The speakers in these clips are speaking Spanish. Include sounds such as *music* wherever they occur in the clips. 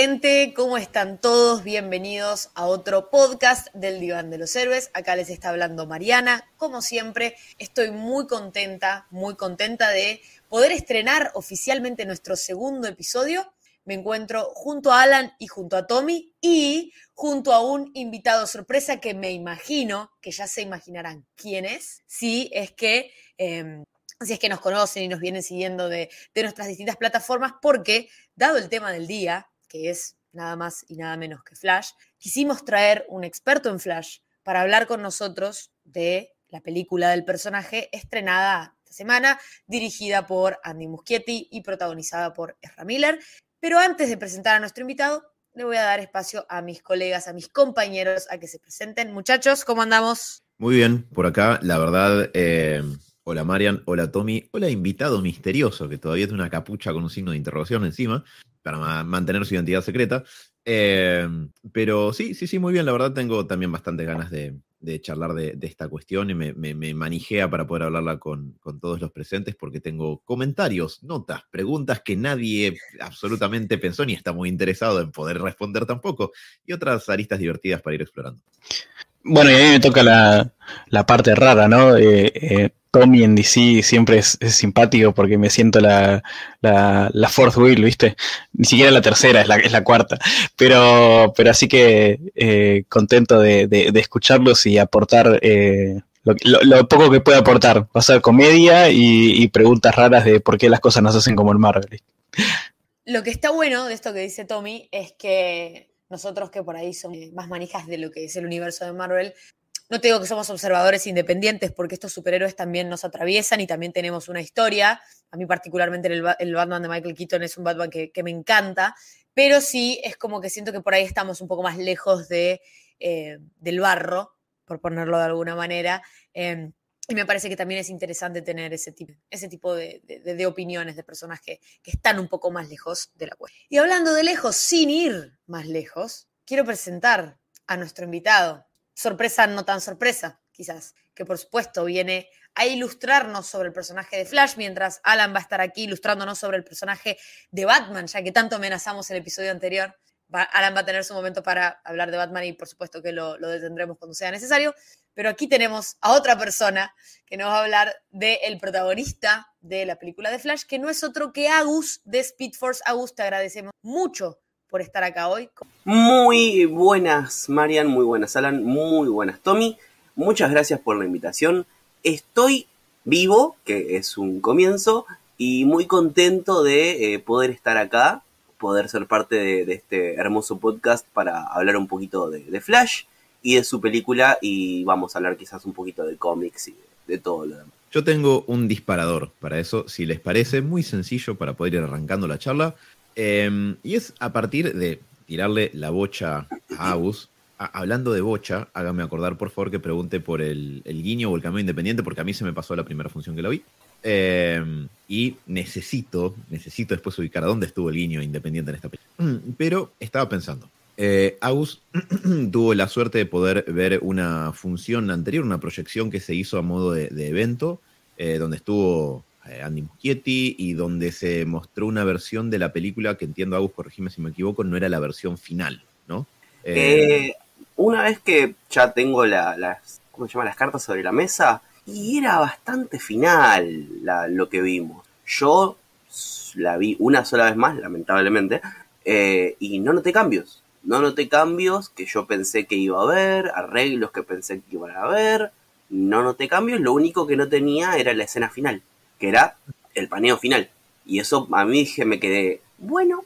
Gente, ¿cómo están todos? Bienvenidos a otro podcast del Diván de los Héroes. Acá les está hablando Mariana. Como siempre, estoy muy contenta, muy contenta de poder estrenar oficialmente nuestro segundo episodio. Me encuentro junto a Alan y junto a Tommy y junto a un invitado sorpresa que me imagino que ya se imaginarán quién es. Si es que em, si es que nos conocen y nos vienen siguiendo de, nuestras distintas plataformas, porque dado el tema del día, que es nada más y nada menos que Flash, quisimos traer un experto en Flash para hablar con nosotros de la película del personaje estrenada esta semana, dirigida por Andy Muschietti y protagonizada por Ezra Miller. Pero antes de presentar a nuestro invitado, le voy a dar espacio a mis colegas, a mis compañeros, a que se presenten. Muchachos, ¿cómo andamos? Muy bien, por acá, la verdad, eh, Hola Marian, hola Tommy, hola invitado misterioso que todavía tiene una capucha con un signo de interrogación encima para mantener su identidad secreta. Em, pero sí, sí, sí, muy bien. La verdad tengo también bastante ganas de, charlar de, esta cuestión y me, me, manijea para poder hablarla con, con, todos los presentes porque tengo comentarios, notas, preguntas que nadie absolutamente pensó ni está muy interesado en poder responder tampoco y otras aristas divertidas para ir explorando. Bueno, y a mí me toca la, la parte rara, ¿no? Eh, eh, Tommy en DC siempre es, simpático porque me siento la, la, fourth wheel, ¿viste? Ni siquiera la tercera, es la, es la cuarta. Pero, pero así que eh, contento de, escucharlos y aportar lo, poco que pueda aportar. Va a ser comedia y, preguntas raras de por qué las cosas no se hacen como el Marvel. Lo que está bueno de esto que dice Tommy es que nosotros que por ahí somos más manijas de lo que es el universo de Marvel, no te digo que somos observadores independientes porque estos superhéroes también nos atraviesan y también tenemos una historia. A mí particularmente el, Batman de Michael Keaton es un Batman que, me encanta, pero sí es como que siento que por ahí estamos un poco más lejos de, eh, del barro, por ponerlo de alguna manera. Em, y me parece que también es interesante tener ese tipo, ese tipo de, de, opiniones de personas que, que, están un poco más lejos de la cuestión. Y hablando de lejos, sin ir más lejos, quiero presentar a nuestro invitado sorpresa no tan sorpresa, quizás, que por supuesto viene a ilustrarnos sobre el personaje de Flash, mientras Alan va a estar aquí ilustrándonos sobre el personaje de Batman, ya que tanto amenazamos el episodio anterior. Alan va a tener su momento para hablar de Batman y por supuesto que lo, detendremos cuando sea necesario. Pero aquí tenemos a otra persona que nos va a hablar del protagonista de la película de Flash, que no es otro que Agus de Speed Force. Agus, te agradecemos mucho por estar acá hoy. Muy buenas, Marian, muy buenas, Alan, muy buenas, Tommy. Muchas gracias por la invitación. Estoy vivo, que es un comienzo, y muy contento de eh, poder estar acá, poder ser parte de, este hermoso podcast para hablar un poquito de, Flash y de su película, y vamos a hablar quizás un poquito de cómics y de todo lo demás. Yo tengo un disparador para eso, si les parece, muy sencillo para poder ir arrancando la charla. Em, y es a partir de tirarle la bocha a Agus. hablando de bocha, hágame acordar por favor que pregunte por el, guiño o el camino independiente, porque a mí se me pasó la primera función que la vi. Em, y necesito, necesito después ubicar a dónde estuvo el guiño independiente en esta película. Pero estaba pensando. Eh, Agus *clears throat* tuvo la suerte de poder ver una función anterior, una proyección que se hizo a modo de, evento, eh, donde estuvo eh, Andy Muschietti y donde se mostró una versión de la película que entiendo, Agus, corregime si me equivoco, no era la versión final, ¿no? Eh, una vez que ya tengo las, ¿cómo se llama? las cartas sobre la mesa, y era bastante final lo que vimos. Yo la vi una sola vez más, lamentablemente, y no noté cambios. No noté cambios que yo pensé que iba a haber, arreglos que pensé que iban a haber. No noté cambios, lo único que no tenía era la escena final que era el paneo final. Y eso a mí me quedé, bueno.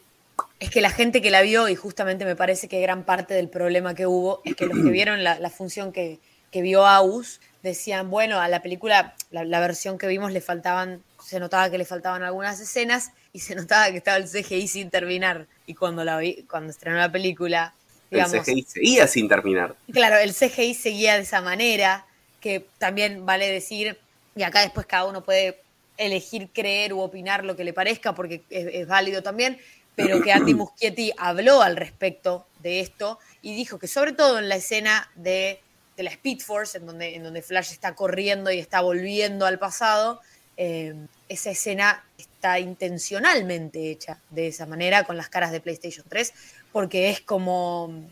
Es que la gente que la vio, y justamente me parece que gran parte del problema que hubo, es que los que *clears throat* vieron la, función que, vio Aus decían, bueno, a la película, la, versión que vimos le faltaban, se notaba que le faltaban algunas escenas y se notaba que estaba el CGI sin terminar. Y cuando la vi, cuando estrenó la película, digamos, el CGI seguía sin terminar. Claro, el CGI seguía de esa manera, que también vale decir, y acá después cada uno puede elegir creer u opinar lo que le parezca, porque es, válido también, pero que Andy *clears throat* Muschietti habló al respecto de esto y dijo que sobre todo en la escena de, la Speed Force, en donde, en donde Flash está corriendo y está volviendo al pasado, eh, esa escena está intencionalmente hecha de esa manera con las caras de PlayStation 3, porque es como,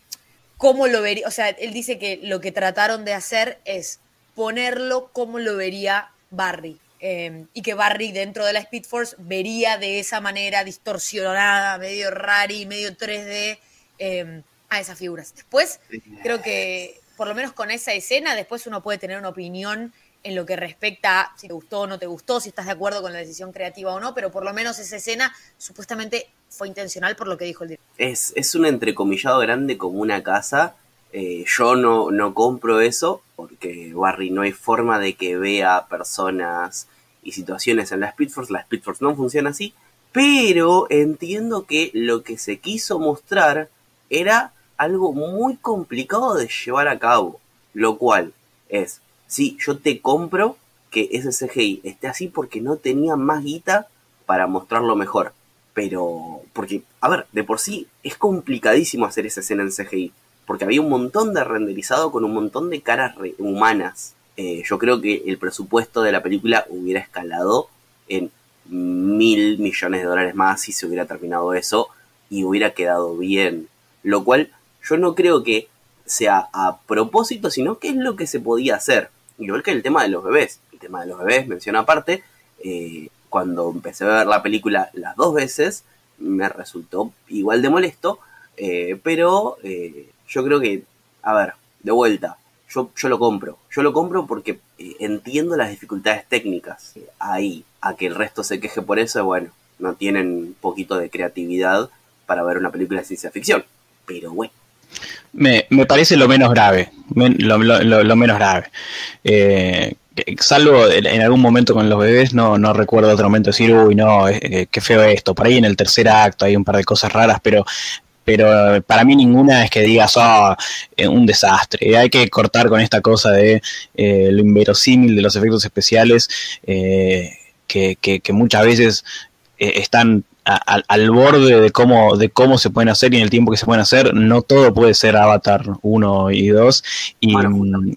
cómo lo vería, o sea, él dice que lo que trataron de hacer es ponerlo como lo vería Barry. eh, y que Barry dentro de la Speed Force vería de esa manera distorsionada, medio rari, medio 3D, eh, a esas figuras. Después, creo que por lo menos con esa escena, después uno puede tener una opinión en lo que respecta a si te gustó o no te gustó, si estás de acuerdo con la decisión creativa o no, pero por lo menos esa escena supuestamente fue intencional por lo que dijo el director. Es, un entrecomillado grande como una casa. Eh, yo no, no compro eso porque Barry no hay forma de que vea personas y situaciones en la Speed Force. La Speed Force no funciona así. Pero entiendo que lo que se quiso mostrar era algo muy complicado de llevar a cabo. Lo cual es, sí, yo te compro que ese CGI esté así porque no tenía más guita para mostrarlo mejor. Pero, porque, a ver, de por sí es complicadísimo hacer esa escena en CGI. Porque había un montón de renderizado con un montón de caras humanas. Eh, yo creo que el presupuesto de la película hubiera escalado en mil millones de dólares más si se hubiera terminado eso y hubiera quedado bien. Lo cual yo no creo que sea a propósito, sino que es lo que se podía hacer. Igual que el tema de los bebés. El tema de los bebés, menciona aparte, eh, cuando empecé a ver la película las dos veces, me resultó igual de molesto, eh, pero eh, yo creo que, a ver, de vuelta, yo, yo lo compro. Yo lo compro porque entiendo las dificultades técnicas ahí. A que el resto se queje por eso, bueno, no tienen un poquito de creatividad para ver una película de ciencia ficción. Pero bueno, Me, me parece lo menos grave, lo, menos grave. Eh, salvo en algún momento con los bebés, no, no recuerdo otro momento decir, uy, no, eh, eh, qué feo esto. Por ahí en el tercer acto hay un par de cosas raras, pero, pero eh, para mí ninguna es que digas, eh, un desastre. Hay que cortar con esta cosa de eh, lo inverosímil de los efectos especiales, eh, que, que- muchas veces están a- al- al borde de cómo, de cómo se pueden hacer y en el tiempo que se pueden hacer, no todo puede ser Avatar 1 y 2. Y Bueno, mm,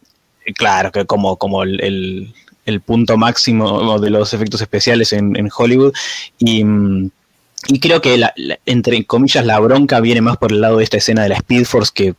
claro, que como, como el, el- el punto máximo de los efectos especiales en, en Hollywood. Y, mm, y creo que, la- la- entre comillas, la bronca viene más por el lado de esta escena de la Speed Force que,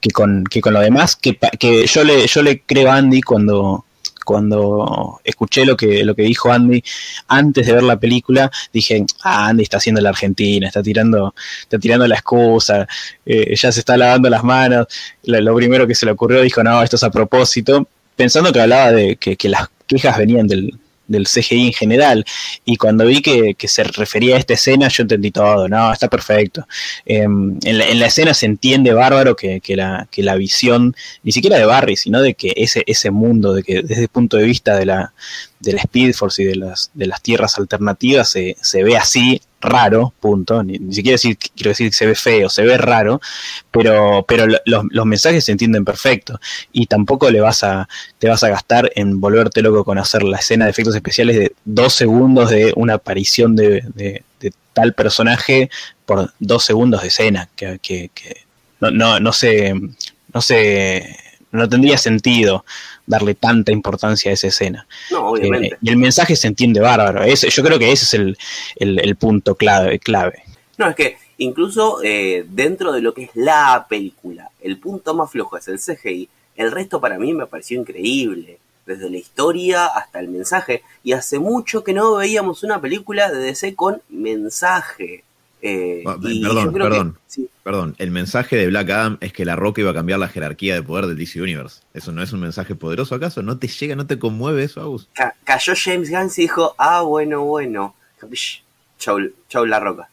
que, con, que con lo demás. Que, que yo, le, yo le creo a Andy cuando, cuando escuché lo que, lo que dijo Andy antes de ver la película, dije, ah, Andy está haciendo la Argentina, está tirando, está tirando la excusa, eh, ya se está lavando las manos. Lo, primero que se le ocurrió dijo, no, esto es a propósito, pensando que hablaba de que las quejas venían del, del CGI en general. Y cuando vi que, que se refería a esta escena, yo entendí todo, no, está perfecto. Eh, en, la, en, la, escena se entiende bárbaro que, que, la, que, la, visión, ni siquiera de Barry, sino de que ese, ese mundo, de que desde el punto de vista de la, de la Speed Force y de las, de las tierras alternativas se, se ve así, raro, punto. Ni, ni, siquiera decir, quiero decir que se ve feo, se ve raro, pero, pero los, los, mensajes se entienden perfecto. Y tampoco le vas a, te vas a gastar en volverte loco con hacer la escena de efectos especiales de dos segundos de una aparición de, de, tal personaje por dos segundos de escena. Que, que, no, no, no sé, no no tendría sentido darle tanta importancia a esa escena. No, obviamente. Eh, y el mensaje se entiende bárbaro. Ese, yo creo que ese es el, el, el punto clave, clave. No, es que incluso eh, dentro de lo que es la película, el punto más flojo es el CGI. El resto para mí me pareció increíble. Desde la historia hasta el mensaje. Y hace mucho que no veíamos una película de DC con mensaje. Eh, y perdón, perdón, que, sí. perdón. El mensaje de Black Adam es que la Roca iba a cambiar la jerarquía de poder del DC Universe. ¿Eso no es un mensaje poderoso acaso? ¿No te llega, no te conmueve eso, Agus? Ca cayó James Gunn y dijo, ah, bueno, bueno. Chau, chau la Roca.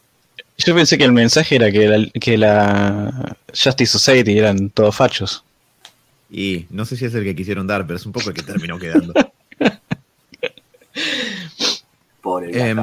Yo pensé que el mensaje era que la, que la Justice Society eran todos fachos. Y no sé si es el que quisieron dar, pero es un poco el que terminó quedando. Por el eh,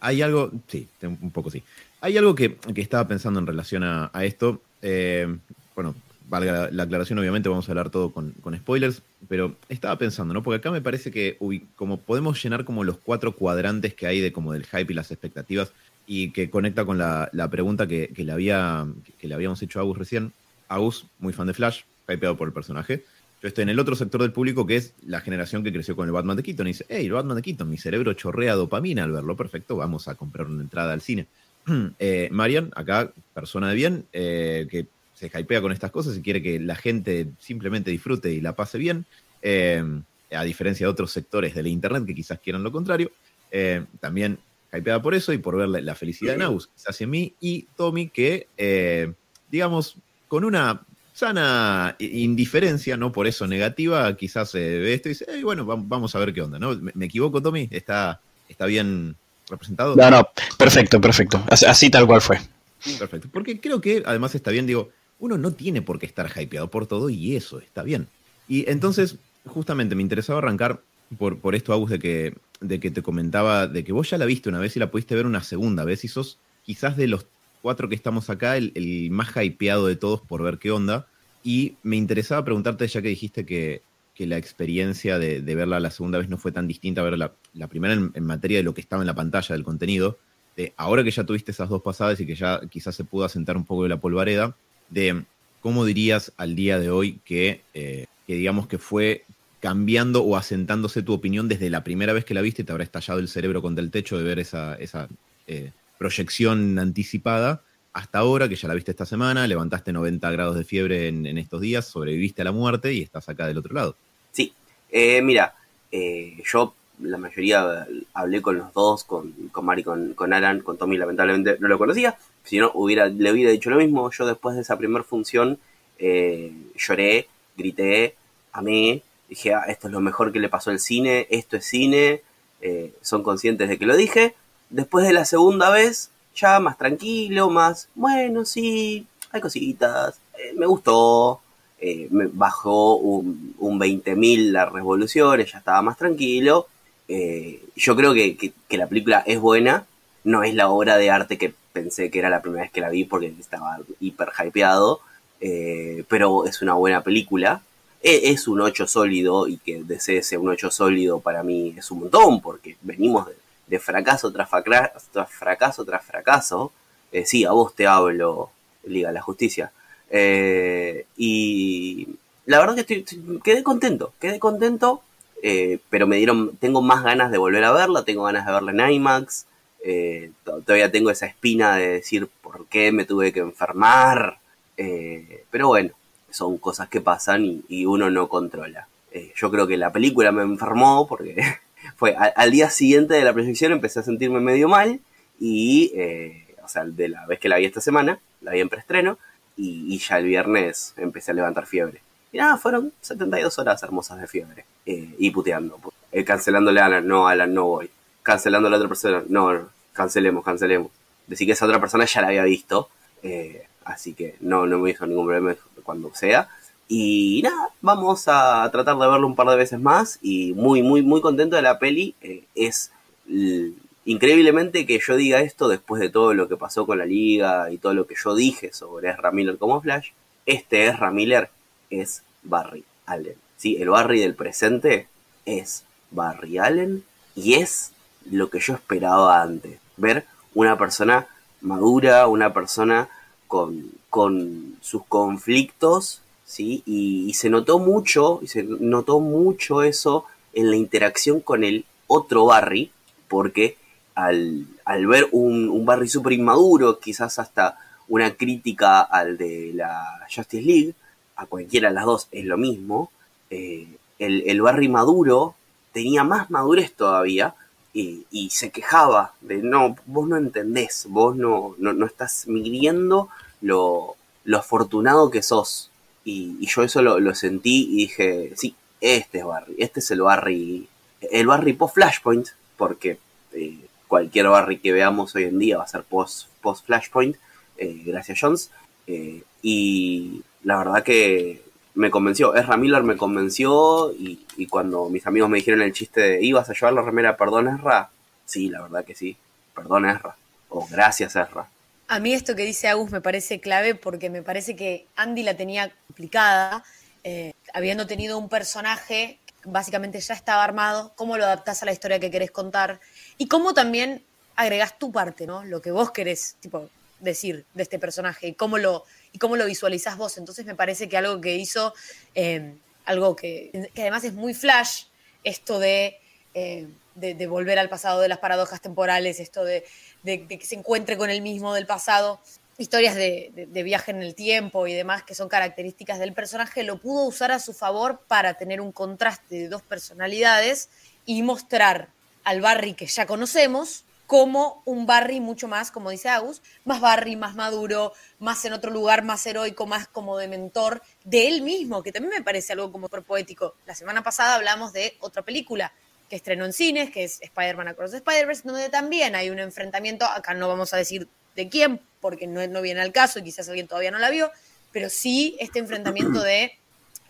hay algo, sí, un poco sí. Hay algo que, que estaba pensando en relación a, esto. Eh, bueno, valga la, la, aclaración, obviamente vamos a hablar todo con, spoilers, pero estaba pensando, ¿no? Porque acá me parece que uy, como podemos llenar como los cuatro cuadrantes que hay de como del hype y las expectativas y que conecta con la, pregunta que, que, le había, que le habíamos hecho a Agus recién. Agus, muy fan de Flash, hypeado por el personaje. Yo estoy en el otro sector del público que es la generación que creció con el Batman de Keaton y dice, hey, el Batman de Keaton, mi cerebro chorrea dopamina al verlo, perfecto, vamos a comprar una entrada al cine. *clears throat* eh, Marian, acá, persona de bien, eh, que se hypea con estas cosas y quiere que la gente simplemente disfrute y la pase bien, eh, a diferencia de otros sectores de la Internet que quizás quieran lo contrario. Eh, también hypeada por eso y por ver la, la felicidad de Naus, quizás en mí, y Tommy, que, eh, digamos, con una sana indiferencia, no por eso negativa, quizás se ve esto y dice, "Ey, bueno, vam- vamos a ver qué onda, ¿no? ¿Me, me equivoco, Tommy? ¿Está, está bien representado? No, no, perfecto, perfecto. Así, así tal cual fue. Perfecto. Porque creo que además está bien, digo, uno no tiene por qué estar hypeado por todo y eso está bien. Y entonces, justamente me interesaba arrancar por, por esto, Agus, de que, de que te comentaba, de que vos ya la viste una vez y la pudiste ver una segunda vez y sos quizás de los cuatro que estamos acá el, el más hypeado de todos por ver qué onda. Y me interesaba preguntarte, ya que dijiste que, que la experiencia de, verla la segunda vez no fue tan distinta a verla la primera en, en materia de lo que estaba en la pantalla, del contenido, de ahora que ya tuviste esas dos pasadas y que ya quizás se pudo asentar un poco de la polvareda, de cómo dirías al día de hoy que, eh, que digamos que fue cambiando o asentándose tu opinión desde la primera vez que la viste, te habrá estallado el cerebro contra el techo de ver esa, esa eh, proyección anticipada, hasta ahora que ya la viste esta semana, levantaste 90 grados de fiebre en, estos días, sobreviviste a la muerte y estás acá del otro lado. Sí, eh, mira, eh, yo la mayoría hablé con los dos, con, con Mari, con, con Alan, con Tommy lamentablemente no lo conocía, si no hubiera, le hubiera dicho lo mismo, yo después de esa primera función eh, lloré, grité, amé, dije, ah, esto es lo mejor que le pasó al cine, esto es cine, eh, son conscientes de que lo dije, después de la segunda vez, ya más tranquilo, más, bueno, sí, hay cositas, eh, me gustó, eh, me bajó un, un 20.000 las revoluciones, ya estaba más tranquilo. Eh, yo creo que, que, la película es buena, no es la obra de arte que pensé que era la primera vez que la vi porque estaba hiper hypeado, pero es una buena película. E, es un 8 sólido y que DC sea un 8 sólido para mí es un montón porque venimos de, de fracaso tras, fracaso tras fracaso tras fracaso. Eh, sí, a vos te hablo, Liga de la Justicia. Eh, y la verdad que estoy, quedé contento, quedé contento, eh, pero me dieron, tengo más ganas de volver a verla, tengo ganas de verla en IMAX, eh, todavía tengo esa espina de decir por qué me tuve que enfermar, eh, pero bueno, son cosas que pasan y, y uno no controla. Yo creo que la película me enfermó porque *laughs* fue al, día siguiente de la proyección empecé a sentirme medio mal y, eh, o sea, de la vez que la vi esta semana, la vi en preestreno, y, ya el viernes empecé a levantar fiebre. Y nada, fueron 72 horas hermosas de fiebre. Eh, y puteando. Eh, cancelándole a Alan, no, Alan, no voy. Cancelando a la otra persona, no, no, cancelemos, cancelemos. Decir que esa otra persona ya la había visto. Eh, así que no, no me hizo ningún problema cuando sea. Y nada, vamos a tratar de verlo un par de veces más. Y muy, muy, muy contento de la peli. Eh, es increíblemente que yo diga esto después de todo lo que pasó con la liga y todo lo que yo dije sobre Ezra Miller como Flash, este Ezra Miller es Barry Allen. ¿sí? El Barry del presente es Barry Allen y es lo que yo esperaba antes. Ver una persona madura, una persona con, con sus conflictos, ¿sí? Y, se notó mucho, y se notó mucho eso en la interacción con el otro Barry, porque al, al ver un, un, Barry súper inmaduro, quizás hasta una crítica al de la Justice League, a cualquiera de las dos es lo mismo, eh, el, el, Barry maduro tenía más madurez todavía y, y, se quejaba de, no, vos no entendés, vos no, no, no estás midiendo lo, lo, afortunado que sos. Y, yo eso lo, lo, sentí y dije, sí, este es Barry, este es el Barry, el Barry post Flashpoint, porque... Eh, cualquier Barry que veamos hoy en día va a ser post, post Flashpoint, eh, gracias Jones. Eh, y la verdad que me convenció, Ezra Miller me convenció y, y, cuando mis amigos me dijeron el chiste de ibas a llevar la remera, perdón Ezra, sí, la verdad que sí, perdón Ezra, o gracias Ezra. A mí esto que dice Agus me parece clave porque me parece que Andy la tenía complicada, eh, habiendo tenido un personaje básicamente ya estaba armado, cómo lo adaptás a la historia que querés contar y cómo también agregás tu parte, ¿no? Lo que vos querés, tipo, decir de este personaje y cómo lo, y cómo lo visualizás vos. Entonces me parece que algo que hizo eh, algo que, que además es muy flash, esto de, eh, de, volver al pasado, de las paradojas temporales, esto de, que se encuentre con el mismo del pasado, historias de, viaje en el tiempo y demás que son características del personaje, lo pudo usar a su favor para tener un contraste de dos personalidades y mostrar al Barry que ya conocemos como un Barry mucho más, como dice Agus, más Barry, más maduro, más en otro lugar, más heroico, más como de mentor de él mismo, que también me parece algo como súper poético. La semana pasada hablamos de otra película que estrenó en cines, que es Spider-Man Across the Spider-Verse, donde también hay un enfrentamiento, acá no vamos a decir de quién, porque no, no viene al caso y quizás alguien todavía no la vio, pero sí este enfrentamiento de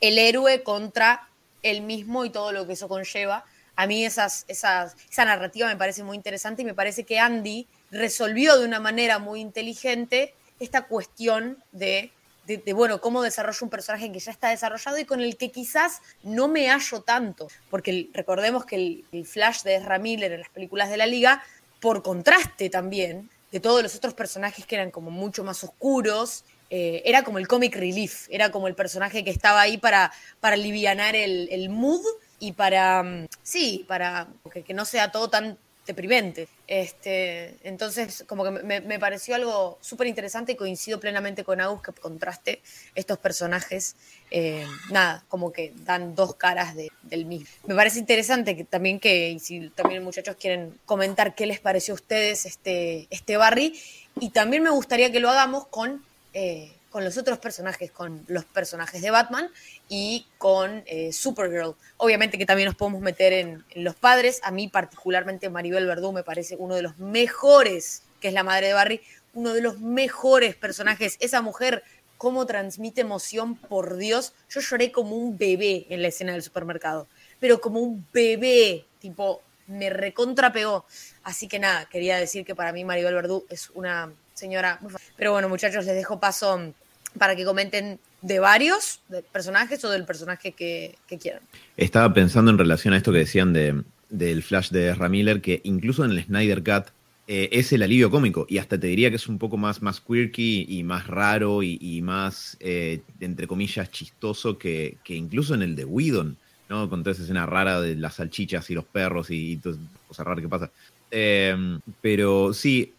el héroe contra él mismo y todo lo que eso conlleva. A mí esas, esas, esa narrativa me parece muy interesante y me parece que Andy resolvió de una manera muy inteligente esta cuestión de, de, bueno, cómo desarrolla un personaje que ya está desarrollado y con el que quizás no me hallo tanto. Porque recordemos que el, el Flash de Ezra Miller en las películas de la Liga, por contraste también de todos los otros personajes que eran como mucho más oscuros, eh, era como el comic relief, era como el personaje que estaba ahí para, para alivianar el, el mood y para, mm, sí, para que, que no sea todo tan deprimente. Este, entonces, como que me, pareció algo súper interesante y coincido plenamente con Agus que contraste estos personajes, eh, nada, como que dan dos caras de- del mismo. Me parece interesante que también que, y si también muchachos quieren comentar qué les pareció a ustedes este, este Barry, y también me gustaría que lo hagamos con, eh, con los otros personajes, con los personajes de Batman y con eh, Supergirl. Obviamente que también nos podemos meter en, los padres. A mí particularmente Maribel Verdú me parece uno de los mejores, que es la madre de Barry, uno de los mejores personajes. Esa mujer, cómo transmite emoción, por Dios. Yo lloré como un bebé en la escena del supermercado, pero como un bebé, tipo, me recontrapegó. Así que nada, quería decir que para mí Maribel Verdú es una señora Pero bueno, muchachos, les dejo paso para que comenten de varios personajes o del personaje que, quieran. Estaba pensando en relación a esto que decían de, del Flash de Ezra que incluso en el Snyder Cut eh, es el alivio cómico, y hasta te diría que es un poco más, más quirky y más raro y, más, eh, entre comillas, chistoso que, incluso en el de Whedon, ¿no? Con toda esa escena rara de las salchichas y los perros y, y esa cosa rara que pasa. Eh, pero sí,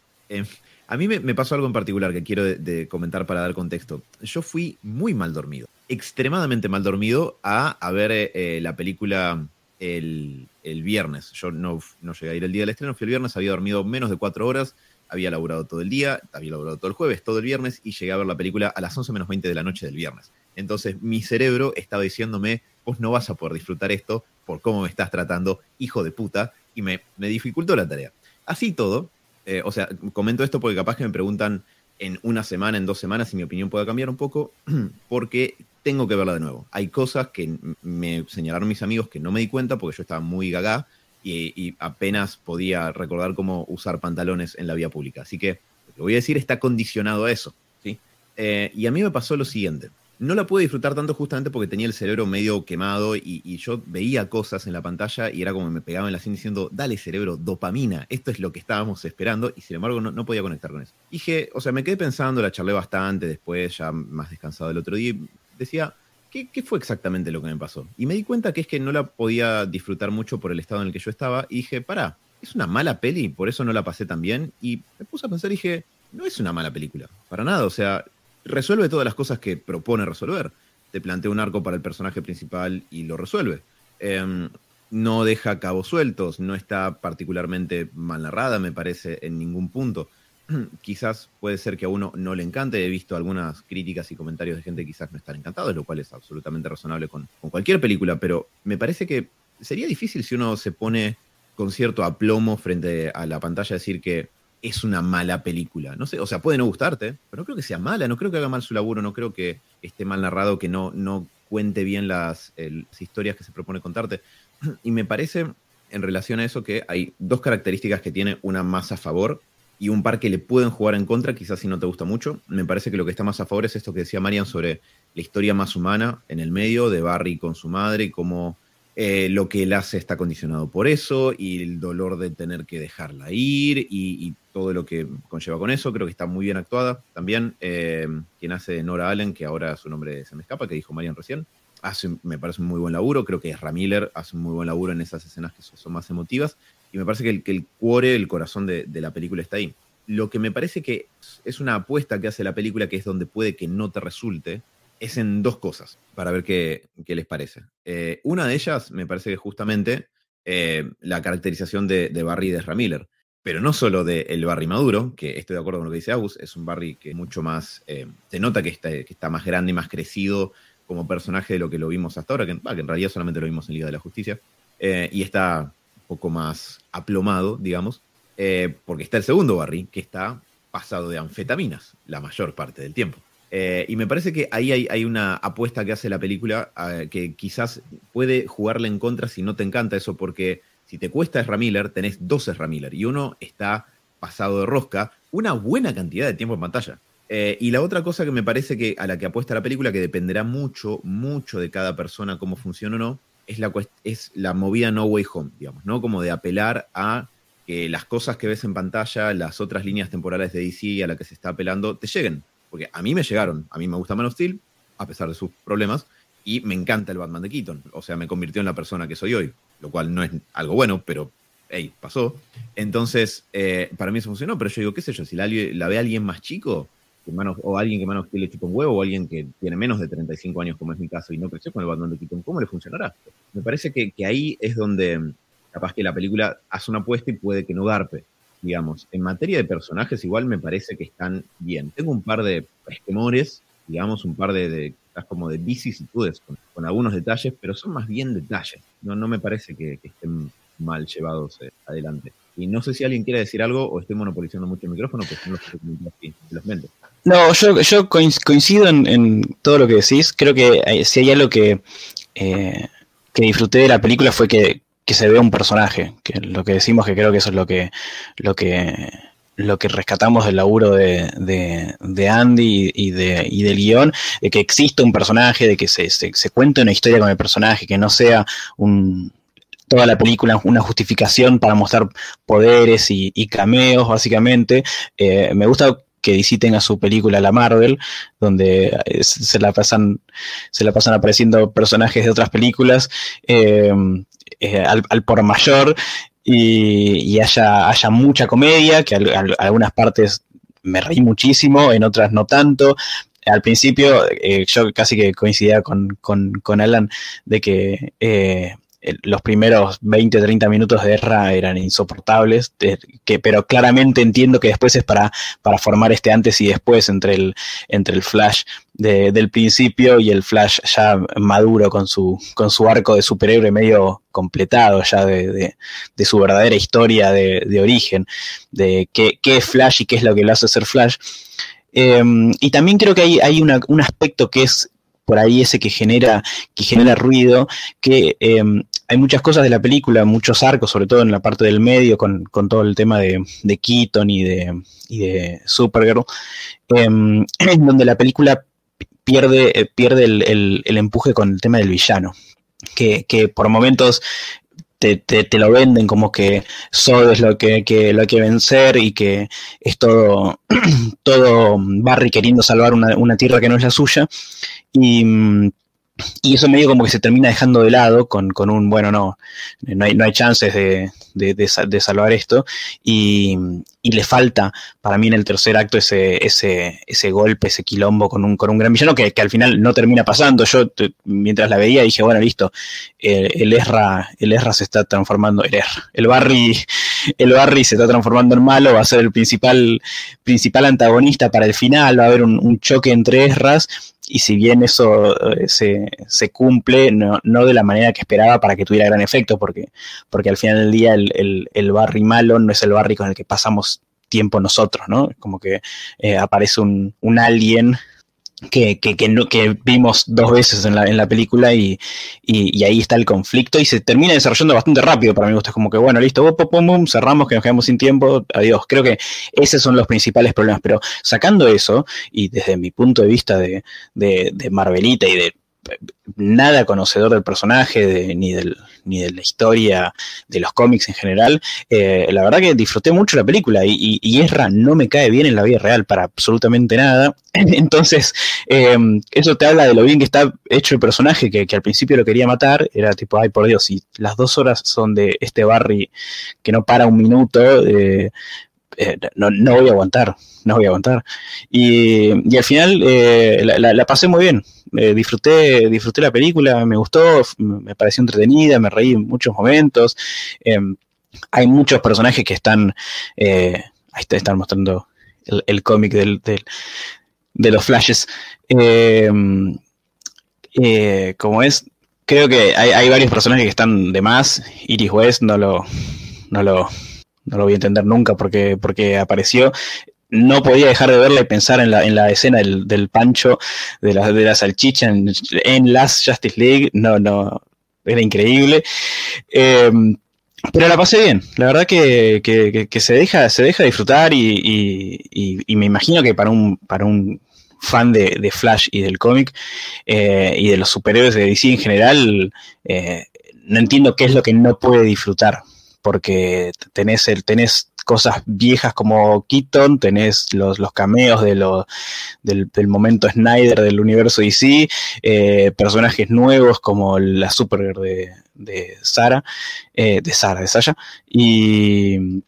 a mí me, pasó algo en particular que quiero de- comentar para dar contexto. Yo fui muy mal dormido, extremadamente mal dormido a, ver eh, eh, la película el, el viernes. Yo no, no llegué a ir el día del estreno, fui el viernes, había dormido menos de cuatro horas, había laburado todo el día, había laburado todo el jueves, todo el viernes y llegué a ver la película a las 11 menos 20 de la noche del viernes. Entonces mi cerebro estaba diciéndome, vos no vas a poder disfrutar esto por cómo me estás tratando, hijo de puta, y me, me dificultó la tarea. Así todo, eh, o sea, comento esto porque capaz que me preguntan en una semana, en dos semanas, si mi opinión puede cambiar un poco, *clears throat* porque tengo que verla de nuevo. Hay cosas que me señalaron mis amigos que no me di cuenta porque yo estaba muy gaga y, y apenas podía recordar cómo usar pantalones en la vía pública. Así que lo que voy a decir está condicionado a eso. ¿sí? Eh, y a mí me pasó lo siguiente. No la pude disfrutar tanto justamente porque tenía el cerebro medio quemado y, yo veía cosas en la pantalla y era como me pegaba en la sien diciendo, dale cerebro, dopamina, esto es lo que estábamos esperando y sin embargo no, no podía conectar con eso. Dije, o sea, me quedé pensando, la charlé bastante después, ya más descansado el otro día, y decía, ¿qué, fue exactamente lo que me pasó? Y me di cuenta que es que no la podía disfrutar mucho por el estado en el que yo estaba y dije, pará, es una mala peli, por eso no la pasé tan bien y me puse a pensar dije, no es una mala película, para nada, o sea, resuelve todas las cosas que propone resolver. Te plantea un arco para el personaje principal y lo resuelve. Em, no deja cabos sueltos, no está particularmente mal narrada, me parece, en ningún punto. *clears throat* quizás puede ser que a uno no le encante, he visto algunas críticas y comentarios de gente que quizás no están encantados, lo cual es absolutamente razonable con, con cualquier película, pero me parece que sería difícil si uno se pone con cierto aplomo frente a la pantalla decir que es una mala película. No sé, o sea, puede no gustarte, pero no creo que sea mala, no creo que haga mal su laburo, no creo que esté mal narrado, que no, no cuente bien las, las historias que se propone contarte. *clears throat* Y me parece, en relación a eso, que hay dos características que tiene una más a favor y un par que le pueden jugar en contra, quizás si no te gusta mucho. Me parece que lo que está más a favor es esto que decía Marian sobre la historia más humana en el medio de Barry con su madre y cómo eh, lo que él hace está condicionado por eso y el dolor de tener que dejarla ir y, todo lo que conlleva con eso. Creo que está muy bien actuada también. eh, quien hace de Nora Allen, que ahora su nombre se me escapa, que dijo Marian recién. hace, me parece un muy buen laburo. Creo que Ramiller hace un muy buen laburo en esas escenas que son, más emotivas. Y me parece que el, que el cuore, el corazón de, la película está ahí. Lo que me parece que es una apuesta que hace la película, que es donde puede que no te resulte, es en dos cosas, para ver qué, les parece. Eh, una de ellas me parece que justamente eh, la caracterización de, Barry de Ramiller. Pero no solo de el Barry maduro, que estoy de acuerdo con lo que dice Agus, es un Barry que mucho más, eh, se nota que está, que está más grande y más crecido como personaje de lo que lo vimos hasta ahora, que, en realidad solamente lo vimos en Liga de la Justicia, y está un poco más aplomado, digamos, porque está el segundo Barry, que está pasado de anfetaminas la mayor parte del tiempo. Y me parece que ahí hay, una apuesta que hace la película que quizás puede jugarle en contra si no te encanta eso, porque si te cuesta Ezra Miller, tenés dos Ezra Miller y uno está pasado de rosca una buena cantidad de tiempo en pantalla. Eh, y la otra cosa que me parece que a la que apuesta la película, que dependerá mucho, mucho de cada persona cómo funciona o no, es la, es la movida No Way Home, digamos, ¿no? Como de apelar a que las cosas que ves en pantalla, las otras líneas temporales de DC a la que se está apelando, te lleguen. Porque a mí me llegaron, a mí me gusta Man of Steel, a pesar de sus problemas, y me encanta el Batman de Keaton. O sea, me convirtió en la persona que soy hoy lo cual no es algo bueno, pero hey, pasó. Entonces, eh, para mí eso funcionó, pero yo digo, qué sé yo, si la, ve alguien más chico, o alguien que manos le chupa un huevo, o alguien que tiene menos de 35 años, como es mi caso, y no creció con el Batman de Keaton, ¿cómo le funcionará? Me parece que, ahí es donde capaz que la película hace una apuesta y puede que no garpe, digamos. En materia de personajes, igual me parece que están bien. Tengo un par de esquemores, digamos, un par de como de vicisitudes con, algunos detalles, pero son más bien detalles. No, no me parece que, estén mal llevados eh, adelante. Y no sé si alguien quiere decir algo o estoy monopolizando mucho el micrófono, pues que los mentes. No, yo, yo coincido en, todo lo que decís. Creo que si hay algo que, eh, que disfruté de la película fue que, que se vea un personaje. Que lo que decimos que creo que eso es lo que, lo que lo que rescatamos del laburo de, de, Andy y, de, y del guion, de que exista un personaje, de que se, se, cuente una historia con el personaje, que no sea un, toda la película una justificación para mostrar poderes y, cameos, básicamente. Eh, me gusta que DC tenga su película La Marvel, donde eh, se la pasan, se la pasan apareciendo personajes de otras películas. Eh, al, al, por mayor y, haya, haya, mucha comedia, que algunas partes me reí muchísimo, en otras no tanto. Al principio eh, yo casi que coincidía con, con, Alan de que eh, los primeros 20, 30 minutos de guerra eran insoportables, que, pero claramente entiendo que después es para, para formar este antes y después entre el, entre el Flash del principio y el Flash ya maduro con su, con su arco de superhéroe medio completado ya de, su verdadera historia de, origen, de qué, es Flash y qué es lo que lo hace ser Flash. Em, y también creo que hay, hay un aspecto que es por ahí ese que genera, que genera ruido, que em, hay muchas cosas de la película, muchos arcos, sobre todo en la parte del medio, con, todo el tema de, de Keaton y de, y de Supergirl, em, *clears throat* donde la película pierde, eh, pierde el, empuje con el tema del villano. Que, por momentos te, lo venden como que Sod es lo que, lo hay que vencer y que es todo, *clears throat* todo Barry queriendo salvar una, una, tierra que no es la suya. Y, y eso medio como que se termina dejando de lado con, un, bueno, no, no hay, no hay chances de, de, salvar esto. Y, le falta, para mí en el tercer acto, ese, ese, ese golpe, ese quilombo con un, con un gran villano que, al final no termina pasando. Yo mientras la veía dije, bueno, listo, el, el Ezra, el se está transformando, el el Barry, el Barry se está transformando en malo, va a ser el principal, principal antagonista para el final, va a haber un, un choque entre Ezras y si bien eso eh, se, se cumple, no, no, de la manera que esperaba para que tuviera gran efecto, porque, porque al final del día el, el, el Barry malo no es el Barry con el que pasamos tiempo nosotros, ¿no? Como que eh, aparece un, un alien que, que, que, vimos dos veces en la, en la película y, y, ahí está el conflicto y se termina desarrollando bastante rápido para mí. Es como que, bueno, listo, pum, pum, cerramos, que nos quedamos sin tiempo, adiós. Creo que esos son los principales problemas, pero sacando eso y desde mi punto de vista de, de, de Marvelita y de nada conocedor del personaje, ni, del, ni de la historia de los cómics en general, eh, la verdad que disfruté mucho la película y, y, Ezra no me cae bien en la vida real para absolutamente nada. *laughs* Entonces, eh, eso te habla de lo bien que está hecho el personaje, que, al principio lo quería matar, era tipo, ay por Dios, si las dos horas son de este Barry que no para un minuto, eh, no, no voy a aguantar no voy a aguantar. Y, y al final eh, la, pasé muy bien. Eh, disfruté, disfruté la película, me gustó, me pareció entretenida, me reí en muchos momentos. Em, hay muchos personajes que están. Eh, ahí están mostrando el, cómic del, de los flashes. Em, como es, creo que hay, hay, varios personajes que están de más. Iris West no lo, no lo, no lo voy a entender nunca porque, porque apareció no podía dejar de verla y pensar en la, en la escena del, pancho, de la, de la salchicha en, en Last Justice League. No, no, era increíble. Em, pero la pasé bien, la verdad que, que, se, deja, se deja disfrutar y, y, me imagino que para un, para un fan de, de Flash y del cómic eh, y de los superhéroes de DC en general, eh, no entiendo qué es lo que no puede disfrutar, porque tenés, el, tenés cosas viejas como Keaton, tenés los, los cameos de del, momento Snyder del universo DC, eh, personajes nuevos como la Supergirl de, de Sara, eh, de Sara, de Sasha, y,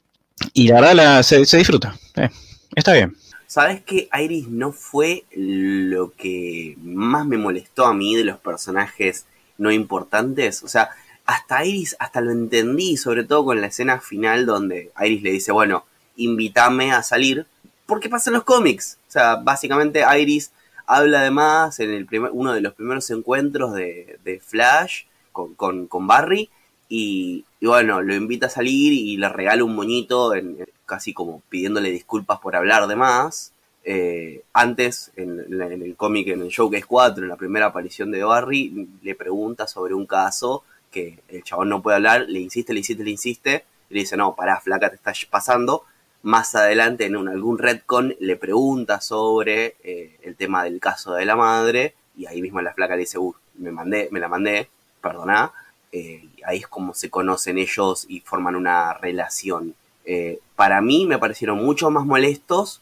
y la verdad se, disfruta, eh, está bien. ¿Sabes que Iris no fue lo que más me molestó a mí de los personajes no importantes? O sea, hasta Iris, hasta lo entendí, sobre todo con la escena final donde Iris le dice, bueno, invítame a salir, porque pasa en los cómics. O sea, básicamente Iris habla además en el primer, uno de los primeros encuentros de, Flash con, con, Barry y, bueno, lo invita a salir y le regala un moñito, en, casi como pidiéndole disculpas por hablar de más. Eh, antes, en, en el cómic, en el Showcase 4, en la primera aparición de Barry, le pregunta sobre un caso que el chabón no puede hablar, le insiste, le insiste, le insiste, y le dice, no, pará, flaca, te estás pasando. Más adelante, en un, algún redcon, le pregunta sobre eh, el tema del caso de la madre, y ahí mismo la flaca le dice, uh, me, mandé, me la mandé, perdona. Eh, ahí es como se conocen ellos y forman una relación. Eh, para mí me parecieron mucho más molestos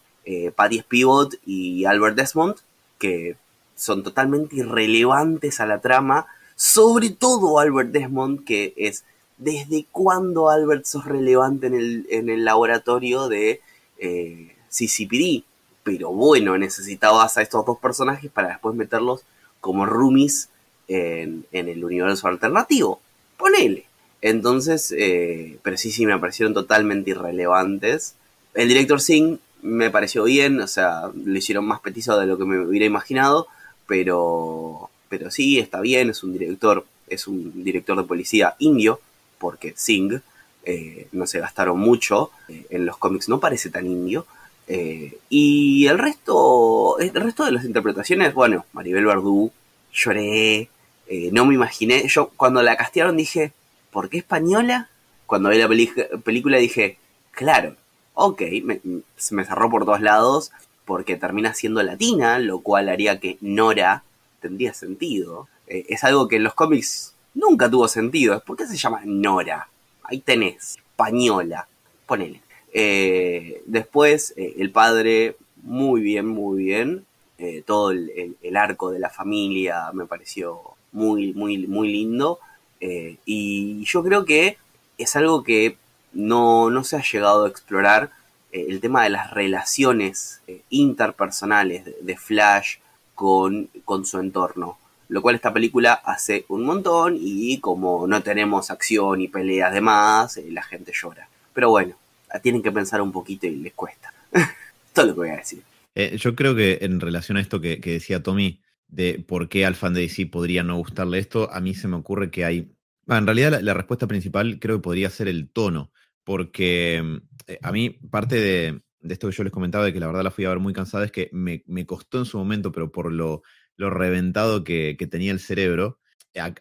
Patty Spivot y Albert Desmond, que son totalmente irrelevantes a la trama sobre todo Albert Desmond, que es desde cuándo Albert sos relevante en el, en el laboratorio de eh, CCPD. Pero bueno, necesitabas a estos dos personajes para después meterlos como roomies en, el universo alternativo. Ponele. Entonces, eh, pero sí, sí, me parecieron totalmente irrelevantes. El director Singh me pareció bien, o sea, lo hicieron más petizo de lo que me hubiera imaginado, pero pero sí, está bien, es un director, es un director de policía indio, porque Singh eh, no se gastaron mucho, eh, en los cómics no parece tan indio, eh, y el resto, el resto de las interpretaciones, bueno, Maribel Verdú, lloré, no me imaginé, yo cuando la castearon dije, ¿por qué española? Cuando vi la película dije, claro, ok, me, me cerró por todos lados, porque termina siendo latina, lo cual haría que Nora tendría sentido. Eh, es algo que en los cómics nunca tuvo sentido. ¿Por qué se llama Nora? Ahí tenés, española, ponele. Eh, después, eh, el padre, muy bien, muy bien. todo el, arco de la familia me pareció muy, muy, muy lindo. y yo creo que es algo que no, no se ha llegado a explorar. el tema de las relaciones interpersonales de Flash con, con su entorno. Lo cual esta película hace un montón y como no tenemos acción y peleas de más, eh, la gente llora. Pero bueno, tienen que pensar un poquito y les cuesta. *laughs* Todo lo que voy a decir. Eh, yo creo que en relación a esto que, decía Tommy, de por qué al fan de podría no gustarle esto, a mí se me ocurre que hay... en realidad la, respuesta principal creo que podría ser el tono, porque eh, a mí parte de, de esto que yo les comentaba, de que la verdad la fui a ver muy cansada, es que me, costó en su momento, pero por lo, reventado que, tenía el cerebro,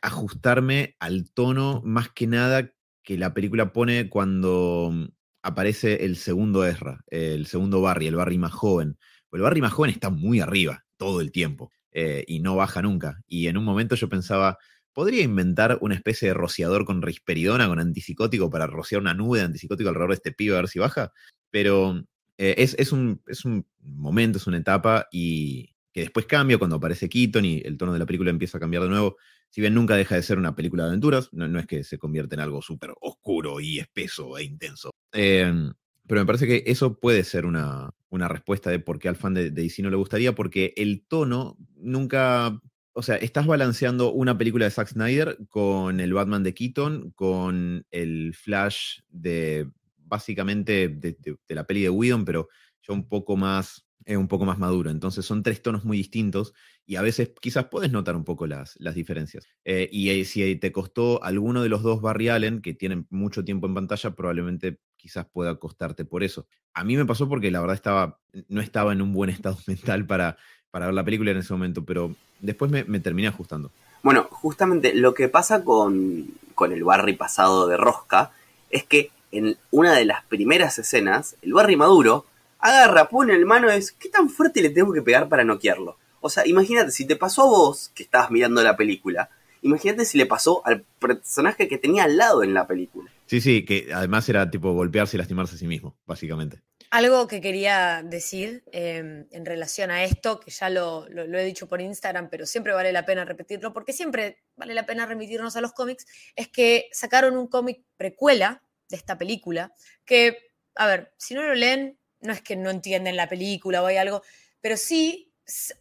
ajustarme al tono más que nada que la película pone cuando mm, aparece el segundo Ezra, el segundo Barry, el Barry más joven. El Barry más joven está muy arriba todo el tiempo. eh, y no baja nunca. Y en un momento yo pensaba, ¿podría inventar una especie de rociador con risperidona, con antipsicótico, para rociar una nube de antipsicótico alrededor de este pibe a ver si baja? Pero eh, es, un, es un momento, es una etapa y que después cambia cuando aparece Keaton y el tono de la película empieza a cambiar de nuevo. Si bien nunca deja de ser una película de aventuras, no, es que se convierta en algo súper oscuro y espeso e intenso. Em, pero me parece que eso puede ser una, respuesta de por qué al fan de, de, DC no le gustaría, porque el tono nunca. O sea, estás balanceando una película de Zack Snyder con el Batman de Keaton, con el Flash de básicamente de, la peli de Whedon, pero ya un poco más, un poco más maduro. Entonces son tres tonos muy distintos y a veces quizás puedes notar un poco las, las diferencias. Eh, y eh, si te costó alguno de los dos Barry Allen, que tienen mucho tiempo en pantalla, probablemente quizás pueda costarte por eso. A mí me pasó porque la verdad estaba, no estaba en un buen *laughs* estado mental para, para ver la película en ese momento, pero después me, terminé ajustando. Bueno, justamente lo que pasa con, con el Barry pasado de Rosca es que en una de las primeras escenas, el Barry Maduro agarra, pone el mano y dice, ¿qué tan fuerte le tengo que pegar para noquearlo? O sea, imagínate, si te pasó a vos, que estabas mirando la película, imagínate si le pasó al personaje que tenía al lado en la película. Sí, sí, que además era tipo golpearse y lastimarse a sí mismo, básicamente. Algo que quería decir em, en relación a esto, que ya lo, he dicho por Instagram, pero siempre vale la pena repetirlo, porque siempre vale la pena remitirnos a los cómics, es que sacaron un cómic precuela de esta película, que, a ver, si no lo leen, no es que no entienden la película o hay algo, pero sí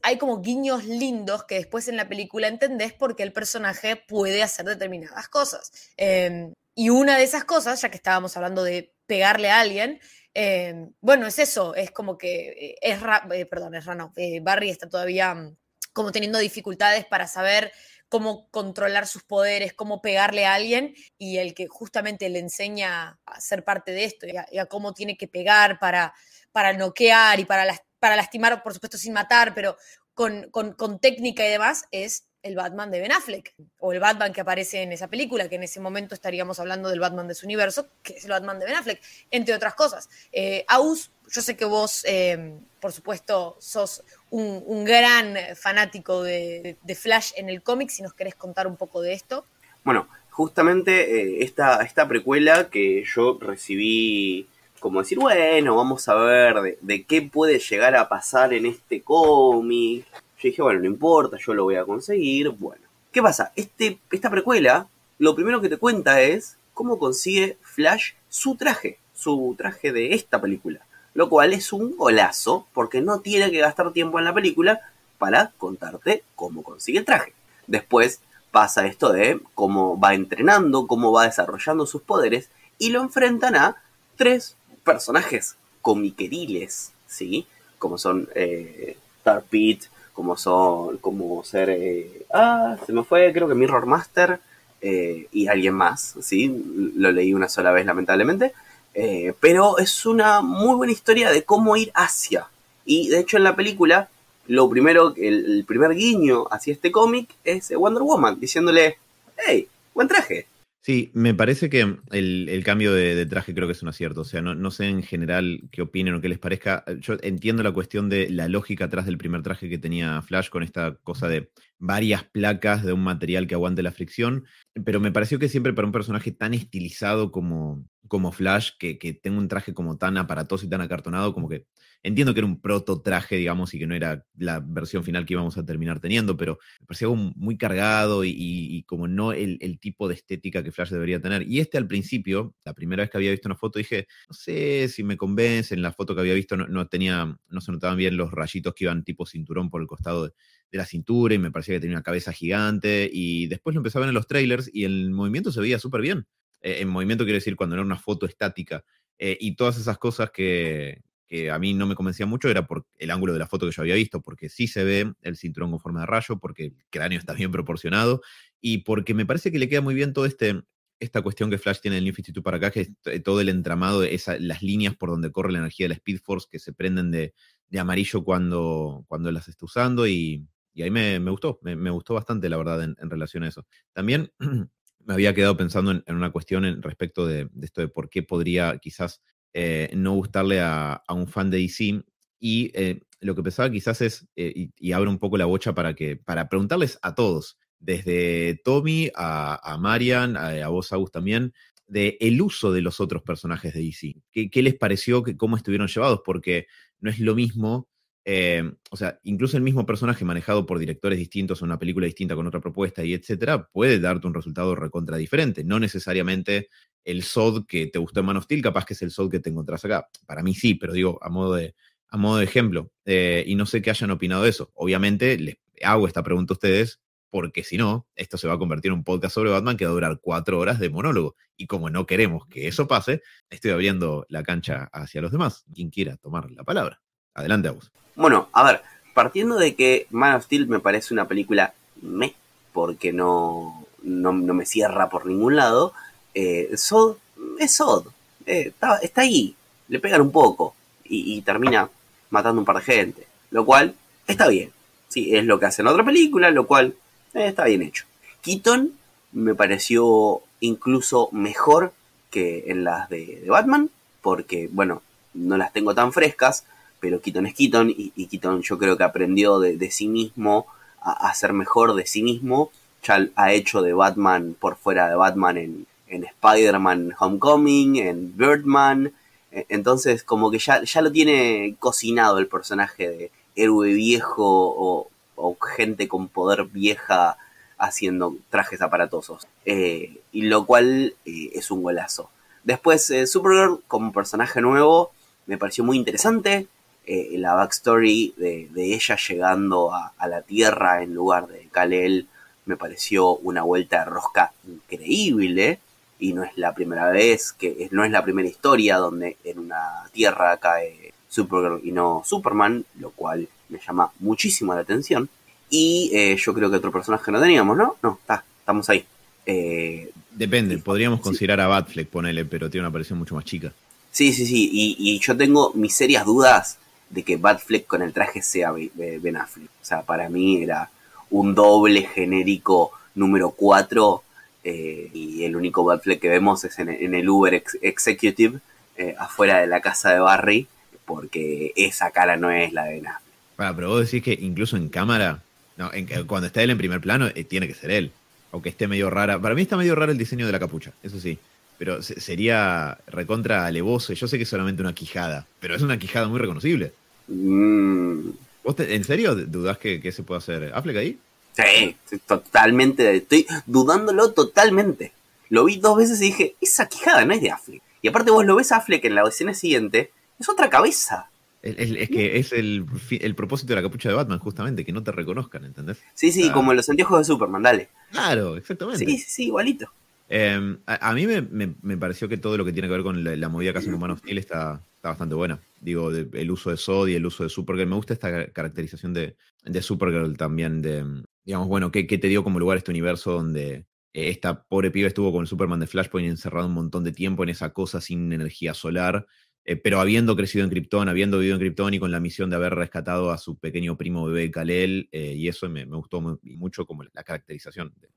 hay como guiños lindos que después en la película entendés porque el personaje puede hacer determinadas cosas. Em, y una de esas cosas, ya que estábamos hablando de pegarle a alguien, em, bueno, es eso, es como que es, eh, perdón, es eh, Barry está todavía mm, como teniendo dificultades para saber cómo controlar sus poderes, cómo pegarle a alguien, y el que justamente le enseña a ser parte de esto y a, cómo tiene que pegar para, para noquear y para, para lastimar, por supuesto sin matar, pero con, con, técnica y demás, es el Batman de Ben Affleck, o el Batman que aparece en esa película, que en ese momento estaríamos hablando del Batman de su universo, que es el Batman de Ben Affleck, entre otras cosas. Eh, Aus, yo sé que vos, eh, por supuesto, sos un, gran fanático de, Flash en el cómic, si nos querés contar un poco de esto. Bueno, justamente eh, esta, esta precuela que yo recibí como decir, bueno, vamos a ver de, qué puede llegar a pasar en este cómic. Yo dije, bueno, no importa, yo lo voy a conseguir. Bueno, ¿qué pasa? Este, esta precuela, lo primero que te cuenta es cómo consigue Flash su traje, su traje de esta película lo cual es un golazo porque no tiene que gastar tiempo en la película para contarte cómo consigue el traje. Después pasa esto de cómo va entrenando, cómo va desarrollando sus poderes y lo enfrentan a tres personajes comiqueriles, ¿sí? Como son eh, Star Pit, como son, como ser, eh, ah, se me fue, creo que Mirror Master eh, y alguien más, ¿sí? Lo leí una sola vez lamentablemente. Eh, pero es una muy buena historia de cómo ir hacia. Y de hecho en la película, lo primero, el, primer guiño hacia este cómic es Wonder Woman, diciéndole, hey, buen traje. Sí, me parece que el, cambio de, traje creo que es un acierto. O sea, no, no, sé en general qué opinen o qué les parezca. Yo entiendo la cuestión de la lógica atrás del primer traje que tenía Flash con esta cosa de varias placas de un material que aguante la fricción, pero me pareció que siempre para un personaje tan estilizado como, como Flash, que, que un traje como tan aparatoso y tan acartonado, como que entiendo que era un proto traje, digamos, y que no era la versión final que íbamos a terminar teniendo, pero me parecía muy cargado y, como no el, tipo de estética que Flash debería tener. Y este al principio, la primera vez que había visto una foto, dije, no sé si me convence, en la foto que había visto no, tenía, no se notaban bien los rayitos que iban tipo cinturón por el costado de, la cintura y me parecía que tenía una cabeza gigante y después lo empecé a ver en los trailers y el movimiento se veía súper bien. Eh, en movimiento quiere decir cuando era una foto estática. Eh, y todas esas cosas que, que a mí no me convencía mucho era por el ángulo de la foto que yo había visto, porque sí se ve el cinturón con forma de rayo, porque el cráneo está bien proporcionado y porque me parece que le queda muy bien todo este esta cuestión que Flash tiene del New 52 para acá, que es todo el entramado, de las líneas por donde corre la energía de la Speed Force que se prenden de, amarillo cuando, cuando las está usando y, ahí me, gustó, me, gustó bastante la verdad en, relación a eso. También *clears throat* me había quedado pensando en, una cuestión en respecto de, esto de por qué podría quizás eh, no gustarle a, un fan de DC. Y eh, lo que pensaba quizás es, eh, y, y abro un poco la bocha para que, para preguntarles a todos, desde Tommy a, a Marian, a, a vos, Agus también, de el uso de los otros personajes de DC. ¿Qué, qué les pareció? Que, ¿Cómo estuvieron llevados? Porque no es lo mismo, eh, o sea, incluso el mismo personaje manejado por directores distintos en una película distinta con otra propuesta y etcétera, puede darte un resultado recontra diferente. No necesariamente el SOD que te gustó en Man of Steel, capaz que es el SOD que te encontrás acá. Para mí sí, pero digo, a modo de, a modo de ejemplo. Eh, y no sé qué hayan opinado de eso. Obviamente les hago esta pregunta a ustedes porque si no, esto se va a convertir en un podcast sobre Batman que va a durar cuatro horas de monólogo. Y como no queremos que eso pase, estoy abriendo la cancha hacia los demás. Quien quiera tomar la palabra. Adelante, Agus. Bueno, a ver, partiendo de que Man of Steel me parece una película me, porque no, no, no me cierra por ningún lado, eh, Sod es Sod, eh, está, está, ahí, le pegan un poco y, termina matando un par de gente, lo cual está bien. Sí, es lo que hace en otra película, lo cual eh, está bien hecho. Keaton me pareció incluso mejor que en las de, Batman, porque, bueno, no las tengo tan frescas, pero Keaton es Keaton y, y Keaton yo creo que aprendió de, sí mismo a, a, ser mejor de sí mismo. Ya ha hecho de Batman por fuera de Batman en, en Spider-Man Homecoming, en Birdman. Entonces, como que ya, ya lo tiene cocinado el personaje de héroe viejo o, o gente con poder vieja haciendo trajes aparatosos. Eh, y lo cual eh, es un golazo. Después, eh, Supergirl como personaje nuevo me pareció muy interesante. Eh, la backstory de, de ella llegando a, a, la Tierra en lugar de Kal-El me pareció una vuelta de rosca increíble. Y no es la primera vez, que no es la primera historia donde en una Tierra cae Supergirl y no Superman, lo cual me llama muchísimo la atención. Y eh, yo creo que otro personaje no teníamos, ¿no? No, está, estamos ahí. Eh, Depende, podríamos sí. considerar a Batfleck, ponele, pero tiene una aparición mucho más chica. Sí, sí, sí, y, y, yo tengo mis serias dudas de que Batfleck con el traje sea Ben Affleck. O sea, para mí era un doble genérico número 4 eh, y el único Batfleck que vemos es en, el Uber ex Executive eh, afuera de la casa de Barry porque esa cara no es la de Ben Affleck. Para, pero vos decís que incluso en cámara no, en, cuando está él en primer plano, eh, tiene que ser él. Aunque esté medio rara. Para mí está medio raro el diseño de la capucha, eso sí. Pero se, sería recontra alevoso. Yo sé que es solamente una quijada, pero es una quijada muy reconocible. Mm. ¿Vos te, en serio dudás que, que, se puede hacer Affleck ahí? Sí, totalmente. Estoy dudándolo totalmente. Lo vi dos veces y dije, esa quijada no es de Affleck. Y aparte vos lo ves a Affleck en la escena siguiente, es otra cabeza. Es, es, es, que es el, el, propósito de la capucha de Batman, justamente, que no te reconozcan, ¿entendés? Sí, sí, ah. como los anteojos de Superman, dale. Claro, exactamente. Sí, sí, sí igualito. Eh, a, mí me, pareció que todo lo que tiene que ver con la, movida que hacen con Man of Steel está, bastante buena. Digo, el uso de Sod y el uso de Supergirl. Me gusta esta caracterización de, Supergirl también, de, digamos, bueno, que te dio como lugar este universo donde eh, esta pobre piba estuvo con el Superman de Flashpoint encerrado un montón de tiempo en esa cosa sin energía solar eh, pero habiendo crecido en Krypton, habiendo vivido en Krypton y con la misión de haber rescatado a su pequeño primo bebé Kalel, eh, y eso me, gustó mucho como la caracterización de,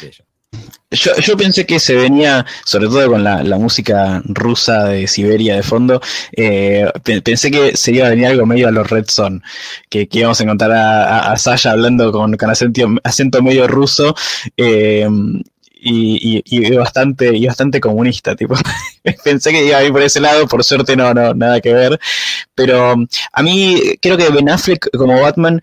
de ella. Yo, yo, pensé que se venía, sobre todo con la, música rusa de Siberia de fondo, eh, pensé que se iba a venir algo medio a los Red Son, que, íbamos a encontrar a, Sasha hablando con, acento, medio ruso, eh, y, bastante y bastante comunista tipo. *laughs* Pensé que iba a ir por ese lado por suerte no no nada que ver. Pero a mí creo que Ben Affleck como Batman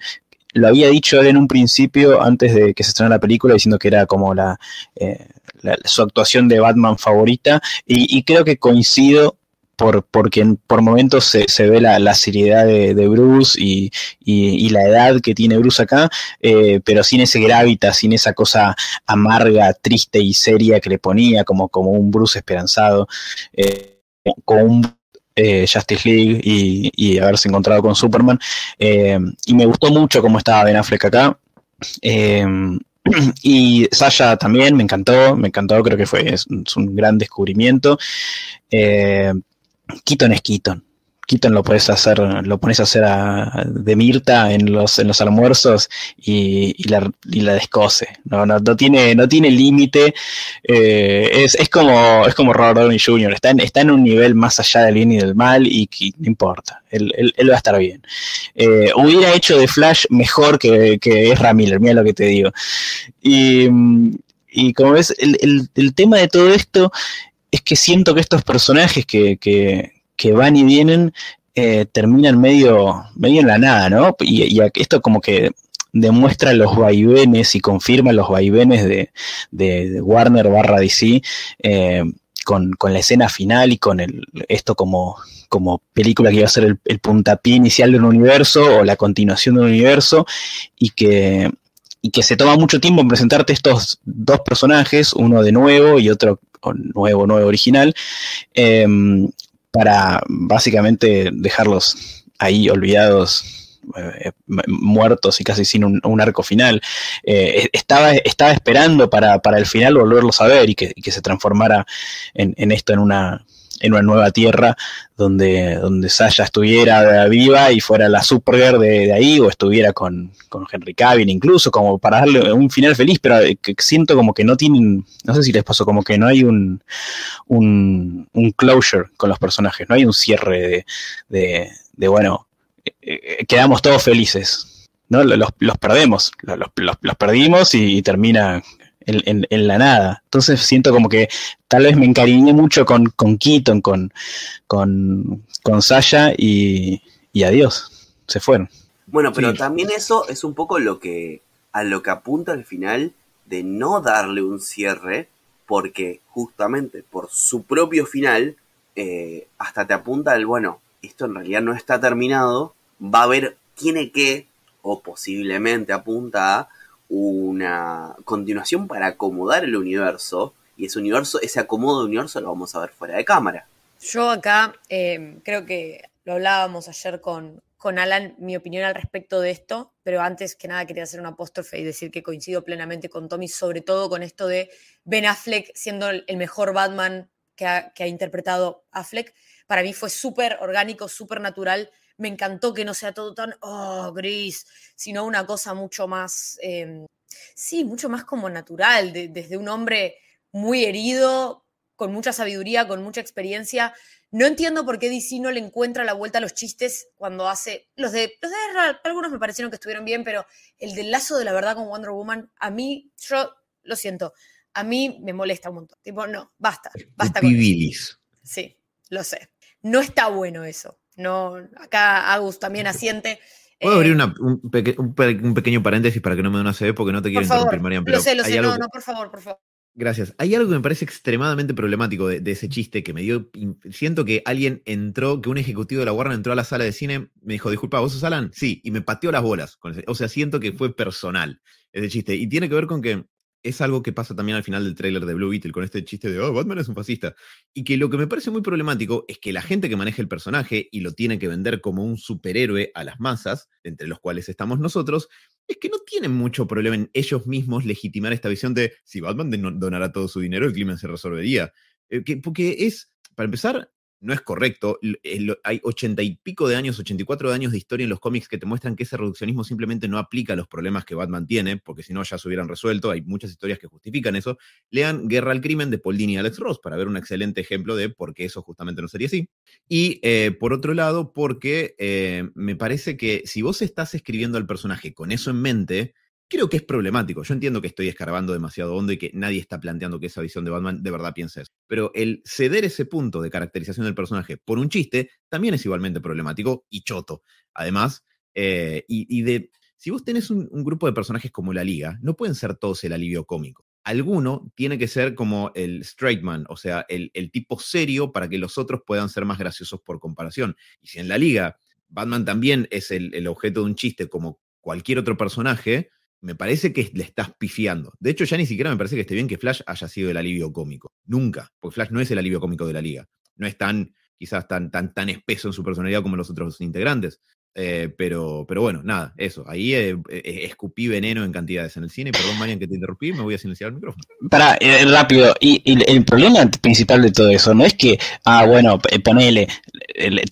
lo había dicho él en un principio antes de que se estrenara la película diciendo que era como la, eh, la su actuación de Batman favorita y, creo que coincido por, porque por momentos se, se ve la, la, seriedad de, de Bruce y, y, y, la edad que tiene Bruce acá, eh, pero sin ese gravita, sin esa cosa amarga, triste y seria que le ponía, como, como un Bruce esperanzado, eh, con un eh, Justice League y, haberse encontrado con Superman. Eh, y me gustó mucho cómo estaba Ben Affleck acá. Eh, *clears throat* y Sasha también me encantó, me encantó, creo que fue es, un gran descubrimiento. Keaton es Keaton. Lo puedes hacer, lo pones a hacer de Mirta en los, en los almuerzos y, la, y la descose. No, no, no tiene, no tiene límite. Eh, es, es, como, es como Robert Downey Jr. Está en, está en un nivel más allá del bien y del mal y, no importa. Él, él, va a estar bien. Eh, hubiera hecho de Flash mejor que, que Ezra Miller, mira lo que te digo. Y, y como ves, el, el, tema de todo esto es que siento que estos personajes que, que, van y vienen eh, terminan medio, medio en la nada, ¿no? Y, esto como que demuestra los vaivenes y confirma los vaivenes de, de, Warner barra DC eh, con, la escena final y con el, esto como, como película que iba a ser el, puntapié inicial de un universo o la continuación de un universo y que, y que se toma mucho tiempo en presentarte estos dos personajes, uno de nuevo y otro nuevo, nuevo original, em, para básicamente dejarlos ahí olvidados, eh, muertos y casi sin un, arco final. Eh, estaba, estaba esperando para, el final volverlos a ver y que, se transformara en, esto, en una, en una nueva tierra donde, donde Sasha estuviera viva y fuera la Supergirl de, ahí o estuviera con, Henry Cavill incluso como para darle un final feliz, pero que siento como que no tienen, no sé si les pasó, como que no hay un, un, closure con los personajes, no hay un cierre de, de, bueno, eh, eh, quedamos todos felices. ¿no? Los, los perdemos, los, los, perdimos y termina en, la nada. Entonces siento como que tal vez me encariñé mucho con, con Keaton, con, con, con Sasha y, y adiós, se fueron. Bueno, pero también eso es un poco lo que a lo que apunta al final de no darle un cierre, porque justamente por su propio final, eh, hasta te apunta al, bueno, esto en realidad no está terminado, va a haber, tiene que, o posiblemente apunta a, una continuación para acomodar el universo y ese universo, ese acomodo de universo lo vamos a ver fuera de cámara. Yo acá eh, creo que lo hablábamos ayer con, con Alan, mi opinión al respecto de esto, pero antes que nada quería hacer un apóstrofe y decir que coincido plenamente con Tommy, sobre todo con esto de Ben Affleck siendo el mejor Batman que ha, que ha interpretado Affleck. Para mí fue súper orgánico, súper natural me encantó que no sea todo tan, oh, gris, sino una cosa mucho más, em, sí, mucho más como natural, desde un hombre muy herido, con mucha sabiduría, con mucha experiencia. No entiendo por qué DC no le encuentra la vuelta a los chistes cuando hace. Los de, los de algunos me parecieron que estuvieron bien, pero el del lazo de la verdad con Wonder Woman, a mí, yo lo siento, a mí me molesta un montón. Tipo, no, basta, basta con Sí, lo sé. No está bueno eso. No, acá Agus también asiente. ¿Puedo abrir eh, un, pequeño paréntesis para que no me dé una CB porque no te quiero interrumpir, Marian? Pero lo sé, lo sé, no, no, por favor, por favor. Gracias. Hay algo que me parece extremadamente problemático de, ese chiste que me dio. Siento que alguien entró, que un ejecutivo de la Warner entró a la sala de cine, me dijo, disculpa, ¿vos sos Alan? Sí, y me pateó las bolas. o sea, siento que fue personal ese chiste. Y tiene que ver con que es algo que pasa también al final del tráiler de Blue Beetle con este chiste de, oh, Batman es un fascista. Y que lo que me parece muy problemático es que la gente que maneja el personaje y lo tiene que vender como un superhéroe a las masas, entre los cuales estamos nosotros, es que no tienen mucho problema en ellos mismos legitimar esta visión de, si Batman donara todo su dinero, el crimen se resolvería. Eh, porque es, para empezar, no es correcto. Hay ochenta y pico de años, 84 años de historia en los cómics que te muestran que ese reduccionismo simplemente no aplica a los problemas que Batman tiene, porque si no ya se hubieran resuelto. Hay muchas historias que justifican eso. Lean Guerra al Crimen de Paul Dini y Alex Ross para ver un excelente ejemplo de por qué eso justamente no sería así. Y eh, por otro lado, porque eh, me parece que si vos estás escribiendo al personaje con eso en mente, creo que es problemático. Yo entiendo que estoy escarbando demasiado hondo y que nadie está planteando que esa visión de Batman de verdad piense eso. Pero el ceder ese punto de caracterización del personaje por un chiste también es igualmente problemático y choto. Además, eh, y, de. Si vos tenés un, grupo de personajes como la Liga, no pueden ser todos el alivio cómico. Alguno tiene que ser como el straight man, o sea, el, tipo serio para que los otros puedan ser más graciosos por comparación. Y si en la Liga Batman también es el objeto de un chiste como cualquier otro personaje, me parece que le estás pifiando. De hecho, ya ni siquiera me parece que esté bien que Flash haya sido el alivio cómico. Nunca. Porque Flash no es el alivio cómico de la liga. No es tan, quizás tan, tan, tan espeso en su personalidad como los otros integrantes. Eh, pero, pero bueno, nada, eso. Ahí eh, eh, escupí veneno en cantidades en el cine. Perdón, Marian, que te interrumpí, me voy a silenciar el micrófono. Para, rápido. Y, el problema principal de todo eso no es que, ah, bueno, ponele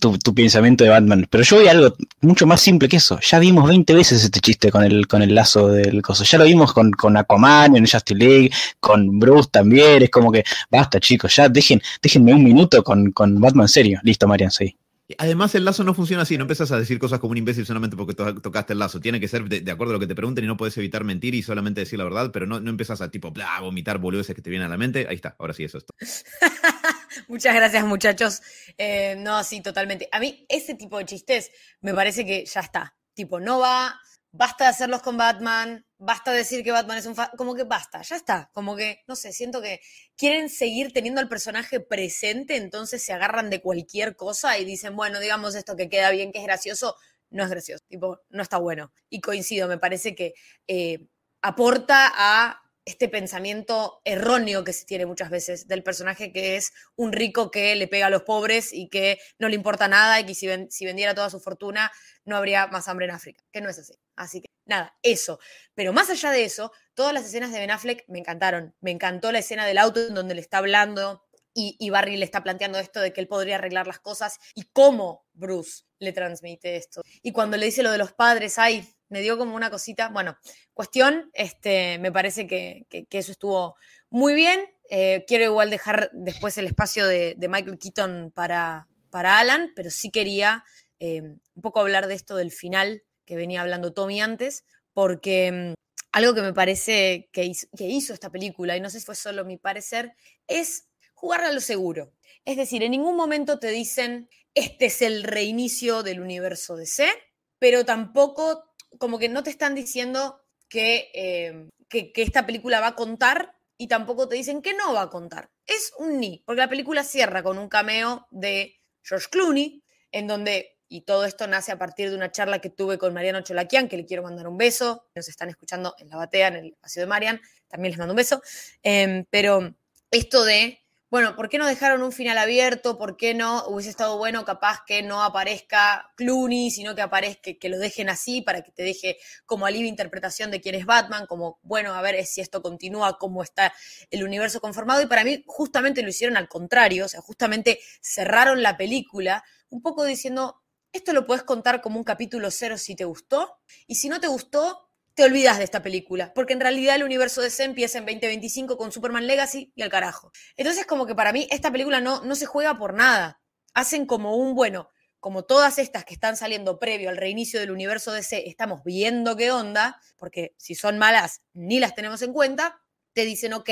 tu, tu, pensamiento de Batman. Pero yo voy algo mucho más simple que eso. Ya vimos 20 veces este chiste con el, con el lazo del coso. Ya lo vimos con, con Aquaman en Justice League, con Bruce también. Es como que, basta, chicos, ya dejen, déjenme un minuto con, con Batman serio. Listo, Marian, sí. Además, el lazo no funciona así, no empiezas a decir cosas como un imbécil solamente porque tocaste el lazo. Tiene que ser de, acuerdo a lo que te pregunten y no puedes evitar mentir y solamente decir la verdad, pero no, no empiezas a tipo, bla, vomitar boludeces que te vienen a la mente. Ahí está, ahora sí, eso es todo. *laughs* Muchas gracias, muchachos. Eh, no, sí, totalmente. A mí, ese tipo de chistes me parece que ya está. Tipo, no va, basta de hacerlos con Batman, basta de decir que Batman es un... como que basta, ya está. Como que, no sé, siento que quieren seguir teniendo al personaje presente, entonces se agarran de cualquier cosa y dicen, bueno, digamos esto que queda bien, que es gracioso, no es gracioso, tipo, no está bueno. Y coincido, me parece que eh, aporta a este pensamiento erróneo que se tiene muchas veces del personaje que es un rico que le pega a los pobres y que no le importa nada y que si vendiera toda su fortuna no habría más hambre en África, que no es así. Así que nada, eso. Pero más allá de eso, todas las escenas de Ben Affleck me encantaron. Me encantó la escena del auto en donde le está hablando y, y, Barry le está planteando esto de que él podría arreglar las cosas y cómo Bruce le transmite esto. Y cuando le dice lo de los padres, ay, me dio como una cosita. Bueno, cuestión, este, me parece que, eso estuvo muy bien. Eh, quiero igual dejar después el espacio de, Michael Keaton para, para, Alan, pero sí quería eh, un poco hablar de esto del final que venía hablando Tommy antes, porque mm, algo que me parece que hizo, que esta película, y no sé si fue solo mi parecer, es jugar a lo seguro. Es decir, en ningún momento te dicen, este es el reinicio del universo de C, pero tampoco como que no te están diciendo eh, que, que, esta película va a contar y tampoco te dicen que no va a contar. Es un ni, porque la película cierra con un cameo de George Clooney, en donde, y todo esto nace a partir de una charla que tuve con Mariano Cholaquian, que le quiero mandar un beso, nos están escuchando en la batea, en el espacio de Marian, también les mando un beso, em, pero esto de bueno, ¿por qué no dejaron un final abierto? ¿Por qué no hubiese estado bueno capaz que no aparezca Clooney, sino que aparezca, que lo dejen así para que te deje como alivio interpretación de quién es Batman, como, bueno, a ver si esto continúa, cómo está el universo conformado. Y para mí justamente lo hicieron al contrario, o sea, justamente cerraron la película un poco diciendo, esto lo puedes contar como un capítulo cero si te gustó, y si no te gustó, te olvidas de esta película, porque en realidad el universo de C empieza en 2025 con Superman Legacy y al carajo. Entonces, como que para mí esta película no, no se juega por nada. Hacen como un, bueno, como todas estas que están saliendo previo al reinicio del universo de C, estamos viendo qué onda, porque si son malas ni las tenemos en cuenta, te dicen, ok,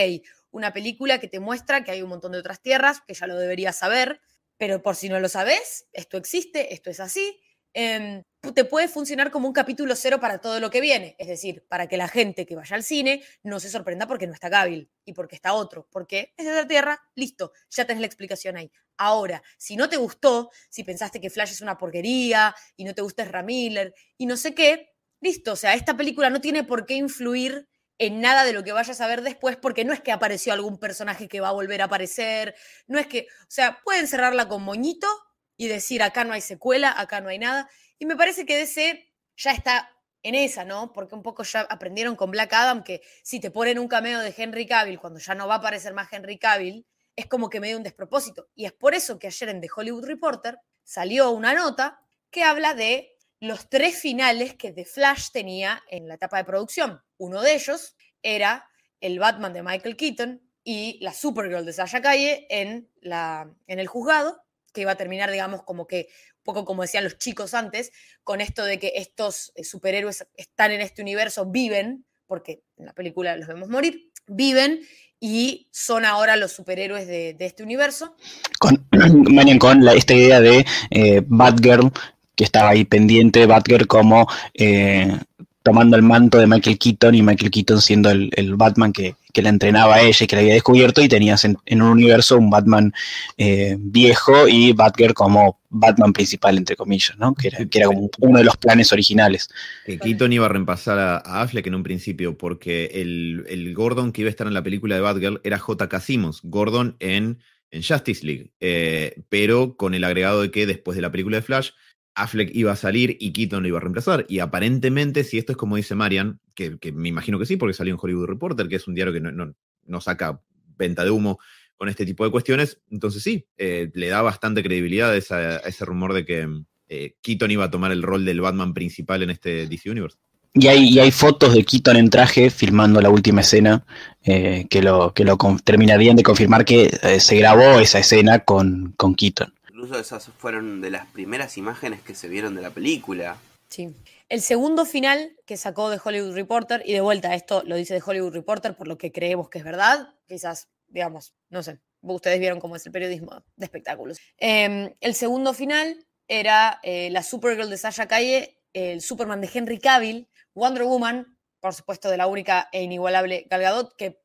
una película que te muestra que hay un montón de otras tierras, que ya lo deberías saber, pero por si no lo sabes, esto existe, esto es así, Em, te puede funcionar como un capítulo cero para todo lo que viene. Es decir, para que la gente que vaya al cine no se sorprenda porque no está Gabil y porque está otro. Porque es de la Tierra, listo, ya tenés la explicación ahí. Ahora, si no te gustó, si pensaste que Flash es una porquería y no te gusta Ramiller y no sé qué, listo. O sea, esta película no tiene por qué influir en nada de lo que vayas a ver después, porque no es que apareció algún personaje que va a volver a aparecer, no es que, o sea, pueden cerrarla con moñito y decir acá no hay secuela, acá no hay nada. Y me parece que DC ya está en esa, ¿no? Porque un poco ya aprendieron con Black Adam que si te ponen un cameo de Henry Cavill cuando ya no va a aparecer más Henry Cavill, es como que medio un despropósito. Y es por eso que ayer en The Hollywood Reporter salió una nota que habla de los tres finales que The Flash tenía en la etapa de producción. Uno de ellos era el Batman de Michael Keaton y la Supergirl de Sasha Calle en, la, en el juzgado que iba a terminar, digamos, como que, un poco como decían los chicos antes, con esto de que estos eh, superhéroes están en este universo, viven, porque en la película los vemos morir, viven y son ahora los superhéroes de, este universo. Con, *clears throat* con esta idea de eh, Batgirl, que estaba ahí pendiente, Batgirl como eh, tomando el manto de Michael Keaton y Michael Keaton siendo el, Batman que, que, la entrenaba a ella y que la había descubierto y tenías en, un universo un Batman eh, viejo y Batgirl como Batman principal, entre comillas, ¿no? Que era, que era como uno de los planes originales. Que Keaton iba a reemplazar a, Affleck en un principio porque el, Gordon que iba a estar en la película de Batgirl era J.K. Simmons, Gordon en, en Justice League, eh, pero con el agregado de que después de la película de Flash Affleck iba a salir y Keaton lo iba a reemplazar. Y aparentemente, si esto es como dice Marian, que, me imagino que sí, porque salió en Hollywood Reporter, que es un diario que no, saca venta de humo con este tipo de cuestiones, entonces sí, eh, le da bastante credibilidad a, ese rumor de que eh, Keaton iba a tomar el rol del Batman principal en este DC Universe. Y hay, hay fotos de Keaton en traje filmando la última escena eh, que lo, que lo terminarían de confirmar que se grabó esa escena con, con Keaton incluso esas fueron de las primeras imágenes que se vieron de la película. Sí. El segundo final que sacó de Hollywood Reporter, y de vuelta esto lo dice de Hollywood Reporter por lo que creemos que es verdad, quizás, digamos, no sé, ustedes vieron cómo es el periodismo de espectáculos. Em, el segundo final era eh, la Supergirl de Sasha Calle, el Superman de Henry Cavill, Wonder Woman, por supuesto de la única e inigualable Gal Gadot, que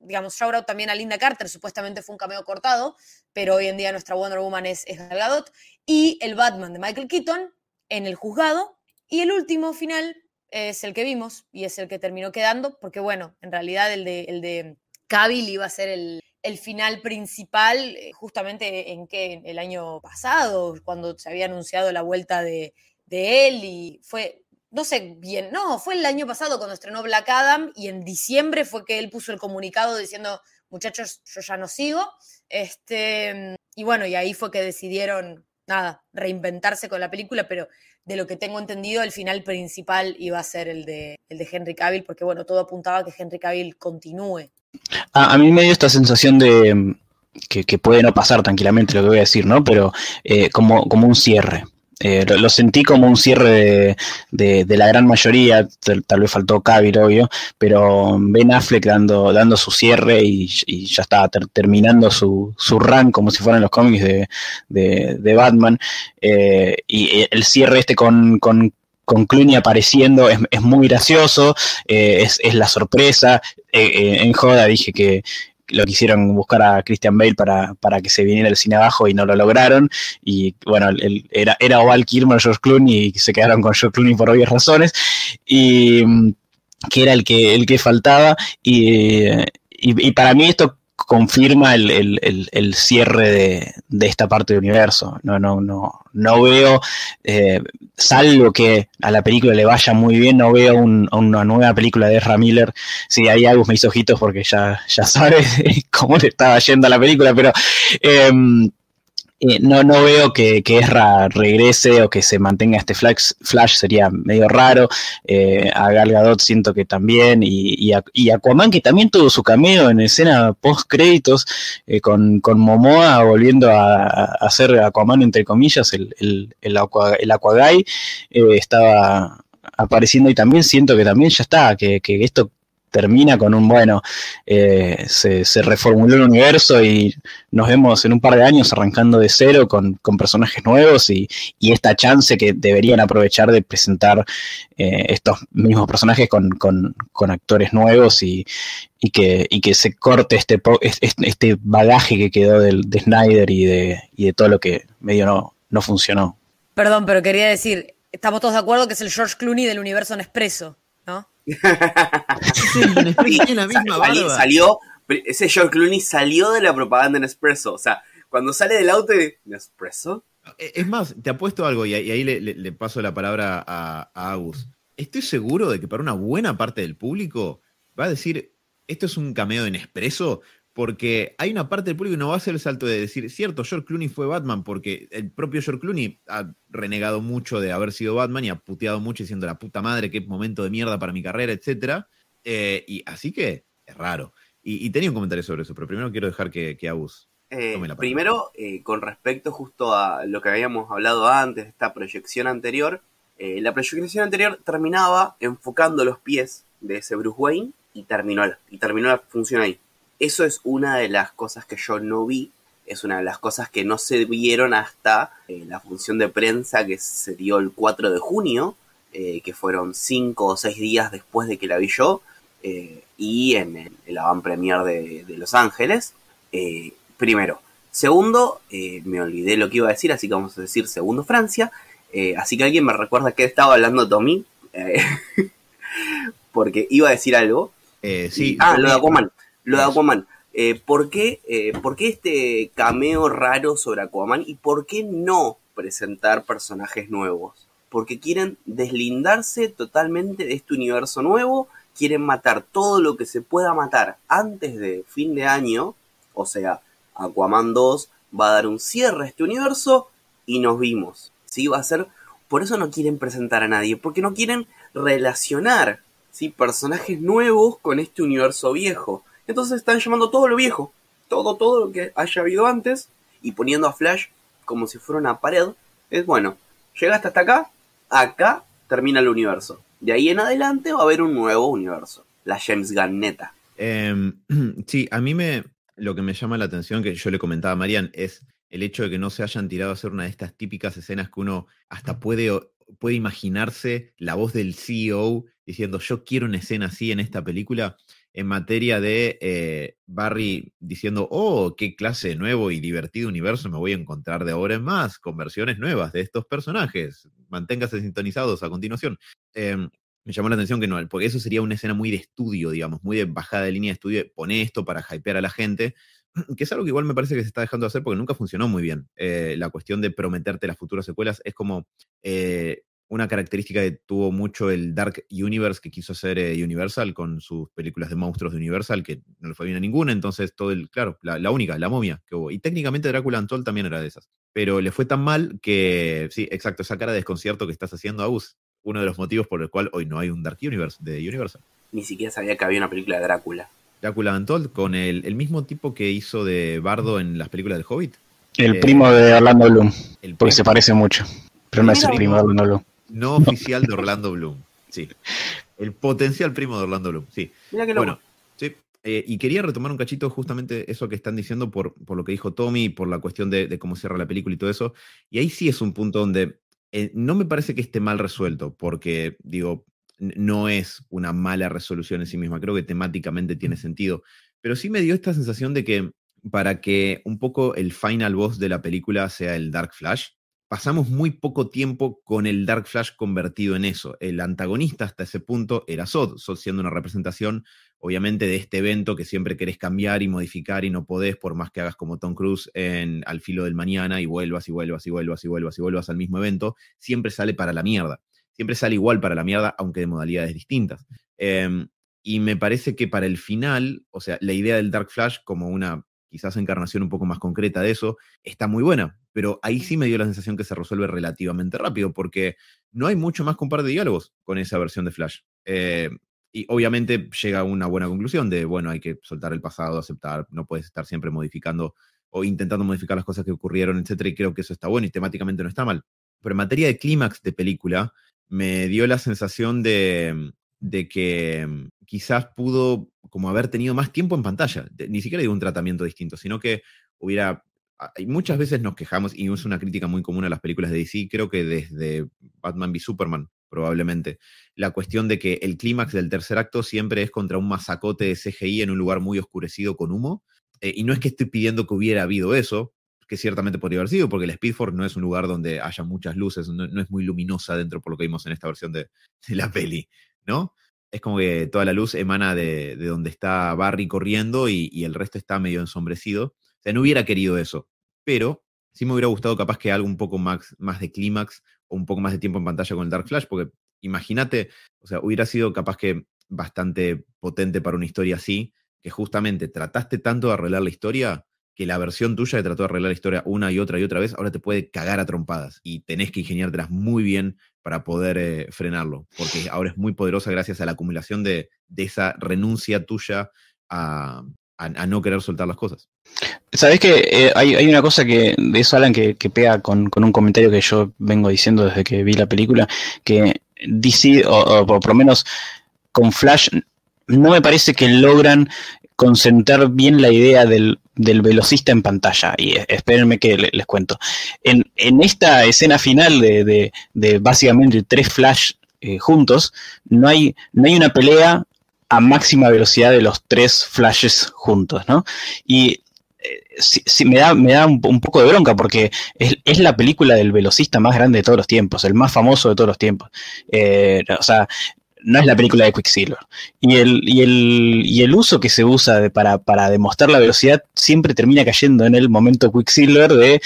digamos, shout out también a Linda Carter, supuestamente fue un cameo cortado, pero hoy en día nuestra Wonder Woman es, es Gal y el Batman de Michael Keaton en el juzgado, y el último final es el que vimos, y es el que terminó quedando, porque bueno, en realidad el de, el de Cavill iba a ser el, final principal eh, justamente en que el año pasado, cuando se había anunciado la vuelta de, de él, y fue no sé bien, no, fue el año pasado cuando estrenó Black Adam y en diciembre fue que él puso el comunicado diciendo, muchachos, yo ya no sigo. Este, y bueno, y ahí fue que decidieron, nada, reinventarse con la película, pero de lo que tengo entendido, el final principal iba a ser el de, el de Henry Cavill, porque bueno, todo apuntaba a que Henry Cavill continúe. A, mí me dio esta sensación de que, puede no pasar tranquilamente lo que voy a decir, ¿no? Pero eh, como, como un cierre. Eh, lo, sentí como un cierre de, la gran mayoría, tal, vez faltó Cavill, obvio, pero Ben Affleck dando, dando su cierre y, ya estaba terminando su, su run como si fueran los cómics de, Batman. Eh, y el cierre este con, con Clooney apareciendo es, muy gracioso, eh, es, es, la sorpresa. en Joda dije que lo quisieron buscar a Christian Bale para, para, que se viniera el cine abajo y no lo lograron. Y bueno, era, era Oval Kilmer, George Clooney, y se quedaron con George Clooney por obvias razones. Y mm, que era el que, el que faltaba. Y, y, para mí esto confirma el, cierre de, esta parte del universo. No, no, no, no veo, eh, salvo que a la película le vaya muy bien, no veo una nueva película de Ezra Miller. Sí, ahí hago mis ojitos porque ya, ya sabes *laughs* cómo le estaba yendo a la película, pero em, eh, no, no veo que, que Ezra regrese o que se mantenga este flash, flash sería medio raro. Eh, a Gal Gadot siento que también, y, y, Aquaman que también tuvo su cameo en escena post créditos eh, con, con, Momoa volviendo a, hacer Aquaman entre comillas, el, el, el, el Aquaguy estaba apareciendo y también siento que también ya está, que, que esto termina con un, bueno, eh, se, reformuló el universo y nos vemos en un par de años arrancando de cero con, personajes nuevos y, esta chance que deberían aprovechar de presentar eh, estos mismos personajes con, actores nuevos y, que, que se corte este, este bagaje que quedó del, de Snyder y de, de todo lo que medio no, no funcionó. Perdón, pero quería decir, estamos todos de acuerdo que es el George Clooney del universo Nespresso, ¿no? salió, ese George Clooney salió de la propaganda en Espresso. O sea, cuando sale del auto de Nespresso. Eh, es más, te apuesto algo y ahí le, paso la palabra a, a, Agus. Estoy seguro de que para una buena parte del público va a decir, esto es un cameo en Nespresso, porque hay una parte del público que no va a hacer el salto de decir, cierto, George Clooney fue Batman, porque el propio George Clooney ha renegado mucho de haber sido Batman y ha puteado mucho diciendo la puta madre, qué momento de mierda para mi carrera, etc. Eh, y así que es raro. Y, tenía un comentario sobre eso, pero primero quiero dejar que, que Abus eh, primero, eh, con respecto justo a lo que habíamos hablado antes, esta proyección anterior, la proyección anterior terminaba enfocando los pies de ese Bruce Wayne y terminó, y terminó la función ahí eso es una de las cosas que yo no vi, es una de las cosas que no se vieron hasta eh, la función de prensa que se dio el 4 de junio, eh, que fueron 5 o 6 días después de que la vi yo, eh, y en el, avant premier de, Los Ángeles. primero. Segundo, me olvidé lo que iba a decir, así que vamos a decir segundo Francia. así que alguien me recuerda que estaba hablando Tommy, *laughs* porque iba a decir algo. sí, ah, lo de Aquaman. Lo de Aquaman. Eh, ¿por, qué, eh, ¿Por qué este cameo raro sobre Aquaman? ¿Y por qué no presentar personajes nuevos. Porque quieren deslindarse totalmente de este universo nuevo, quieren matar todo lo que se pueda matar antes de fin de año, o sea, Aquaman 2 va a dar un cierre a este universo y nos vimos. ¿sí? Va a ser, por eso no quieren presentar a nadie, porque no quieren relacionar ¿sí? personajes nuevos con este universo viejo. Entonces están llamando todo lo viejo, todo, todo lo que haya habido antes y poniendo a Flash como si fuera una pared. Es bueno, llegaste hasta acá, acá termina el universo. De ahí en adelante va a haber un nuevo universo, la James Gunn neta. Em, *clears throat* sí, a mí me, lo que me llama la atención, que yo le comentaba a Marian, es el hecho de que no se hayan tirado a hacer una de estas típicas escenas que uno hasta puede, puede imaginarse la voz del CEO diciendo yo quiero una escena así en esta película en materia de eh, Barry diciendo, oh, qué clase de nuevo y divertido universo me voy a encontrar de ahora en más, con versiones nuevas de estos personajes. Manténgase sintonizados a continuación. Em, me llamó la atención que no, porque eso sería una escena muy de estudio, digamos, muy de bajada de línea de estudio, pone esto para hypear a la gente, *clears throat* que es algo que igual me parece que se está dejando de hacer porque nunca funcionó muy bien. Eh, la cuestión de prometerte las futuras secuelas es como eh, una característica que tuvo mucho el Dark Universe que quiso hacer eh, Universal con sus películas de monstruos de Universal, que no le fue bien a ninguna, entonces todo el, claro, la, única, la momia que hubo. Y técnicamente Drácula Untold también era de esas. Pero le fue tan mal que, sí, exacto, esa cara de desconcierto que estás haciendo, Agus, uno de los motivos por el cual hoy no hay un Dark Universe de Universal. Ni siquiera sabía que había una película de Drácula. Drácula Untold, con el, mismo tipo que hizo de Bardo en las películas del Hobbit. El eh, primo de Orlando Bloom, porque se parece mucho, pero no es el primo de Orlando Bloom. No *laughs* oficial de Orlando Bloom, sí. El potencial primo de Orlando Bloom, sí. bueno, sí. Eh, y quería retomar un cachito justamente eso que están diciendo por, por lo que dijo Tommy, por la cuestión de, cómo cierra la película y todo eso. Y ahí sí es un punto donde eh, no me parece que esté mal resuelto, porque digo, no es una mala resolución en sí misma, creo que temáticamente tiene sentido, pero sí me dio esta sensación de que para que un poco el final boss de la película sea el Dark Flash, pasamos muy poco tiempo con el Dark Flash convertido en eso. El antagonista hasta ese punto era Zod, Zod siendo una representación, obviamente, de este evento que siempre querés cambiar y modificar y no podés, por más que hagas como Tom Cruise en Al filo del mañana y vuelvas y vuelvas y vuelvas y vuelvas y vuelvas al mismo evento, siempre sale para la mierda. Siempre sale igual para la mierda, aunque de modalidades distintas. Em, y me parece que para el final, o sea, la idea del Dark Flash como una quizás encarnación un poco más concreta de eso, está muy buena, pero ahí sí me dio la sensación que se resuelve relativamente rápido, porque no hay mucho más con par de diálogos con esa versión de Flash. Eh, y obviamente llega a una buena conclusión de, bueno, hay que soltar el pasado, aceptar, no puedes estar siempre modificando o intentando modificar las cosas que ocurrieron, etcétera, y creo que eso está bueno y temáticamente no está mal. Pero en materia de clímax de película, me dio la sensación de, de que mm, quizás pudo como haber tenido más tiempo en pantalla. Ni siquiera digo un tratamiento distinto, sino que hubiera... Muchas veces nos quejamos, y es una crítica muy común a las películas de DC, creo que desde Batman v Superman, probablemente, la cuestión de que el clímax del tercer acto siempre es contra un masacote de CGI en un lugar muy oscurecido con humo. Eh, y no es que estoy pidiendo que hubiera habido eso, que ciertamente podría haber sido, porque el Speedforce no es un lugar donde haya muchas luces, no, es muy luminosa dentro por lo que vimos en esta versión de la peli. ¿No? Es como que toda la luz emana de, donde está Barry corriendo y, el resto está medio ensombrecido. O sea, no hubiera querido eso, pero sí me hubiera gustado capaz que algo un poco más, más de clímax o un poco más de tiempo en pantalla con el Dark Flash, porque imagínate, o sea, hubiera sido capaz que bastante potente para una historia así, que justamente trataste tanto de arreglar la historia que la versión tuya que trató de arreglar la historia una y otra y otra vez, ahora te puede cagar a trompadas y tenés que ingeniártelas muy bien para poder eh, frenarlo, porque ahora es muy poderosa gracias a la acumulación de, esa renuncia tuya a, no querer soltar las cosas. Sabes que eh, hay, una cosa que de eso, Alan, que, pega con, un comentario que yo vengo diciendo desde que vi la película, que DC, o por lo menos con Flash, no me parece que logran concentrar bien la idea del, velocista en pantalla. Y espérenme que les, cuento. En, esta escena final de, básicamente tres flash eh, juntos, no hay, no hay una pelea a máxima velocidad de los tres flashes juntos, ¿no? Y eh, me da, me da un, poco de bronca porque es, la película del velocista más grande de todos los tiempos, el más famoso de todos los tiempos. Eh, o sea, no es la película de Quicksilver. Y el, y el, y el uso que se usa para, demostrar la velocidad siempre termina cayendo en el momento Quicksilver de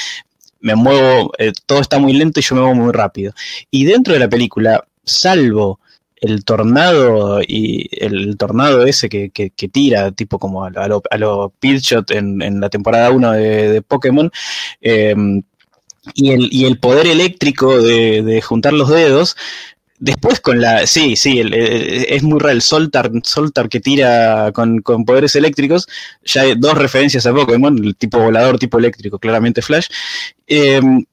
me muevo, eh, todo está muy lento y yo me muevo muy rápido. Y dentro de la película, salvo el tornado y el tornado ese que, tira, tipo como a, a lo en, la temporada 1 de, Pokémon, eh, y, el, y el poder eléctrico de juntar los dedos, Después con la. Sí, sí, es muy real. Soltar, Soltar que tira con, poderes eléctricos. Ya hay dos referencias a Pokémon, el tipo volador, tipo eléctrico, claramente Flash. Em,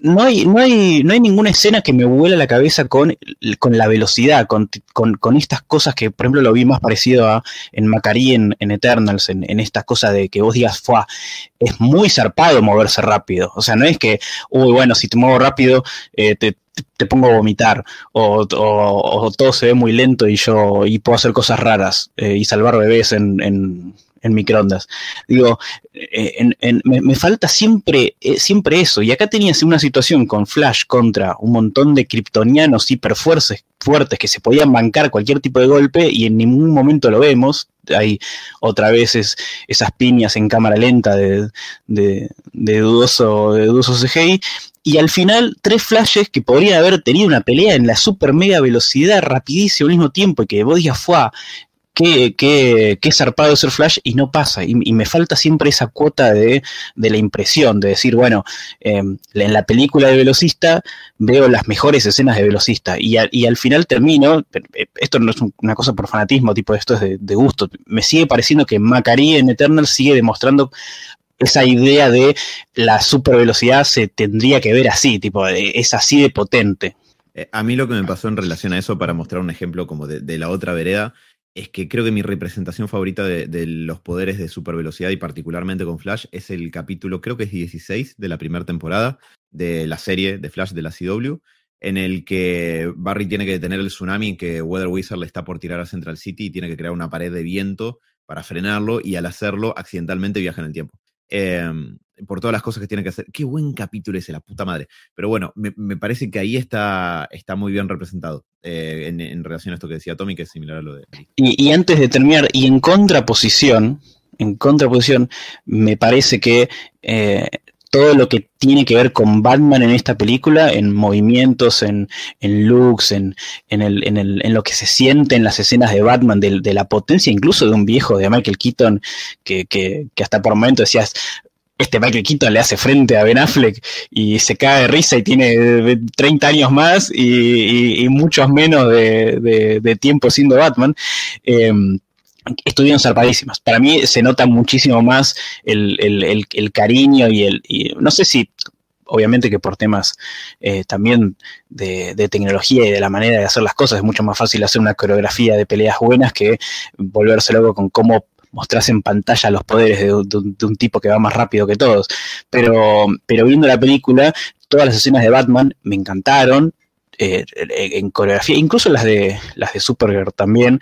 no hay, no, hay, no hay ninguna escena que me vuela la cabeza con, con la velocidad, con, estas cosas que, por ejemplo, lo vi más parecido a en Macari en, Eternals, en, estas cosas de que vos digas, fue es muy zarpado moverse rápido. O sea, no es que, uy, bueno, si te muevo rápido, eh, te, te pongo a vomitar o, todo se ve muy lento y yo y puedo hacer cosas raras eh, y salvar bebés en, en, microondas. Digo, eh, me, falta siempre, eh, siempre eso. Y acá tenías una situación con Flash contra un montón de kryptonianos hiperfuertes fuertes que se podían bancar cualquier tipo de golpe y en ningún momento lo vemos. Hay otra vez esas piñas en cámara lenta de, de, de dudoso, de dudoso CGI y al final tres flashes que podrían haber tenido una pelea en la super mega velocidad rapidísimo al mismo tiempo y que vos digas, fue qué, qué, qué zarpado ser Flash y no pasa. Y, me falta siempre esa cuota de, la impresión, de decir, bueno, em, en la película de Velocista veo las mejores escenas de Velocista y, y, al final termino, eh, esto no es una cosa por fanatismo, tipo esto es de, de gusto, me sigue pareciendo que Macari en Eternal sigue demostrando esa idea de la super velocidad se tendría que ver así, tipo, es así de potente. Eh, a mí lo que me pasó en relación a eso, para mostrar un ejemplo como de, la otra vereda, es que creo que mi representación favorita de, los poderes de super velocidad y particularmente con Flash es el capítulo, creo que es 16 de la primera temporada de la serie de Flash de la CW, en el que Barry tiene que detener el tsunami que Weather Wizard le está por tirar a Central City y tiene que crear una pared de viento para frenarlo y al hacerlo accidentalmente viaja en el tiempo. Em, por todas las cosas que tiene que hacer. Qué buen capítulo ese, la puta madre. Pero bueno, me, parece que ahí está, está muy bien representado eh, en, relación a esto que decía Tommy, que es similar a lo de... Y, antes de terminar, y en contraposición, en contraposición, me parece que eh, todo lo que tiene que ver con Batman en esta película, en movimientos, en, en looks, en, en, el, en, el, en, lo que se siente en las escenas de Batman, de, de la potencia incluso de un viejo de Michael Keaton, que, que, que hasta por momentos decías, este Michael Keaton le hace frente a Ben Affleck y se cae de risa y tiene 30 años más y, y, muchos menos de, de, tiempo siendo Batman. Eh, estuvieron zarpadísimas. Para mí se nota muchísimo más el, cariño y el... no sé si, obviamente que por temas eh, también de, tecnología y de la manera de hacer las cosas, es mucho más fácil hacer una coreografía de peleas buenas que volverse luego con cómo mostrarse en pantalla los poderes de, un tipo que va más rápido que todos. Pero, pero viendo la película, todas las escenas de Batman me encantaron, eh, en coreografía, incluso las de las de Supergirl también.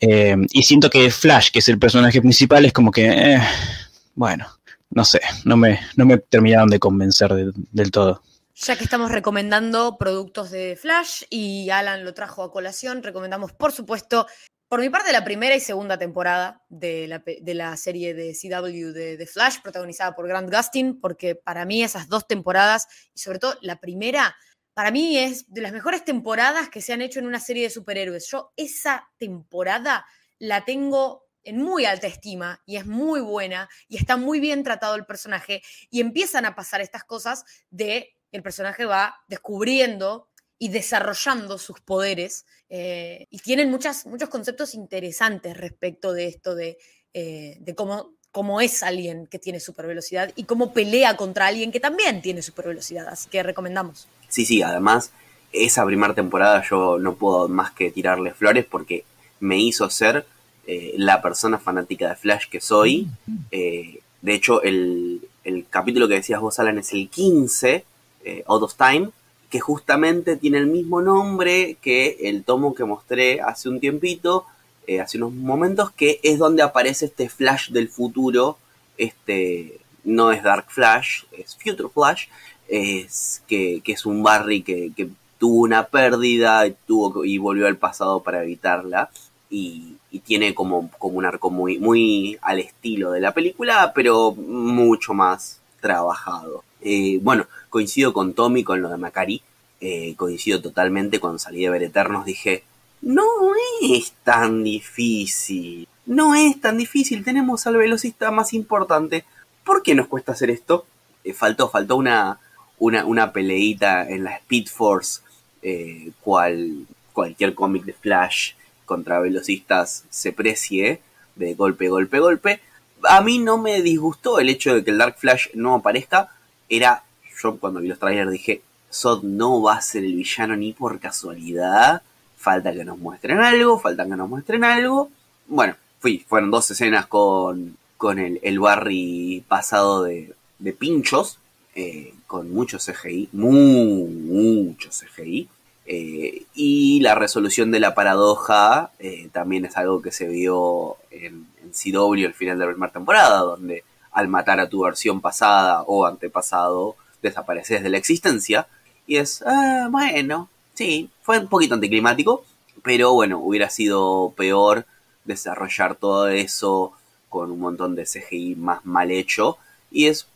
Eh, y siento que Flash, que es el personaje principal, es como que, eh, bueno, no sé, no me, no me terminaron de convencer del todo. Ya que estamos recomendando productos de Flash y Alan lo trajo a colación, recomendamos por supuesto, por mi parte, la primera y segunda temporada de la, de la serie de CW de, de, Flash, protagonizada por Grant Gustin, porque para mí esas dos temporadas, y sobre todo la primera, para mí es de las mejores temporadas que se han hecho en una serie de superhéroes. Yo esa temporada la tengo en muy alta estima y es muy buena y está muy bien tratado el personaje y empiezan a pasar estas cosas de el personaje va descubriendo y desarrollando sus poderes eh, y tienen muchas, muchos conceptos interesantes respecto de esto de, eh, de cómo cómo es alguien que tiene super velocidad y cómo pelea contra alguien que también tiene super velocidad. Así que recomendamos. Sí, sí, además, esa primera temporada yo no puedo más que tirarle flores porque me hizo ser eh, la persona fanática de Flash que soy. Eh, de hecho, el, capítulo que decías vos, Alan, es el 15, eh, Out of Time, que justamente tiene el mismo nombre que el tomo que mostré hace un tiempito, eh, hace unos momentos, que es donde aparece este Flash del futuro, este no es Dark Flash, es Future Flash, es que, es un Barry que, tuvo una pérdida y, tuvo, y volvió al pasado para evitarla. Y, tiene como, como un arco muy, muy al estilo de la película, pero mucho más trabajado. Eh, bueno, coincido con Tommy con lo de Macari. Eh, coincido totalmente cuando salí de ver Eternos. Dije, no es tan difícil. No es tan difícil. Tenemos al velocista más importante. ¿Por qué nos cuesta hacer esto? Eh, faltó, faltó una, una, una peleita en la Speed Force. cual cualquier cómic de Flash contra velocistas se precie de golpe, golpe, golpe. A mí no me disgustó el hecho de que el Dark Flash no aparezca. Era, yo cuando vi los trailers dije, Sod no va a ser el villano ni por casualidad. Falta que nos muestren algo, falta que nos muestren algo. Bueno, fui, fueron dos escenas con, con el, el Barry pasado de, de pinchos, eh, con mucho CGI, muy, mucho CGI. Eh, y la resolución de la paradoja eh, también es algo que se vio en, en CW al final de la primera temporada, donde al matar a tu versión pasada o antepasado desapareces de la existencia. Y es, ah, bueno, sí, fue un poquito anticlimático, pero bueno, hubiera sido peor desarrollar todo eso con un montón de CGI más mal hecho. Y es,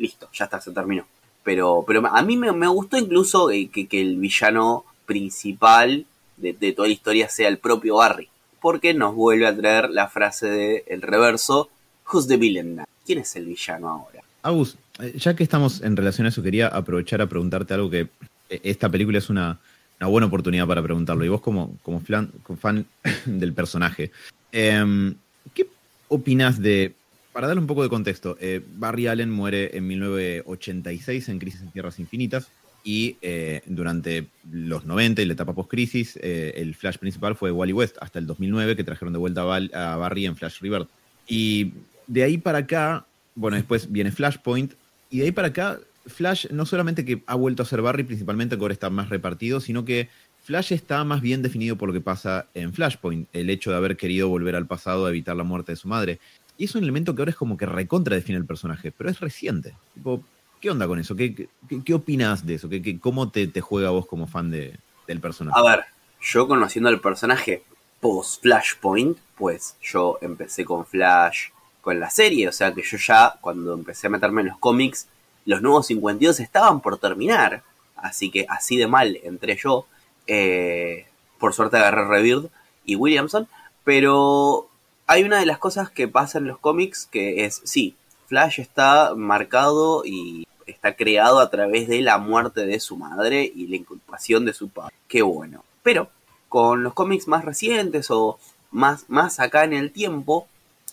listo, ya está, se terminó. Pero, pero a mí me, gustó incluso que, que el villano principal de, toda la historia sea el propio Barry. Porque nos vuelve a traer la frase de el reverso, Who's the villain now? ¿Quién es el villano ahora? Agus, eh, ya que estamos en relación a eso, quería aprovechar a preguntarte algo que eh, esta película es una, buena oportunidad para preguntarlo. Y vos como, como, fan, *laughs* del personaje, em, ¿qué opinas de, para darle un poco de contexto, eh, Barry Allen muere en 1986 en Crisis en Tierras Infinitas y eh, durante los 90 y la etapa post-crisis, eh, el Flash principal fue Wally West hasta el 2009, que trajeron de vuelta a, Barry en Flash Rebirth. Y de ahí para acá, bueno, después viene Flashpoint, y de ahí para acá, Flash no solamente que ha vuelto a ser Barry, principalmente que ahora está más repartido, sino que Flash está más bien definido por lo que pasa en Flashpoint, el hecho de haber querido volver al pasado a evitar la muerte de su madre. Y es un elemento que ahora es como que recontra define el personaje, pero es reciente. Tipo, ¿Qué onda con eso? ¿Qué, qué, opinas de eso? ¿Qué, cómo te, te, juega vos como fan de, del personaje? A ver, yo conociendo al personaje post Flashpoint, pues yo empecé con Flash con la serie, o sea que yo ya cuando empecé a meterme en los cómics, los nuevos 52 estaban por terminar, así que así de mal entré yo. Eh, por suerte agarré Rebirth y Williamson, pero hay una de las cosas que pasa en los cómics que es, sí, Flash está marcado y está creado a través de la muerte de su madre y la inculpación de su padre. Qué bueno. Pero con los cómics más recientes o más, más acá en el tiempo,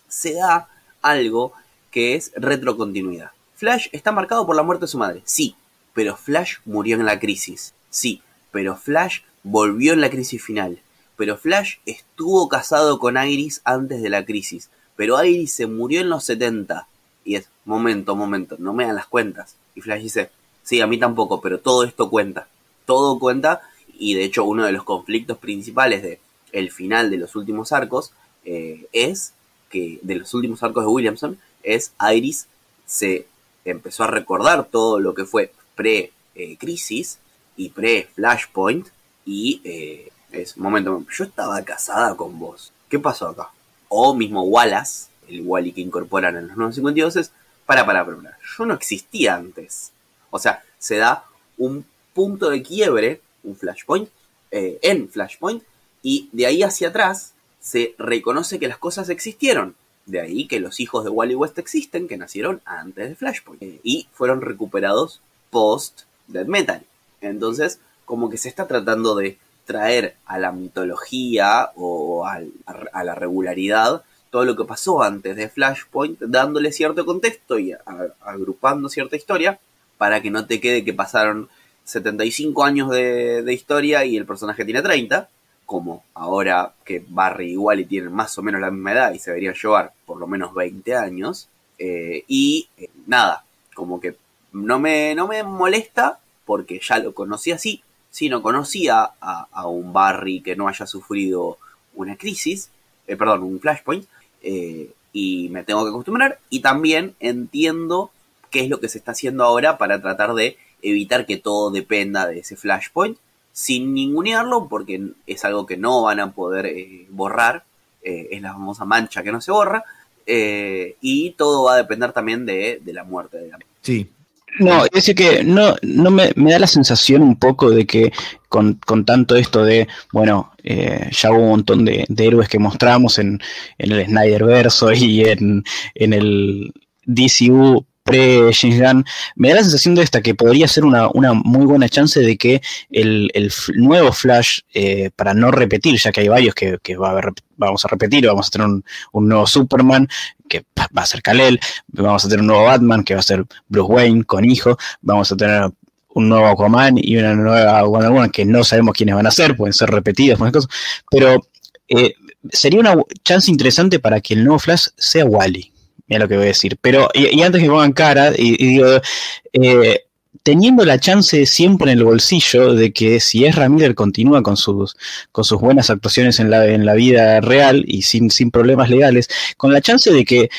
se da algo que es retrocontinuidad. Flash está marcado por la muerte de su madre, sí, pero Flash murió en la crisis, sí, pero Flash volvió en la crisis final, pero Flash estuvo casado con Iris antes de la crisis, pero Iris se murió en los 70, y es, momento, momento, no me dan las cuentas. Y Flash dice, sí, a mí tampoco, pero todo esto cuenta. Todo cuenta y de hecho uno de los conflictos principales de el final de los últimos arcos eh, es que de los últimos arcos de Williamson es Iris se empezó a recordar todo lo que fue pre-crisis y pre-flashpoint y eh, es momento, yo estaba casada con vos. ¿Qué pasó acá? O mismo Wallace, el Wally que incorporan en los 952 es, para, para, para, yo no existía antes. O sea, se da un punto de quiebre, un flashpoint, eh, en flashpoint, y de ahí hacia atrás se reconoce que las cosas existieron. De ahí que los hijos de Wally West existen, que nacieron antes de Flashpoint. Eh, y fueron recuperados post Dead Metal. Entonces, como que se está tratando de traer a la mitología o a la regularidad todo lo que pasó antes de Flashpoint, dándole cierto contexto y agrupando cierta historia para que no te quede que pasaron 75 años de, historia y el personaje tiene 30, como ahora que Barry y Wally tienen más o menos la misma edad y se deberían llevar por lo menos 20 años. Eh, y eh, nada, como que no me, no me molesta porque ya lo conocí así. Si no conocía a, un Barry que no haya sufrido una crisis, eh, perdón, un flashpoint, eh, y me tengo que acostumbrar. Y también entiendo qué es lo que se está haciendo ahora para tratar de evitar que todo dependa de ese flashpoint, sin ningunearlo, porque es algo que no van a poder eh, borrar, es la famosa mancha que no se borra, y todo va a depender también de, la muerte de la Sí, No, es decir que no, no me, me, da la sensación un poco de que con, con tanto esto de, bueno, eh, ya hubo un montón de, de héroes que mostramos en, en el Snyder verso y en, en el DCU Gunn, me da la sensación de esta que podría ser una, muy buena chance de que el, nuevo Flash, eh, para no repetir, ya que hay varios que, va a haber, vamos a repetir, vamos a tener un, un nuevo Superman, que va a ser Kal-El, vamos a tener un nuevo Batman, que va a ser Bruce Wayne con hijo, vamos a tener un nuevo Aquaman y una nueva Wonder Woman que no sabemos quiénes van a ser, pueden ser repetidas, cosas, pero eh, sería una chance interesante para que el nuevo Flash sea Wally. Mira lo que voy a decir. Pero, y, antes que pongan cara, y, y digo, eh, teniendo la chance siempre en el bolsillo de que si Ezra Miller continúa con sus, con sus buenas actuaciones en la, en la vida real y sin, sin problemas legales, con la chance de que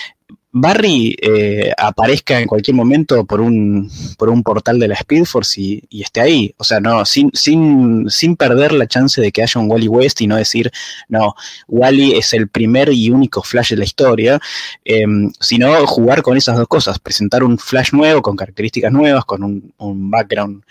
Barry eh, aparezca en cualquier momento por un, por un portal de la Speed Force y, esté ahí. O sea, no, sin, sin, sin perder la chance de que haya un Wally West y no decir, no, Wally es el primer y único Flash de la historia, eh, sino jugar con esas dos cosas, presentar un Flash nuevo, con características nuevas, con un, un background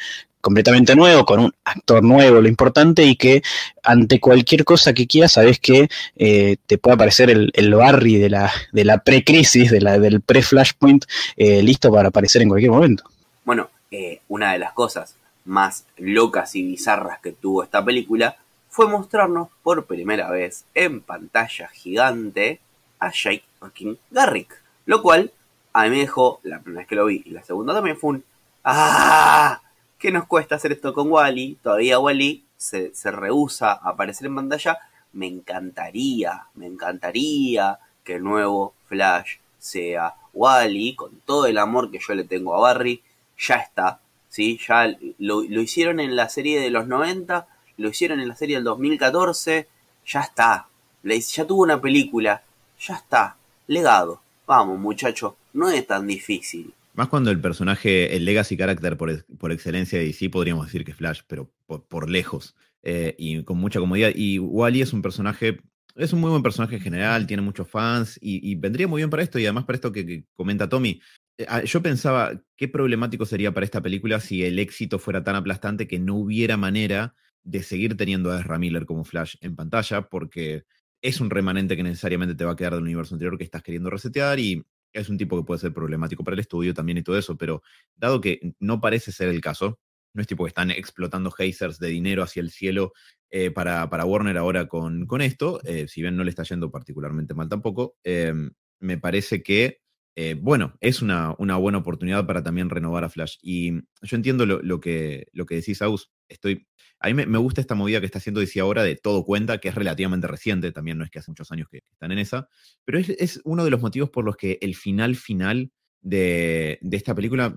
completamente nuevo, con un actor nuevo, lo importante, y que ante cualquier cosa que quieras, sabes que eh, te puede aparecer el, el, Barry de la, de la pre-crisis, de la, del pre-Flashpoint, eh, listo para aparecer en cualquier momento. Bueno, eh, una de las cosas más locas y bizarras que tuvo esta película fue mostrarnos por primera vez en pantalla gigante a Jake fucking Garrick. Lo cual a mí me dejó, la primera vez que lo vi y la segunda también fue un ¡Ah! ¿Qué nos cuesta hacer esto con Wally? Todavía Wally se, se rehúsa a aparecer en pantalla. Me encantaría, me encantaría que el nuevo Flash sea Wally, con todo el amor que yo le tengo a Barry. Ya está, ¿sí? Ya lo, lo hicieron en la serie de los 90, lo hicieron en la serie del 2014. Ya está, ya tuvo una película, ya está, legado. Vamos, muchacho, no es tan difícil. Más cuando el personaje, el legacy character por, por excelencia de DC, podríamos decir que Flash, pero por, lejos. Eh, y con mucha comodidad. Y Wally es un personaje, es un muy buen personaje en general, tiene muchos fans y, vendría muy bien para esto. Y además para esto que, que comenta Tommy, eh, yo pensaba qué problemático sería para esta película si el éxito fuera tan aplastante que no hubiera manera de seguir teniendo a Ezra Miller como Flash en pantalla, porque es un remanente que necesariamente te va a quedar del universo anterior que estás queriendo resetear y es un tipo que puede ser problemático para el estudio también y todo eso, pero dado que no parece ser el caso, no es tipo que están explotando hazers de dinero hacia el cielo eh, para, para, Warner ahora con, con esto, eh, si bien no le está yendo particularmente mal tampoco, eh, me parece que, eh, bueno, es una, buena oportunidad para también renovar a Flash. Y yo entiendo lo, que, lo que decís, Aus, estoy a mí me, gusta esta movida que está haciendo DC ahora de todo cuenta, que es relativamente reciente, también no es que hace muchos años que están en esa, pero es, uno de los motivos por los que el final final de, esta película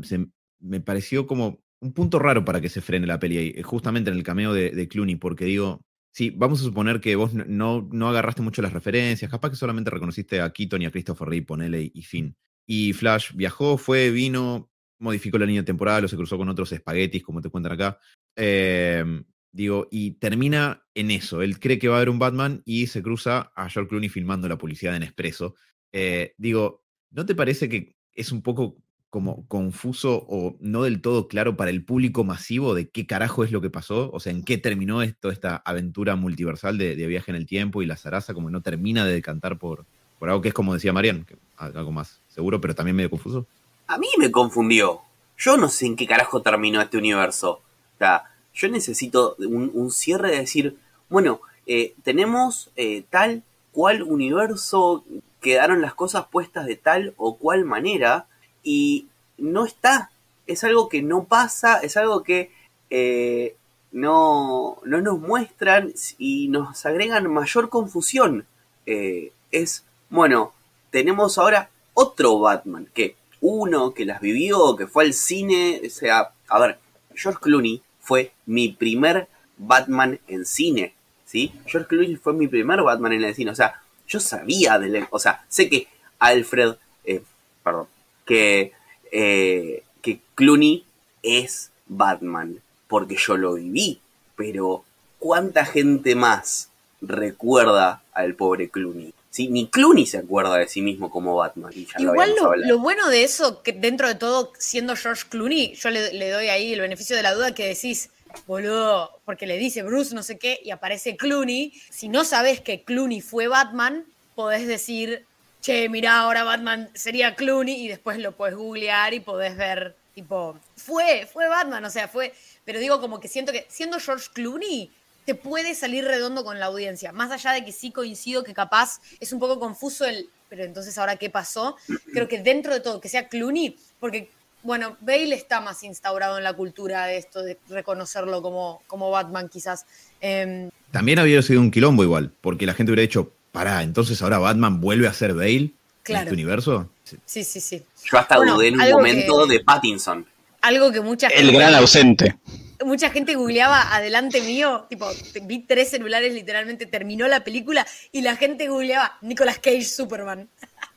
me pareció como un punto raro para que se frene la peli justamente en el cameo de, de Clooney, porque digo, sí, vamos a suponer que vos no, no agarraste mucho las referencias, capaz que solamente reconociste a Keaton y a Christopher Reeve, ponele y fin. Y Flash viajó, fue, vino, modificó la línea temporal o se cruzó con otros espaguetis, como te cuentan acá. Eh, digo, y termina en eso. Él cree que va a haber un Batman y se cruza a George Clooney filmando la publicidad en Expreso. Eh, digo, ¿no te parece que es un poco como confuso o no del todo claro para el público masivo de qué carajo es lo que pasó? O sea, ¿en qué terminó esto, esta aventura multiversal de, viaje en el tiempo y la zaraza como no termina de decantar por, por algo que es como decía Marian, algo más seguro, pero también medio confuso? A mí me confundió. Yo no sé en qué carajo terminó este universo. O sea, yo necesito un, cierre de decir, bueno, eh, tenemos eh, tal cual universo, quedaron las cosas puestas de tal o cual manera y no está. Es algo que no pasa, es algo que eh, no, no, nos muestran y nos agregan mayor confusión. Es, bueno, tenemos ahora otro Batman, que uno que las vivió, que fue al cine, o sea, a ver, George Clooney fue mi primer Batman en cine, ¿sí? George Clooney fue mi primer Batman en el cine, o sea, yo sabía de, o sea, sé que Alfred, eh, perdón, que, eh, que Clooney es Batman, porque yo lo viví, pero ¿cuánta gente más recuerda al pobre Clooney? Sí, ni Clooney se acuerda de sí mismo como Batman. y ya Igual lo, lo bueno de eso, que dentro de todo, siendo George Clooney, yo le, le doy ahí el beneficio de la duda que decís, boludo, porque le dice Bruce no sé qué y aparece Clooney. Si no sabes que Clooney fue Batman, podés decir, che, mirá, ahora Batman sería Clooney y después lo podés googlear y podés ver, tipo, fue, fue Batman, o sea, fue. Pero digo, como que siento que siendo George Clooney, te puede salir redondo con la audiencia. Más allá de que sí coincido que capaz es un poco confuso el, pero entonces ahora qué pasó, creo que dentro de todo, que sea Clooney, porque, bueno, Bale está más instaurado en la cultura de esto, de reconocerlo como, como Batman quizás. Em, También había sido un quilombo igual, porque la gente hubiera dicho, pará, entonces ahora Batman vuelve a ser Bale en Claro. este universo. Sí. sí, sí. Yo hasta Bueno, dudé en un momento que- de Pattinson. Algo que mucha El gran ausente. Mucha gente googleaba adelante mío, tipo, vi tres celulares, literalmente terminó la película y la gente googleaba Nicolas Cage Superman. *laughs*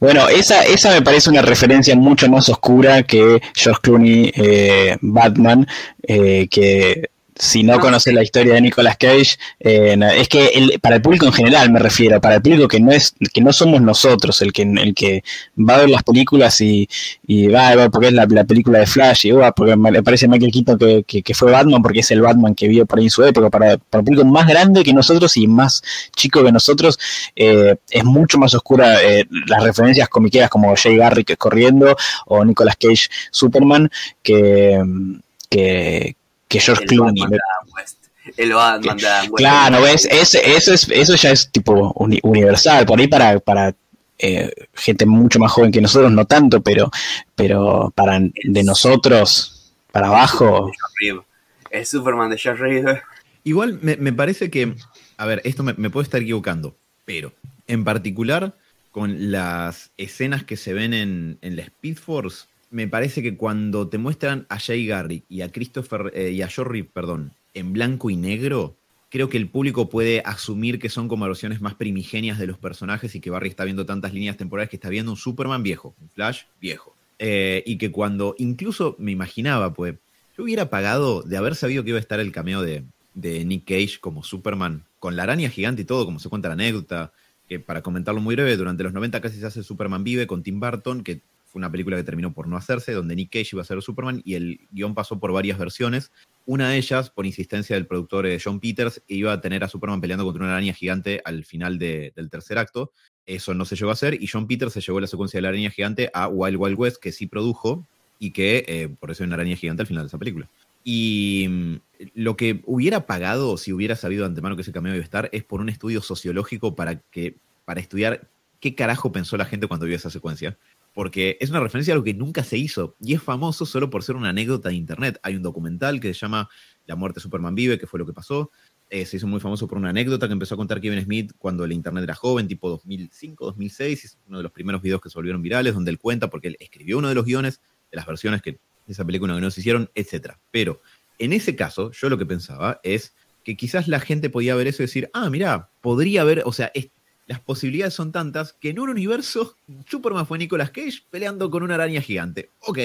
Bueno, esa, esa me parece una referencia mucho más oscura que George Clooney eh, Batman, eh, que si no Ah, conoces la historia de Nicolas Cage, eh, es que para el público en general me refiero, para el público que no es, que no somos nosotros el que, el que va a ver las películas y, y va a ver porque es la, la película de Flash y va porque me parece Michael Keaton que, que, que fue Batman porque es el Batman que vio por ahí en su época, para, para el público más grande que nosotros y más chico que nosotros, eh, es mucho más oscura eh, las referencias comiqueras como Jay Garrick corriendo o Nicolas Cage Superman que, que, que George El Clooney. Batman de Adam West. El Batman de Adam West. Claro, ¿ves? Ese- eso, es, eso ya es tipo uni- universal. Por ahí para, para eh, gente mucho más joven que nosotros, no tanto, pero, pero para de nosotros, para abajo. El Superman de George Reeves. Igual me, me parece que, a ver, esto me, me puedo estar equivocando, pero en particular con las escenas que se ven en, en la Speed Force, me parece que cuando te muestran a Jay Garrick y a Christopher eh, y a Reeves, perdón, en blanco y negro, creo que el público puede asumir que son como versiones más primigenias de los personajes y que Barry está viendo tantas líneas temporales que está viendo un Superman viejo, un Flash viejo. Eh, y que cuando, incluso me imaginaba, pues, yo hubiera pagado de haber sabido que iba a estar el cameo de, de Nick Cage como Superman, con la araña gigante y todo, como se cuenta la anécdota, que para comentarlo muy breve, durante los 90 casi se hace Superman Vive con Tim Burton, que una película que terminó por no hacerse, donde Nick Cage iba a ser Superman y el guion pasó por varias versiones. Una de ellas, por insistencia del productor eh, John Peters, iba a tener a Superman peleando contra una araña gigante al final de- del tercer acto. Eso no se llegó a hacer y John Peters se llevó la secuencia de la araña gigante a Wild Wild West, que sí produjo y que eh, por eso hay una araña gigante al final de esa película. Y mm, lo que hubiera pagado si hubiera sabido antemano que ese cameo iba a estar es por un estudio sociológico para, que, para estudiar qué carajo pensó la gente cuando vio esa secuencia. Porque es una referencia a lo que nunca se hizo y es famoso solo por ser una anécdota de internet. Hay un documental que se llama La muerte de Superman vive, que fue lo que pasó. Eh, se hizo muy famoso por una anécdota que empezó a contar Kevin Smith cuando el internet era joven, tipo 2005, 2006. Es uno de los primeros videos que se volvieron virales, donde él cuenta porque él escribió uno de los guiones de las versiones que de esa película que no se hicieron, etc. Pero en ese caso, yo lo que pensaba es que quizás la gente podía ver eso y decir, ah, mira, podría haber, o sea, es- las posibilidades son tantas que en un universo Superman fue Nicolas Cage peleando con una araña gigante. Ok,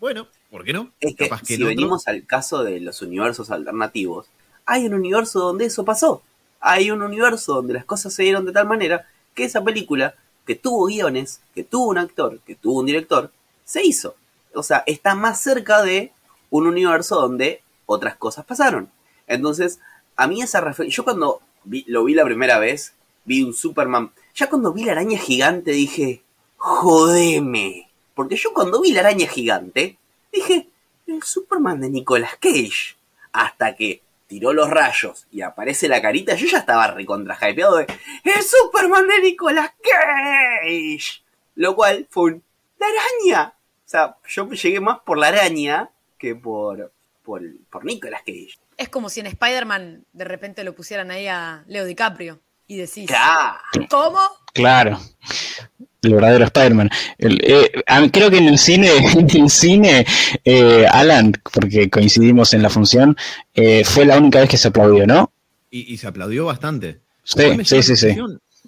bueno, ¿por qué no? Es que Capaz si el otro- venimos al caso de los universos alternativos, hay un universo donde eso pasó. Hay un universo donde las cosas se dieron de tal manera que esa película, que tuvo guiones, que tuvo un actor, que tuvo un director, se hizo. O sea, está más cerca de un universo donde otras cosas pasaron. Entonces, a mí esa referencia, yo cuando vi- lo vi la primera vez, vi un Superman, ya cuando vi la araña gigante dije, jodeme. Porque yo cuando vi la araña gigante, dije, el Superman de Nicolas Cage. Hasta que tiró los rayos y aparece la carita, yo ya estaba recontra hypeado de, el Superman de Nicolas Cage. Lo cual fue un, la araña. O sea, yo llegué más por la araña que por, por, por Nicolas Cage. Es como si en Spider-Man de repente lo pusieran ahí a Leo DiCaprio y decís. ¿cómo? Claro. El verdadero Spider-Man. Eh, creo que en el cine, *laughs* en el cine, eh, Alan, porque coincidimos en la función, eh, fue la única vez que se aplaudió, ¿no? Y, y se aplaudió bastante. Sí, sí, sí, sí.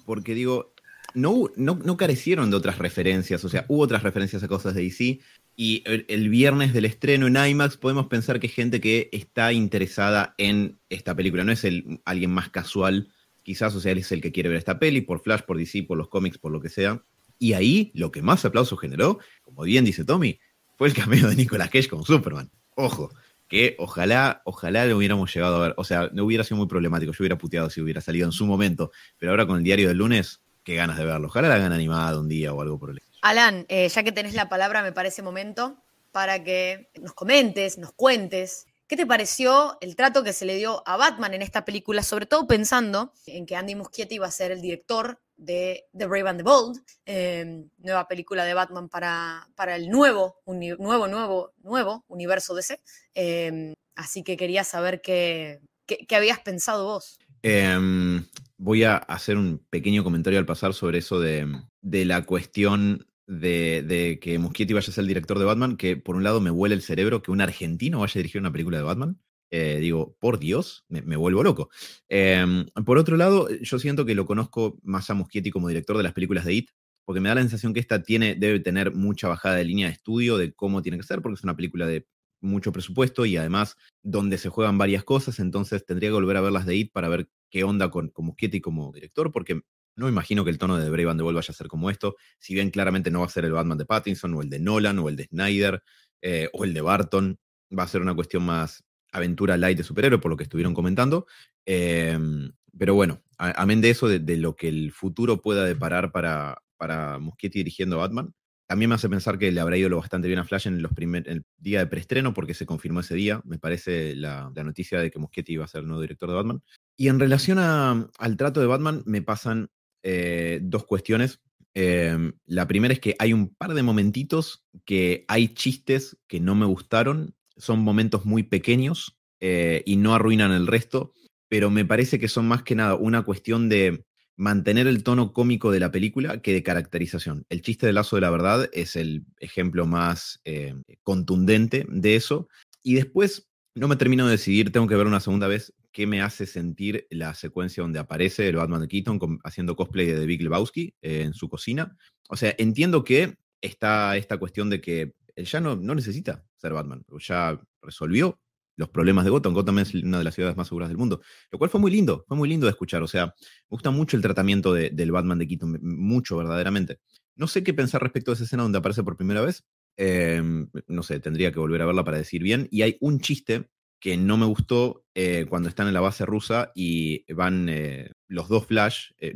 Porque digo, no, no, no carecieron de otras referencias, o sea, hubo otras referencias a cosas de DC. Y el, el viernes del estreno en IMAX podemos pensar que hay gente que está interesada en esta película, no es el, alguien más casual quizás, o él es el que quiere ver esta peli, por Flash, por DC, por los cómics, por lo que sea. Y ahí lo que más aplauso generó, como bien dice Tommy, fue el cameo de Nicolas Cage con Superman. Ojo, que ojalá, ojalá lo hubiéramos llegado a ver. O sea, no hubiera sido muy problemático. Yo hubiera puteado si hubiera salido en su momento. Pero ahora con el diario del lunes, qué ganas de verlo. Ojalá la hagan animada un día o algo por el estilo. Alan, eh, ya que tenés la palabra, me parece momento para que nos comentes, nos cuentes ¿Qué te pareció el trato que se le dio a Batman en esta película? Sobre todo pensando en que Andy Muschietti iba a ser el director de The Brave and the Bold, em, nueva película de Batman para, para el nuevo, nuevo, nuevo, nuevo universo DC. Em, así que quería saber qué, qué, habías pensado vos. Em, voy a hacer un pequeño comentario al pasar sobre eso de, de la cuestión de, que Muschietti vaya a ser el director de Batman, que por un lado me huele el cerebro que un argentino vaya a dirigir una película de Batman. Eh, digo, por Dios, me, vuelvo loco. Em, por otro lado, yo siento que lo conozco más a Muschietti como director de las películas de It, porque me da la sensación que esta tiene, debe tener mucha bajada de línea de estudio de cómo tiene que ser, porque es una película de mucho presupuesto y además donde se juegan varias cosas, entonces tendría que volver a ver las de It para ver qué onda con, con Muschietti como director, porque no imagino que el tono de Brave and the Bold vaya a ser como esto, si bien claramente no va a ser el Batman de Pattinson, o el de Nolan, o el de Snyder, eh, o el de Barton. Va a ser una cuestión más aventura light de superhéroe, por lo que estuvieron comentando. Em, pero bueno, amén de eso, de, lo que el futuro pueda deparar para, para dirigiendo a Batman, también me hace pensar que le habrá ido lo bastante bien a Flash en los primer, el día de preestreno, porque se confirmó ese día, me parece, la, noticia de que Muschietti iba a ser el nuevo director de Batman. Y en relación al trato de Batman, me pasan eh, dos cuestiones. Em, la primera es que hay un par de momentitos que hay chistes que no me gustaron. Son momentos muy pequeños eh, y no arruinan el resto, pero me parece que son más que nada una cuestión de mantener el tono cómico de la película que de caracterización. El chiste del lazo de la verdad es el ejemplo más eh, contundente de eso. Y después, no me termino de decidir, tengo que ver una segunda vez qué me hace sentir la secuencia donde aparece el Batman de Keaton haciendo cosplay de Big Lebowski eh, en su cocina. O sea, entiendo que está esta cuestión de que él ya no, no necesita ser Batman, ya resolvió los problemas de Gotham. Gotham es una de las ciudades más seguras del mundo, lo cual fue muy lindo, fue muy lindo de escuchar. O sea, me gusta mucho el tratamiento del Batman de Keaton, mucho verdaderamente. No sé qué pensar respecto a esa escena donde aparece por primera vez. Em, no sé, tendría que volver a verla para decir bien. Y hay un chiste que no me gustó eh, cuando están en la base rusa y van eh, los dos Flash, eh,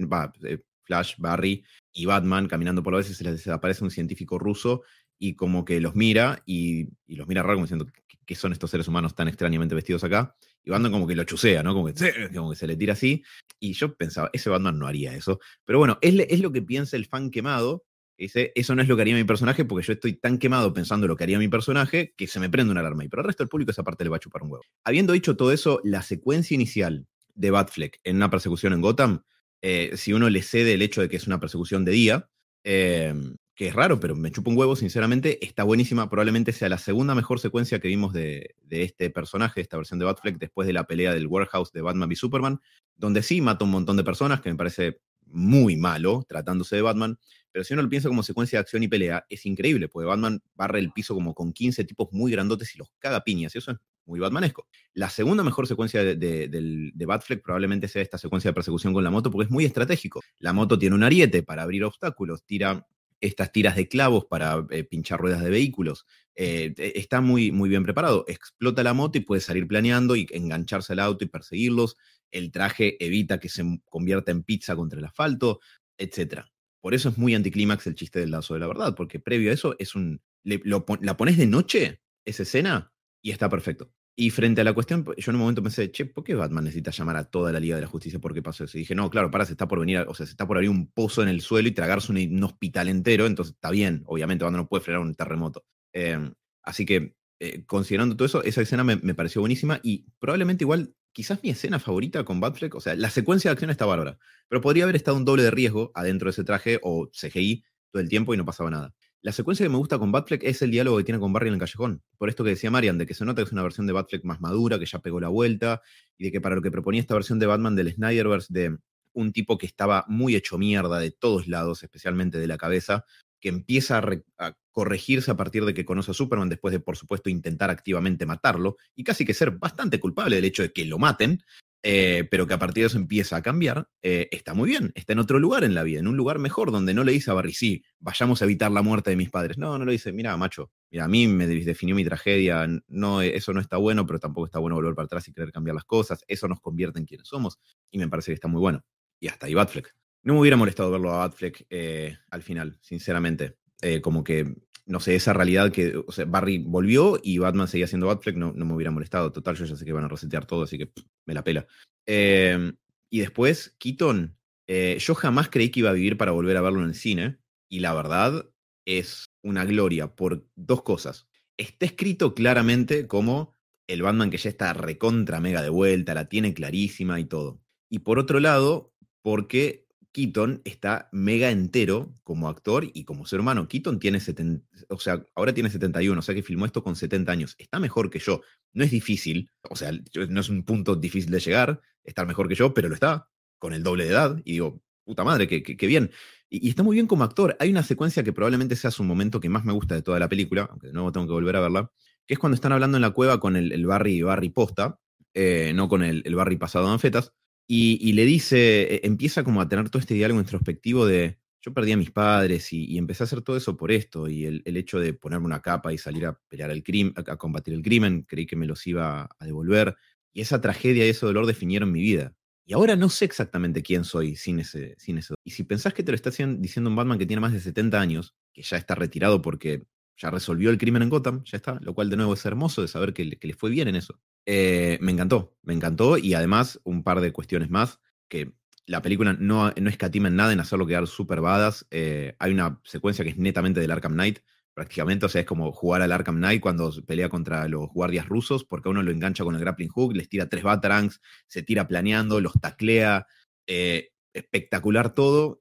Flash, Barry y Batman caminando por la base y se les aparece un científico ruso y como que los mira y, los mira raro como diciendo, ¿qué son estos seres humanos tan extrañamente vestidos acá? Y Batman como que lo chusea, ¿no? Como que, *laughs* como que se le tira así. Y yo pensaba, ese Batman no haría eso. Pero bueno, es, es lo que piensa el fan quemado Dice, eso no es lo que haría mi personaje porque yo estoy tan quemado pensando lo que haría mi personaje que se me prende una alarma. Y pero el resto del público esa parte le va a chupar un huevo. Habiendo dicho todo eso, la secuencia inicial de Batfleck en una persecución en Gotham, eh, si uno le cede el hecho de que es una persecución de día, em, que es raro, pero me chupa un huevo, sinceramente, está buenísima. Probablemente sea la segunda mejor secuencia que vimos de, de este personaje, esta versión de Batfleck, después de la pelea del Warehouse de Batman v Superman, donde sí mata un montón de personas, que me parece muy malo, tratándose de Batman, pero si uno lo piensa como secuencia de acción y pelea, es increíble, porque Batman barre el piso como con 15 tipos muy grandotes y los caga piñas, y eso es muy batmanesco. La segunda mejor secuencia de, de, Batfleck probablemente sea esta secuencia de persecución con la moto, porque es muy estratégico. La moto tiene un ariete para abrir obstáculos, tira estas tiras de clavos para eh, pinchar ruedas de vehículos. Eh, e, está muy, muy bien preparado. Explota la moto y puede salir planeando y engancharse al auto y perseguirlos. El traje evita que se convierta en pizza contra el asfalto, etc. Por eso es muy anticlímax el chiste del lazo de la verdad, porque previo a eso es un. la pones de noche, esa escena, y está perfecto. Y frente a la cuestión, yo en un momento pensé, che, ¿por qué Batman necesita llamar a toda la Liga de la Justicia? ¿Por qué pasó eso? Y dije, no, claro, para, se está por venir, o sea, se está por abrir un pozo en el suelo y tragarse un, hospital entero, entonces está bien, obviamente Batman no puede frenar un terremoto. Em, así que, eh, considerando todo eso, esa escena me, me, pareció buenísima y probablemente igual quizás mi escena favorita con Batfleck, o sea, la secuencia de acción está bárbara, pero podría haber estado un doble de riesgo adentro de ese traje o CGI todo el tiempo y no pasaba nada. La secuencia que me gusta con Batfleck es el diálogo que tiene con Barry en el callejón. Por esto que decía Marian, de que se nota que es una versión de Batfleck más madura, que ya pegó la vuelta, y de que para lo que proponía esta versión de Batman del Snyderverse, de un tipo que estaba muy hecho mierda de todos lados, especialmente de la cabeza, que empieza a, corregirse a partir de que conoce a Superman, después de, por supuesto, intentar activamente matarlo, y casi que ser bastante culpable del hecho de que lo maten, eh, pero que a partir de eso empieza a cambiar, eh, está muy bien, está en otro lugar en la vida, en un lugar mejor, donde no le dice a Barry, sí, vayamos a evitar la muerte de mis padres. No, no le dice, mira, macho, mira, a mí me definió mi tragedia, no, eso no está bueno, pero tampoco está bueno volver para atrás y querer cambiar las cosas, eso nos convierte en quienes somos, y me parece que está muy bueno. Y hasta ahí Batfleck. No me hubiera molestado verlo a Batfleck eh, al final, sinceramente. Como que no sé, esa realidad que, Barry volvió y Batman seguía siendo Batfleck, no, no me hubiera molestado. Total, yo ya sé que van a resetear todo, así que me la pela. Em, y después, Keaton, eh, yo jamás creí que iba a vivir para volver a verlo en el cine, y la verdad es una gloria por dos cosas. Está escrito claramente como el Batman que ya está recontra mega de vuelta, la tiene clarísima y todo. Y por otro lado, porque Keaton está mega entero como actor y como ser humano. Keaton tiene 70, o sea, ahora tiene 71, o sea que filmó esto con 70 años. Está mejor que yo. No es difícil, o sea, no es un punto difícil de llegar, estar mejor que yo, pero lo está, con el doble de edad. Y digo, puta madre, qué, bien. Y, está muy bien como actor. Hay una secuencia que probablemente sea su momento que más me gusta de toda la película, aunque de nuevo tengo que volver a verla, que es cuando están hablando en la cueva con el, Barry, Barry Posta, eh, no con el, el Barry pasado de anfetas y, le dice, e, empieza como a tener todo este diálogo introspectivo de, yo perdí a mis padres y, empecé a hacer todo eso por esto, y el, hecho de ponerme una capa y salir a pelear el crimen, a, combatir el crimen, creí que me los iba a devolver, y esa tragedia y ese dolor definieron mi vida. Y ahora no sé exactamente quién soy sin ese, sin eso. Y si pensás que te lo está diciendo un Batman que tiene más de 70 años, que ya está retirado porque ya resolvió el crimen en Gotham, ya está, lo cual de nuevo es hermoso de saber que, que le fue bien en eso. Eh, me encantó, me encantó y además un par de cuestiones más que la película no, no escatima en nada en hacerlo quedar súper badas. Eh, hay una secuencia que es netamente del Arkham Knight, prácticamente, o sea, es como jugar al Arkham Knight cuando pelea contra los guardias rusos, porque uno lo engancha con el grappling hook, les tira tres batarangs, se tira planeando, los taclea. Eh, espectacular todo.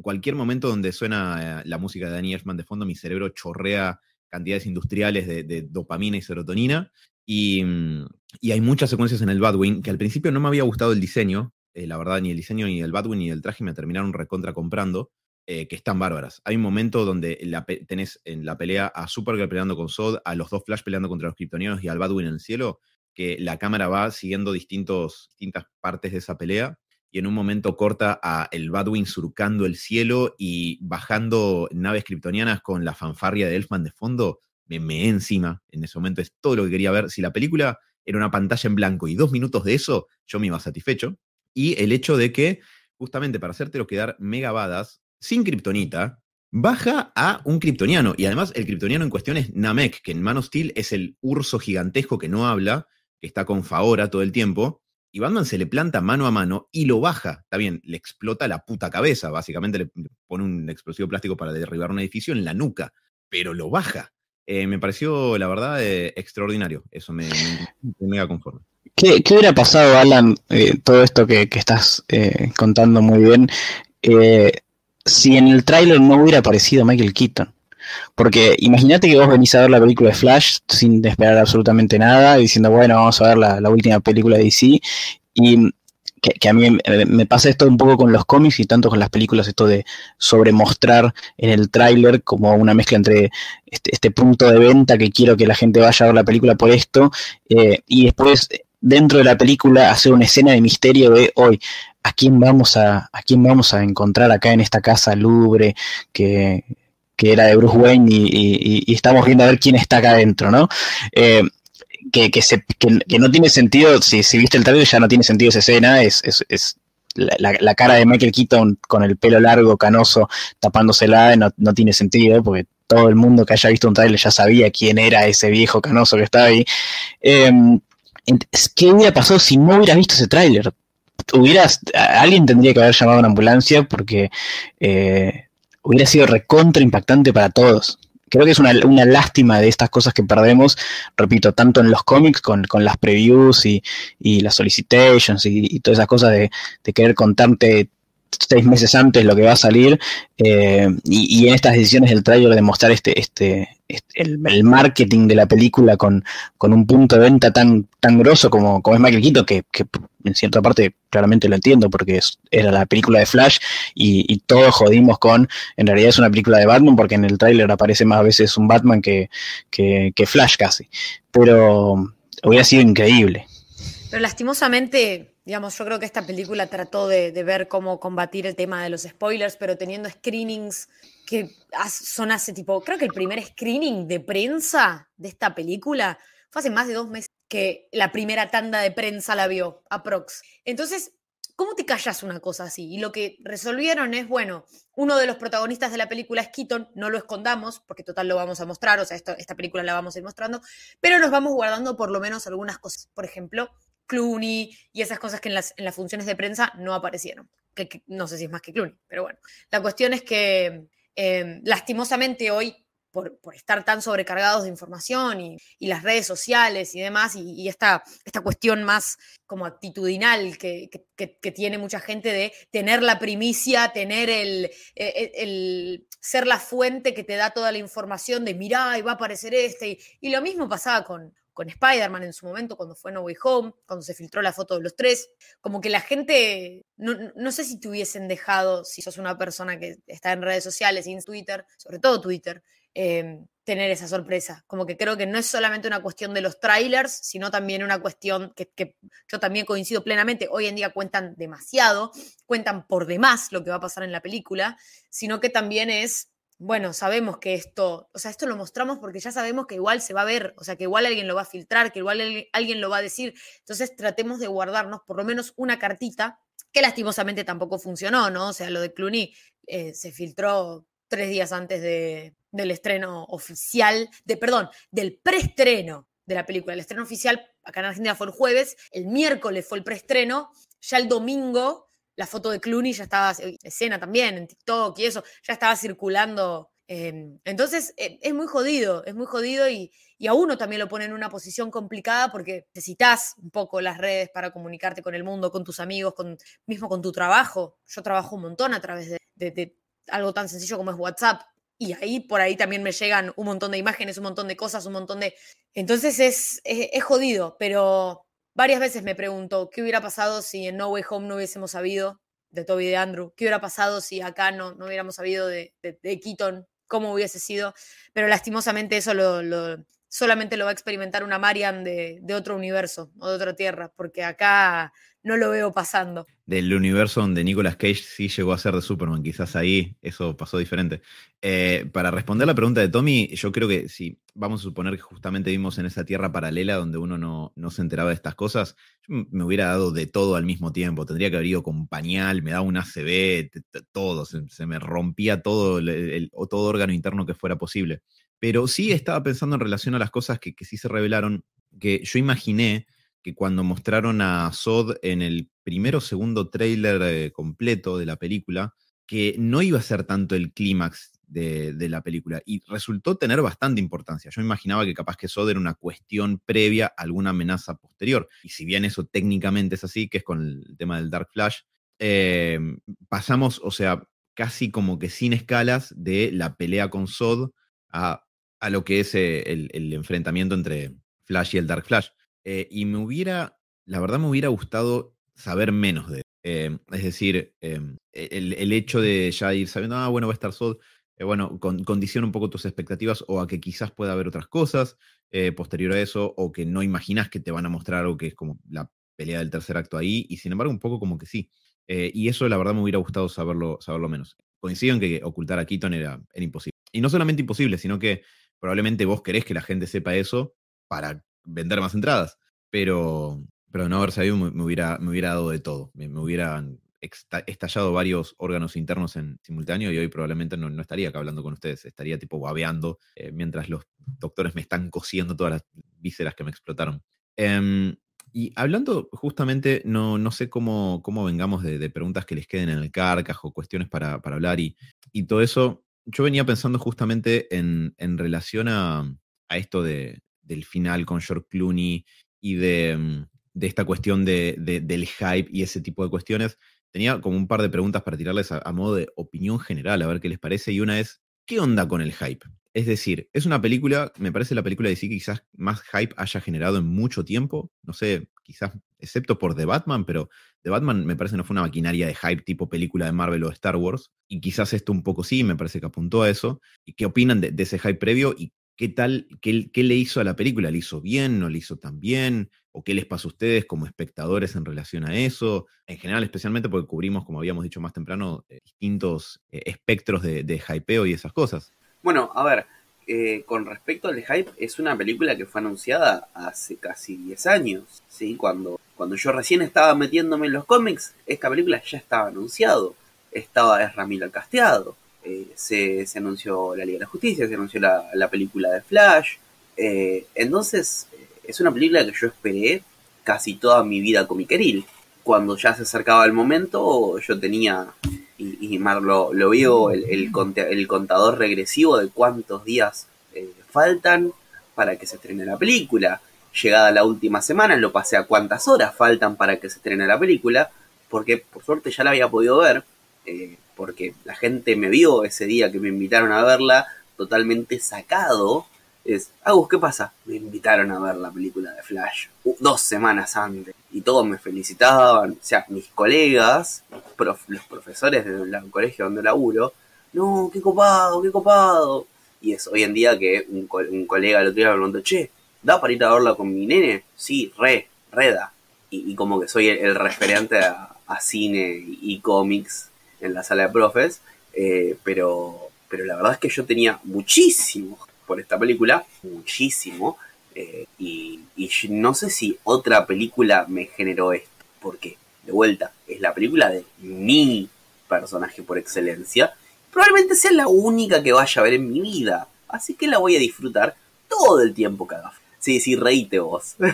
cualquier momento donde suena la música de Danny Elfman de fondo, mi cerebro chorrea cantidades industriales de dopamina y serotonina. Mm, y, hay muchas secuencias en el Badwin que al principio no me había gustado el diseño, eh, la verdad, ni el diseño, ni el Badwin, ni el traje me terminaron recontra comprando, eh, que están bárbaras. Hay un momento donde tenés en la pelea a Supergirl peleando con Sod, a los dos Flash peleando contra los kryptonianos y al Badwin en el cielo, que la cámara va siguiendo distintos, distintas partes de esa pelea y en un momento corta a el Badwin surcando el cielo y bajando naves kryptonianas con la fanfarria de Elfman de fondo me meé encima en ese momento, es todo lo que quería ver. Si la película era una pantalla en blanco y dos minutos de eso, yo me iba satisfecho. Y el hecho de que, justamente para hacértelo quedar megabadas, sin kriptonita, baja a un kriptoniano. Y además, el kriptoniano en cuestión es Namek, que en Man of Steel es el urso gigantesco que no habla, que está con Faora todo el tiempo. Y Batman se le planta mano a mano y lo baja. Está bien, le explota la puta cabeza. Básicamente le pone un explosivo plástico para derribar un edificio en la nuca. Pero lo baja. Eh, me pareció, la verdad, eh, extraordinario. Eso me, me, me conforme. ¿Qué, hubiera pasado, Alan, eh, todo esto que, estás contando muy bien, si en el tráiler no hubiera aparecido Michael Keaton? Porque imagínate que vos venís a ver la película de Flash sin esperar absolutamente nada, diciendo, bueno, vamos a ver la, última película de DC, y que, a mí me pasa esto un poco con los cómics y tanto con las películas, esto de sobremostrar en el tráiler como una mezcla entre este, este, punto de venta que quiero que la gente vaya a ver la película por esto, eh, y después dentro de la película hacer una escena de misterio de hoy. ¿A quién vamos a, a quién vamos a encontrar acá en esta casa lubre que, era de Bruce Wayne y, estamos viendo a ver quién está acá adentro, ¿no? Eh, que, que, que, no tiene sentido, si, viste el trailer ya no tiene sentido esa escena, es, la, cara de Michael Keaton con el pelo largo, canoso, tapándosela, no, no tiene sentido, porque todo el mundo que haya visto un trailer ya sabía quién era ese viejo canoso que estaba ahí. Eh, ¿Qué hubiera pasado si no hubieras visto ese tráiler? Hubieras, alguien tendría que haber llamado a una ambulancia porque eh, hubiera sido recontra impactante para todos. Creo que es una, lástima de estas cosas que perdemos, repito, tanto en los cómics con, las previews y, las solicitations y, todas esas cosas de, de, querer contarte seis meses antes lo que va a salir eh, y, en estas decisiones del trailer de mostrar este, este, el, marketing de la película con, con, un punto de venta tan, tan grosso como, como es Michael Quito, que, en cierta parte claramente lo entiendo porque era la película de Flash y, todos jodimos con, en realidad es una película de Batman porque en el tráiler aparece más veces un Batman que, que, Flash casi, pero hubiera sido increíble. Pero lastimosamente Digamos, yo creo que esta película trató de, de, ver cómo combatir el tema de los spoilers, pero teniendo screenings que son hace tipo, creo que el primer screening de prensa de esta película fue hace más de dos meses que la primera tanda de prensa la vio, aprox. Entonces, ¿Cómo te callas una cosa así? Y lo que resolvieron es, bueno, uno de los protagonistas de la película es Keaton, no lo escondamos, porque total lo vamos a mostrar, o sea, esta película la vamos a ir mostrando, pero nos vamos guardando por lo menos algunas cosas. Por ejemplo, Clooney y esas cosas que en las, funciones de prensa no aparecieron. No sé si es más que Clooney, pero bueno. La cuestión es que eh, lastimosamente hoy por, estar tan sobrecargados de información y, las redes sociales y demás, y, esta, esta, cuestión más como actitudinal que, tiene mucha gente de tener la primicia, tener el, e, e, el, ser la fuente que te da toda la información de mirá, y va a aparecer este. Y, lo mismo pasaba con, con Spider-Man en su momento, cuando fue No Way Home, cuando se filtró la foto de los tres, como que la gente, no, no, sé si te hubiesen dejado, si sos una persona que está en redes sociales en Twitter, sobre todo Twitter, Em, tener esa sorpresa. Como que creo que no es solamente una cuestión de los trailers, sino también una cuestión que, yo también coincido plenamente. Hoy en día cuentan demasiado, cuentan por demás lo que va a pasar en la película, sino que también es, bueno, sabemos que esto, o sea, esto lo mostramos porque ya sabemos que igual se va a ver, o sea, que igual alguien lo va a filtrar, que igual alguien lo va a decir. Entonces tratemos de guardarnos por lo menos una cartita que lastimosamente tampoco funcionó, ¿no? O sea, lo de Clooney eh, se filtró tres días antes de, del estreno oficial, de, perdón, del preestreno de la película. El estreno oficial acá en Argentina fue el jueves, el miércoles fue el preestreno, ya el domingo la foto de Clooney ya estaba, escena también en TikTok y eso, ya estaba circulando. Em, entonces eh, es muy jodido, es muy jodido y, y, a uno también lo pone en una posición complicada porque necesitas un poco las redes para comunicarte con el mundo, con tus amigos, con, mismo con tu trabajo. Yo trabajo un montón a través de algo tan sencillo como es WhatsApp. Y ahí por ahí también me llegan un montón de imágenes, un montón de cosas, un montón de... Entonces es, es, jodido, pero varias veces me pregunto, ¿qué hubiera pasado si en No Way Home no hubiésemos sabido de Toby de Andrew? ¿Qué hubiera pasado si acá no, no hubiéramos sabido de, de, Keaton? ¿Cómo hubiese sido? Pero lastimosamente eso lo, lo, solamente lo va a experimentar una Marian de, otro universo o de otra tierra, porque acá no lo veo pasando. Del universo donde Nicolas Cage sí llegó a ser de Superman, quizás ahí eso pasó diferente. Eh, para responder la pregunta de Tommy, yo creo que si vamos a suponer que justamente vivimos en esa tierra paralela donde uno no, se enteraba de estas cosas, me hubiera dado de todo al mismo tiempo. Tendría que haber ido con pañal, me daba un ACB, todo, se, me rompía todo, el, todo órgano interno que fuera posible. Pero sí estaba pensando en relación a las cosas que, sí se revelaron, que yo imaginé que cuando mostraron a Sod en el primero o segundo tráiler eh, completo de la película, que no iba a ser tanto el clímax de, la película y resultó tener bastante importancia. Yo imaginaba que capaz que Sod era una cuestión previa a alguna amenaza posterior. Y si bien eso técnicamente es así, que es con el tema del Dark Flash, eh, pasamos, o sea, casi como que sin escalas de la pelea con Sod a, lo que es eh, el enfrentamiento entre Flash y el Dark Flash. Eh, y me hubiera, la verdad me hubiera gustado saber menos de eh, es decir, em, e, el, hecho de ya ir sabiendo, ah, bueno, va a estar Sod, eh, bueno, condiciona un poco tus expectativas o a que quizás pueda haber otras cosas posterior a eso, o que no imaginas que te van a mostrar algo que es como la pelea del tercer acto ahí, y sin embargo un poco como que sí. y eso la verdad me hubiera gustado saberlo, saberlo menos. Coincido en que ocultar a Keaton era imposible. Y no solamente imposible, sino que probablemente vos querés que la gente sepa eso para vender más entradas. Pero, pero no haber sabido me, hubiera, me hubiera dado de todo. Me, hubieran estallado varios órganos internos en simultáneo y hoy probablemente no, estaría acá hablando con ustedes, estaría tipo babeando eh, mientras los doctores me están cosiendo todas las vísceras que me explotaron. Em, y hablando justamente, no, no sé cómo, cómo vengamos de, preguntas que les queden en el carcaj o cuestiones para, para hablar y, y, todo eso. Yo venía pensando justamente en, en relación a, a esto de, del final con George Clooney y de, mm, de esta cuestión de, del hype y ese tipo de cuestiones. Tenía como un par de preguntas para tirarles a, modo de opinión general, a ver qué les parece. Y una es, ¿qué onda con el hype? Es decir, es una película, me parece la película de sí que quizás más hype haya generado en mucho tiempo. No sé, quizás, excepto por The Batman, pero The Batman me parece no fue una maquinaria de hype tipo película de Marvel o Star Wars. Y quizás esto un poco sí, me parece que apuntó a eso. ¿Y qué opinan de, de ese hype previo y qué tal, qué, qué, le hizo a la película, ¿le hizo bien, no le hizo tan bien? o qué les pasa a ustedes como espectadores en relación a eso, en general, especialmente porque cubrimos, como habíamos dicho más temprano, eh, distintos eh, espectros de, de hypeo y esas cosas. Bueno, a ver, eh, con respecto al hype, es una película que fue anunciada hace casi 10 años, ¿sí? Cuando, cuando yo recién estaba metiéndome en los cómics, esta película ya estaba anunciado, estaba Ezra Miller casteado, se, se, anunció la Liga de la Justicia, se anunció la, la película de Flash, entonces es una película que yo esperé casi toda mi vida comiqueril. Cuando ya se acercaba el momento, yo tenía, y, y Mar lo, vio, el, el, contador regresivo de cuántos días eh, faltan para que se estrene la película. Llegada la última semana, lo pasé a cuántas horas faltan para que se estrene la película, porque por suerte ya la había podido ver, eh, porque la gente me vio ese día que me invitaron a verla totalmente sacado es, Agus, ¿qué pasa? Me invitaron a ver la película de Flash dos semanas antes y todos me felicitaban, o sea, mis colegas, los profesores del colegio donde laburo, no, qué copado, qué copado. Y es hoy en día que un, colega el otro día me preguntó, che, ¿da para ir a verla con mi nene? Sí, re, reda. Y, como que soy el, referente a, cine y, cómics en la sala de profes, eh, pero, pero la verdad es que yo tenía muchísimos por esta película, muchísimo. Eh, y, no sé si otra película me generó esto, porque, de vuelta, es la película de mi personaje por excelencia. Probablemente sea la única que vaya a ver en mi vida. Así que la voy a disfrutar todo el tiempo que haga. Sí, sí, reíte vos. *laughs*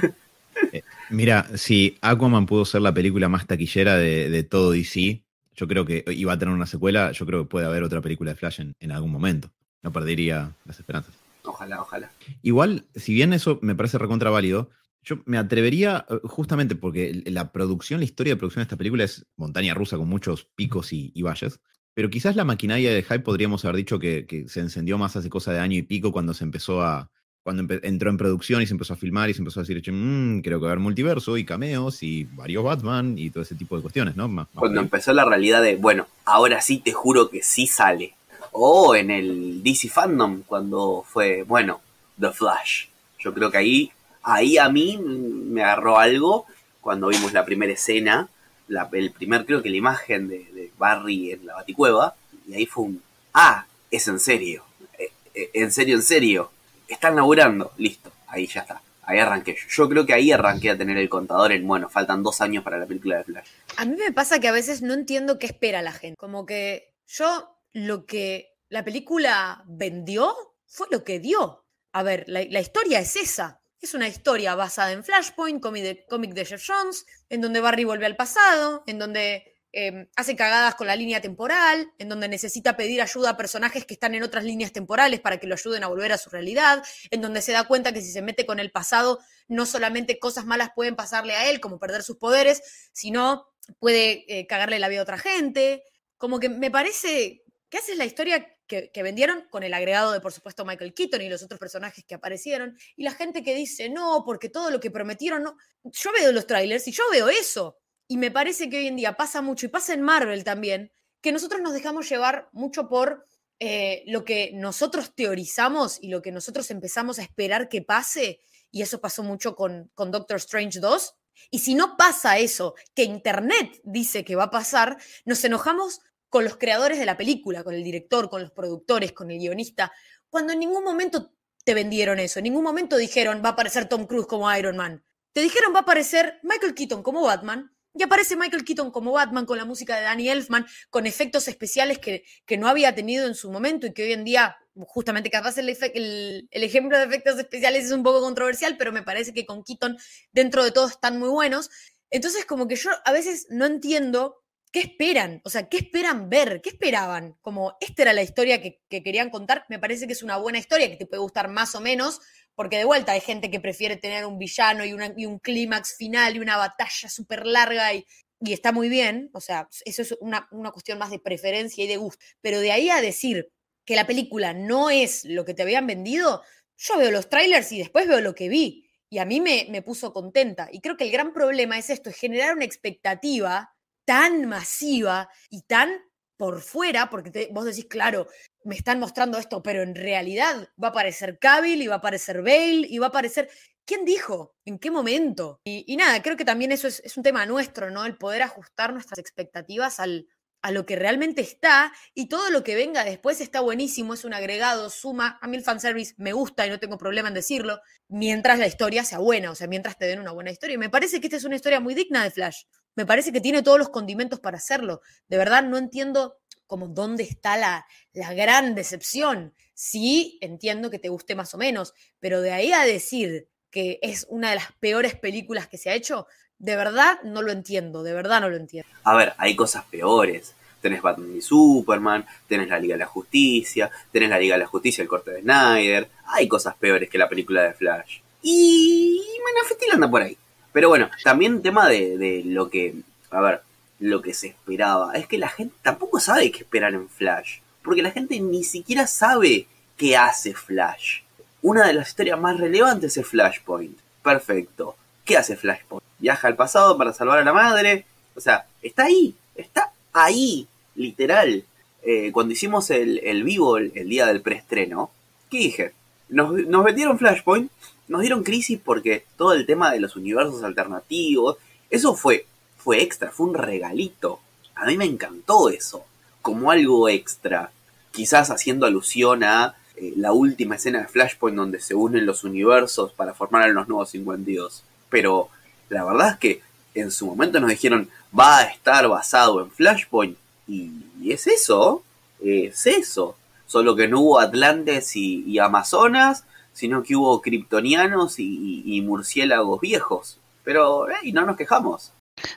Eh, mira, si Aquaman pudo ser la película más taquillera de, todo DC, yo creo que iba a tener una secuela, yo creo que puede haber otra película de Flash en algún momento. No perdería las esperanzas. Ojalá, ojalá. Igual, si bien eso me parece recontra válido, yo me atrevería, eh, justamente porque la producción, la historia de producción de esta película es montaña rusa con muchos picos y, valles, pero quizás la maquinaria de hype podríamos haber dicho que, se encendió más hace cosa de año y pico cuando se empezó a, cuando entró en producción y se empezó a filmar y se empezó a decir, mmm, creo que va a haber multiverso y cameos y varios Batman y todo ese tipo de cuestiones, ¿no? cuando empezó la realidad de, bueno, ahora sí te juro que sí sale o en el DC Fandom cuando fue, bueno, The Flash. Yo creo que ahí, ahí a mí me agarró algo cuando vimos la primera escena, la, el primer, creo que la imagen de, Barry en la baticueva, y ahí fue un, ah, es en serio, eh, eh, en serio, en serio, están laburando, listo, ahí ya está. Ahí arranqué yo. Yo creo que ahí arranqué a tener el contador en, bueno, faltan dos años para la película de Flash. A mí me pasa que a veces no entiendo qué espera la gente. Como que yo lo que la película vendió fue lo que dio. A ver, la, historia es esa. Es una historia basada en Flashpoint, cómic de, cómic de Jeff Jones, en donde Barry vuelve al pasado, en donde em, hace cagadas con la línea temporal, en donde necesita pedir ayuda a personajes que están en otras líneas temporales para que lo ayuden a volver a su realidad, en donde se da cuenta que si se mete con el pasado, no solamente cosas malas pueden pasarle a él, como perder sus poderes, sino puede eh, cagarle la vida a otra gente. Como que me parece que haces la historia que, vendieron con el agregado de, por supuesto, Michael Keaton y los otros personajes que aparecieron. Y la gente que dice, no, porque todo lo que prometieron, no. Yo veo los trailers y yo veo eso. Y me parece que hoy en día pasa mucho, y pasa en Marvel también, que nosotros nos dejamos llevar mucho por eh, lo que nosotros teorizamos y lo que nosotros empezamos a esperar que pase. Y eso pasó mucho con, con Doctor Strange 2. Y si no pasa eso, que Internet dice que va a pasar, nos enojamos con los creadores de la película, con el director, con los productores, con el guionista, cuando en ningún momento te vendieron eso, en ningún momento dijeron va a aparecer Tom Cruise como Iron Man. Te dijeron va a aparecer Michael Keaton como Batman, y aparece Michael Keaton como Batman con la música de Danny Elfman, con efectos especiales que, que no había tenido en su momento y que hoy en día, justamente capaz el, el, el, ejemplo de efectos especiales es un poco controversial, pero me parece que con Keaton dentro de todo están muy buenos. Entonces como que yo a veces no entiendo ¿qué esperan? O sea, ¿qué esperan ver? ¿Qué esperaban? Como esta era la historia que, querían contar, me parece que es una buena historia, que te puede gustar más o menos, porque de vuelta hay gente que prefiere tener un villano y, un clímax final y una batalla súper larga y, está muy bien, o sea, eso es una, cuestión más de preferencia y de gusto, pero de ahí a decir que la película no es lo que te habían vendido, yo veo los trailers y después veo lo que vi. Y a mí me, puso contenta. Y creo que el gran problema es esto, es generar una expectativa tan masiva y tan por fuera, porque vos decís, claro, me están mostrando esto, pero en realidad va a aparecer Cavill y va a aparecer Bale y va a aparecer... ¿Quién dijo? ¿En qué momento? Y, nada, creo que también eso es, un tema nuestro, ¿no? El poder ajustar nuestras expectativas al, a lo que realmente está y todo lo que venga después está buenísimo, es un agregado, suma. A mí el fanservice me gusta y no tengo problema en decirlo, mientras la historia sea buena, o sea, mientras te den una buena historia. Y me parece que esta es una historia muy digna de Flash. Me parece que tiene todos los condimentos para hacerlo. De verdad no entiendo como dónde está la, la gran decepción. Sí, entiendo que te guste más o menos, pero de ahí a decir que es una de las peores películas que se ha hecho, de verdad no lo entiendo, de verdad no lo entiendo. A ver, hay cosas peores. Tenés Batman y Superman, tenés la Liga de la Justicia, tenés la Liga de la Justicia, el corte de Snyder. Hay cosas peores que la película de Flash. Y Man anda por ahí. Pero bueno, también tema de, de lo que, a ver, lo que se esperaba. Es que la gente tampoco sabe qué esperar en Flash. Porque la gente ni siquiera sabe qué hace Flash. Una de las historias más relevantes es Flashpoint. Perfecto. ¿Qué hace Flashpoint? Viaja al pasado para salvar a la madre. O sea, está ahí, está ahí, literal. Eh, cuando hicimos el, vivo el, día del preestreno, ¿qué dije? Nos, nos metieron Flashpoint, nos dieron crisis porque todo el tema de los universos alternativos, eso fue, fue extra, fue un regalito. A mí me encantó eso, como algo extra. Quizás haciendo alusión a eh, la última escena de Flashpoint donde se unen los universos para formar a los nuevos 52 pero la verdad es que en su momento nos dijeron va a estar basado en Flashpoint y, es eso, es eso, solo que no hubo Atlantes y, Amazonas, sino que hubo kryptonianos y, murciélagos viejos, pero no nos quejamos.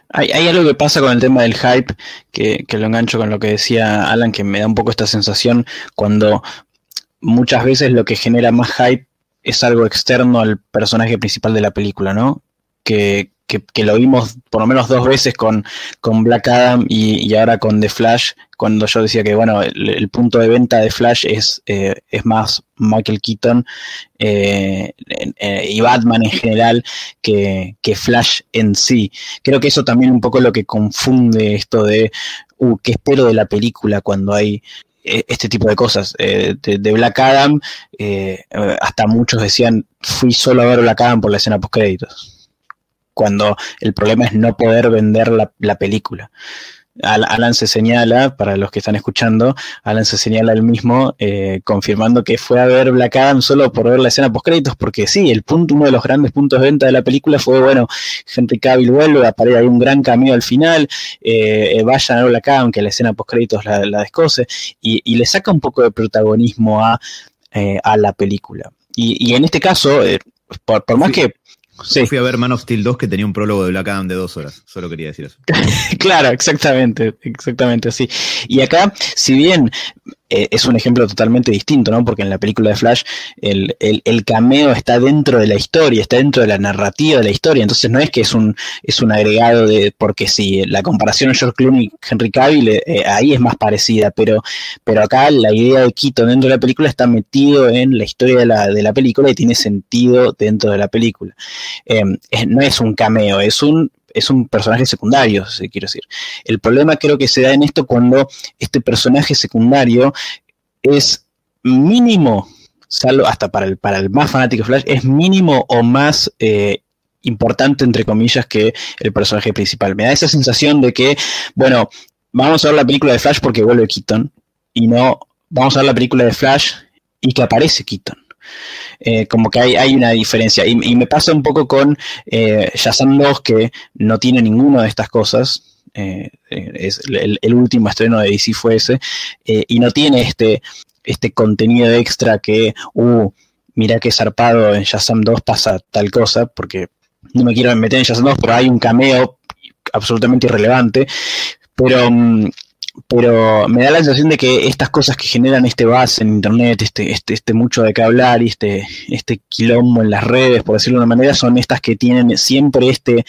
Hay, algo que pasa con el tema del hype, que, que, lo engancho con lo que decía Alan, que me da un poco esta sensación cuando muchas veces lo que genera más hype es algo externo al personaje principal de la película, ¿no? Que, lo vimos por lo menos dos veces con, con Black Adam y, ahora con The Flash, cuando yo decía que, bueno, el, punto de venta de Flash es, eh, es más Michael Keaton eh, eh, y Batman en general que, que, Flash en sí. Creo que eso también un poco lo que confunde esto de, uh, ¿qué espero de la película cuando hay eh, este tipo de cosas. Eh, de, Black Adam, eh, hasta muchos decían, fui solo a ver Black Adam por la escena post créditos. Cuando el problema es no poder vender la, la película. Alan se señala, para los que están escuchando, Alan se señala él mismo eh, confirmando que fue a ver Black Adam solo por ver la escena post créditos, porque sí, el punto, uno de los grandes puntos de venta de la película fue, bueno, Henry Cavill vuelve, aparece hay un gran cameo al final, eh, vayan a ver Black Adam, que la escena post créditos la, la descose, y, le saca un poco de protagonismo a, eh, a la película. Y, y, en este caso, por, por más que Sí. fui a ver Man of Steel 2 que tenía un prólogo de Black Adam de dos horas. Solo quería decir eso. *laughs* claro, exactamente, exactamente así. Y acá, si bien eh, es un ejemplo totalmente distinto, ¿no? Porque en la película de Flash el, cameo está dentro de la historia, está dentro de la narrativa de la historia. Entonces no es que es un, es un agregado de. Porque si la comparación George Clooney y Henry Cavill, eh, ahí es más parecida, pero, pero acá la idea de Quito dentro de la película está metido en la historia de la, de la película y tiene sentido dentro de la película. Eh, no es un cameo, es un es un personaje secundario, si quiero decir. El problema creo que se da en esto cuando este personaje secundario es mínimo, salvo hasta para el, para el más fanático de Flash, es mínimo o más eh, importante, entre comillas, que el personaje principal. Me da esa sensación de que, bueno, vamos a ver la película de Flash porque vuelve Keaton, y no vamos a ver la película de Flash y que aparece Keaton. Eh, como que hay, hay una diferencia. Y, me pasa un poco con eh, Shazam 2, que no tiene ninguna de estas cosas. Eh, es el, último estreno de DC fue ese, y no tiene este, este contenido extra que, uh, mira qué zarpado en Shazam 2 pasa tal cosa, porque no me quiero meter en Shazam 2, pero hay un cameo absolutamente irrelevante. Pero mm, pero me da la sensación de que estas cosas que generan este buzz en internet, este, este, este mucho de qué hablar y este, este quilombo en las redes, por decirlo de una manera, son estas que tienen siempre este,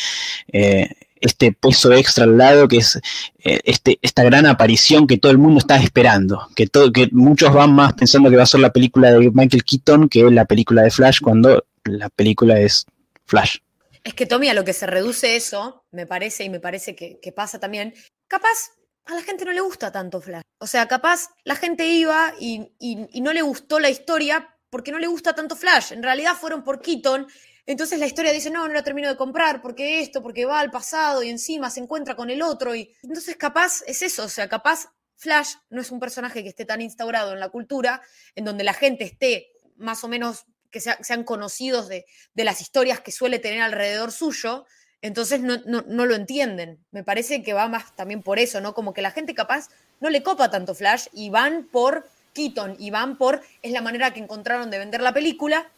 eh, este peso extra al lado, que es eh, este, esta gran aparición que todo el mundo está esperando, que, todo, que muchos van más pensando que va a ser la película de Michael Keaton que la película de Flash, cuando la película es Flash. Es que Tommy, a lo que se reduce eso, me parece, y me parece que, que pasa también, capaz a la gente no le gusta tanto Flash. O sea, capaz la gente iba y, no le gustó la historia porque no le gusta tanto Flash. En realidad fueron por Keaton. Entonces la historia dice, no, no lo termino de comprar porque esto, porque va al pasado y encima se encuentra con el otro. Y entonces capaz es eso, o sea, capaz Flash no es un personaje que esté tan instaurado en la cultura, en donde la gente esté más o menos, que sean conocidos de, las historias que suele tener alrededor suyo, entonces no, lo entienden. Me parece que va más también por eso, ¿no? Como que la gente capaz no le copa tanto Flash y van por Keaton y van por, es la manera que encontraron de vender la película,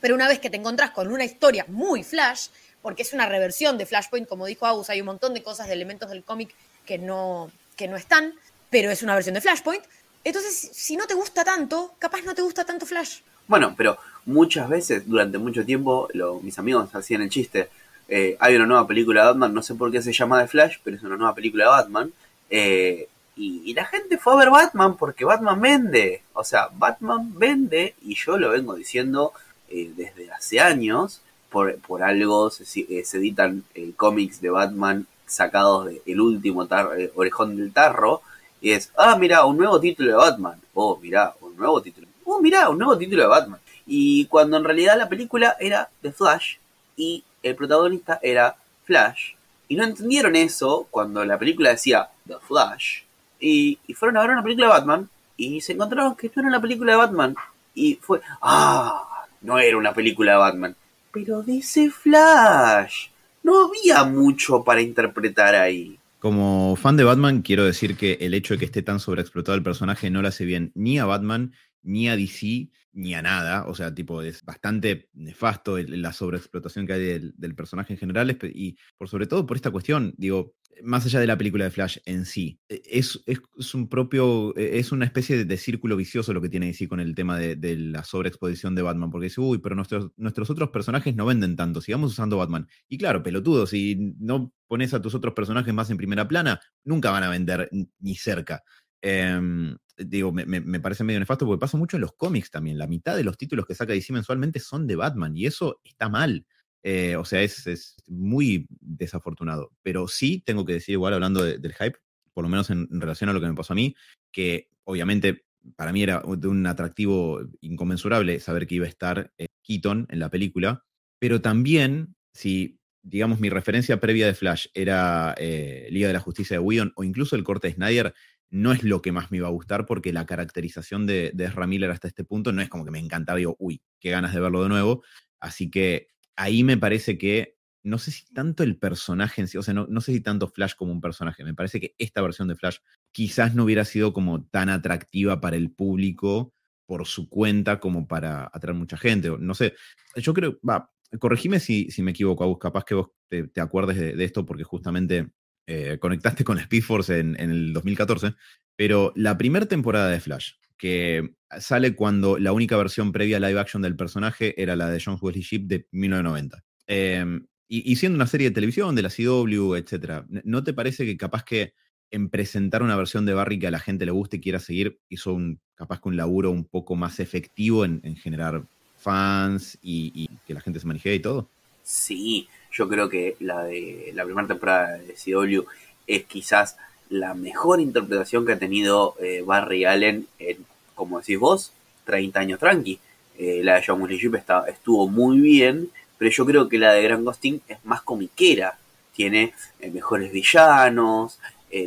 pero una vez que te encontrás con una historia muy Flash, porque es una reversión de Flashpoint, como dijo Agus, hay un montón de cosas, de elementos del cómic que no, que no están, pero es una versión de Flashpoint. Entonces, si no te gusta tanto, capaz no te gusta tanto Flash. Bueno, pero muchas veces, durante mucho tiempo, mis amigos hacían el chiste. Eh, hay una nueva película de Batman, no sé por qué se llama de Flash, pero es una nueva película de Batman. Eh, y, la gente fue a ver Batman porque Batman vende. O sea, Batman vende, y yo lo vengo diciendo eh, desde hace años. Por, por algo se, se editan cómics de Batman sacados del el último orejón del tarro y es, ah, mira, un nuevo título de Batman. Oh, mira, un nuevo título. Oh, mira, un nuevo título de Batman. Y cuando en realidad la película era The Flash y el protagonista era Flash. Y no entendieron eso cuando la película decía The Flash. Y, fueron a ver una película de Batman y se encontraron que no era una película de Batman. Y fue, ah, no era una película de Batman. Pero dice Flash. No había mucho para interpretar ahí. Como fan de Batman, quiero decir que el hecho de que esté tan sobreexplotado el personaje no le hace bien ni a Batman, ni a DC, ni a nada. O sea, tipo, es bastante nefasto la sobreexplotación que hay del, personaje en general. Y por sobre todo por esta cuestión, digo, más allá de la película de Flash en sí, e, es, es, un propio, e, es una especie de, círculo vicioso lo que tiene DC con el tema de, la sobreexposición de Batman, porque dice, uy, pero nuestros, nuestros otros personajes no venden tanto, sigamos usando Batman. Y claro, pelotudo, si no pones a tus otros personajes más en primera plana, nunca van a vender ni cerca. Em, digo, me, parece medio nefasto porque pasa mucho en los cómics también. La mitad de los títulos que saca DC mensualmente son de Batman y eso está mal. Eh, o sea, es, muy desafortunado. Pero sí tengo que decir, igual hablando del hype, por lo menos en, relación a lo que me pasó a mí, que obviamente para mí era de un atractivo inconmensurable saber que iba a estar eh, Keaton en la película, pero también si, digamos, mi referencia previa de Flash era eh, Liga de la Justicia de Whedon o incluso el corte de Snyder, no es lo que más me iba a gustar porque la caracterización de, de Miller hasta este punto no es como que me encantaba, digo, uy, qué ganas de verlo de nuevo. Así que ahí me parece que, no sé si tanto el personaje en sí, o sea, no, sé si tanto Flash como un personaje, me parece que esta versión de Flash quizás no hubiera sido como tan atractiva para el público por su cuenta como para atraer mucha gente. No sé, yo creo, va, corregime si, si me equivoco, Agus, capaz que vos te, acuerdes de, esto porque justamente eh, conectaste con Speed Force en, el 2014, pero la primera temporada de Flash, que sale cuando la única versión previa live action del personaje era la de John Wesley Shipp de 1990. Em, y, siendo una serie de televisión, de la CW, etc., ¿no te parece que capaz que en presentar una versión de Barry que a la gente le guste y quiera seguir, hizo un, capaz que un laburo un poco más efectivo en, generar fans y, que la gente se maneje y todo? Sí, yo creo que la de la primera temporada de CW es quizás la mejor interpretación que ha tenido eh, Barry Allen en, como decís vos, 30 años tranqui. Eh, la de John Wesley estuvo muy bien, pero yo creo que la de Grant Gustin es más comiquera. Tiene eh, mejores villanos,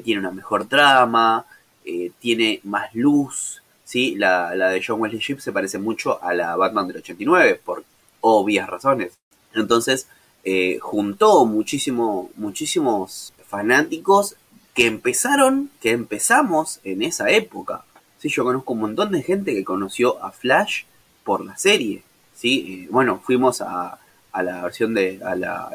tiene una mejor trama, tiene más luz. ¿Sí? La, la de John Wesley Shipp se parece mucho a la Batman del 89, por obvias razones. Entonces, juntó muchísimo, muchísimos fanáticos que empezaron, que empezamos en esa época. ¿sí? Yo conozco un montón de gente que conoció a Flash por la serie. ¿sí? Eh, bueno, fuimos a, la versión de, a la,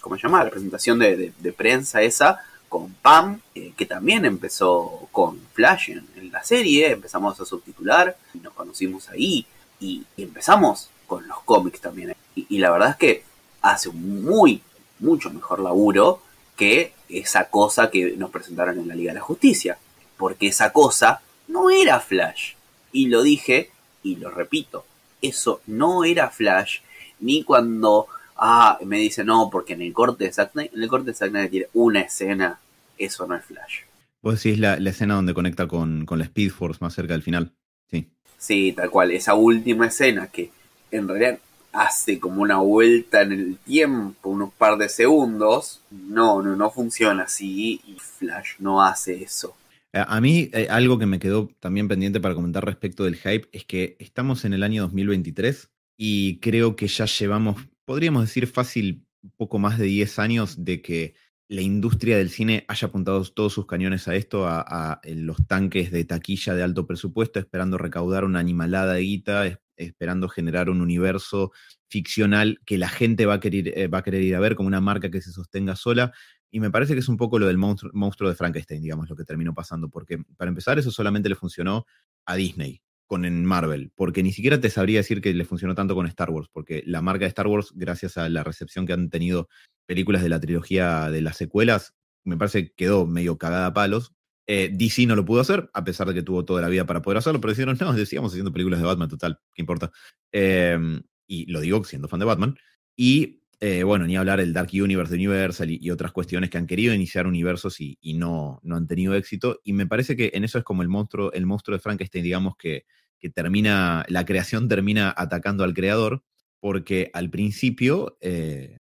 ¿cómo se llama? La presentación de, prensa esa con Pam, eh, que también empezó con Flash en, la serie, empezamos a subtitular, y nos conocimos ahí, y, empezamos con los cómics también. Y, y, la verdad es que hace un muy, mucho mejor laburo que esa cosa que nos presentaron en la Liga de la Justicia. Porque esa cosa no era Flash. Y lo dije y lo repito. Eso no era Flash. Ni cuando ah, me dice no, porque en el corte de Zack en el corte de Zack tiene una escena. Eso no es Flash. Vos decís la, la escena donde conecta con, con la Speed Force más cerca del final. Sí. Sí, tal cual. Esa última escena que en realidad hace como una vuelta en el tiempo, unos par de segundos. No, no, no funciona así y Flash no hace eso. Eh, a mí, eh, algo que me quedó también pendiente para comentar respecto del hype es que estamos en el año 2023 y creo que ya llevamos, podríamos decir fácil, poco más de 10 años de que la industria del cine haya apuntado todos sus cañones a esto, a, los tanques de taquilla de alto presupuesto, esperando recaudar una animalada de guita, esperando generar un universo ficcional que la gente va a, querer, eh, va a querer ir a ver como una marca que se sostenga sola. Y me parece que es un poco lo del monstruo, monstruo de Frankenstein, digamos, lo que terminó pasando, porque para empezar eso solamente le funcionó a Disney con en Marvel, porque ni siquiera te sabría decir que le funcionó tanto con Star Wars, porque la marca de Star Wars, gracias a la recepción que han tenido películas de la trilogía de las secuelas, me parece que quedó medio cagada a palos. Eh, DC no lo pudo hacer, a pesar de que tuvo toda la vida para poder hacerlo, pero dijeron, no, decíamos haciendo películas de Batman, total, ¿qué importa? Em, y lo digo siendo fan de Batman. Y eh, bueno, ni hablar el Dark Universe de Universal y, otras cuestiones que han querido iniciar universos y, no, no han tenido éxito. Y me parece que en eso es como el monstruo, el monstruo de Frankenstein, digamos que, que termina, la creación termina atacando al creador porque al principio eh,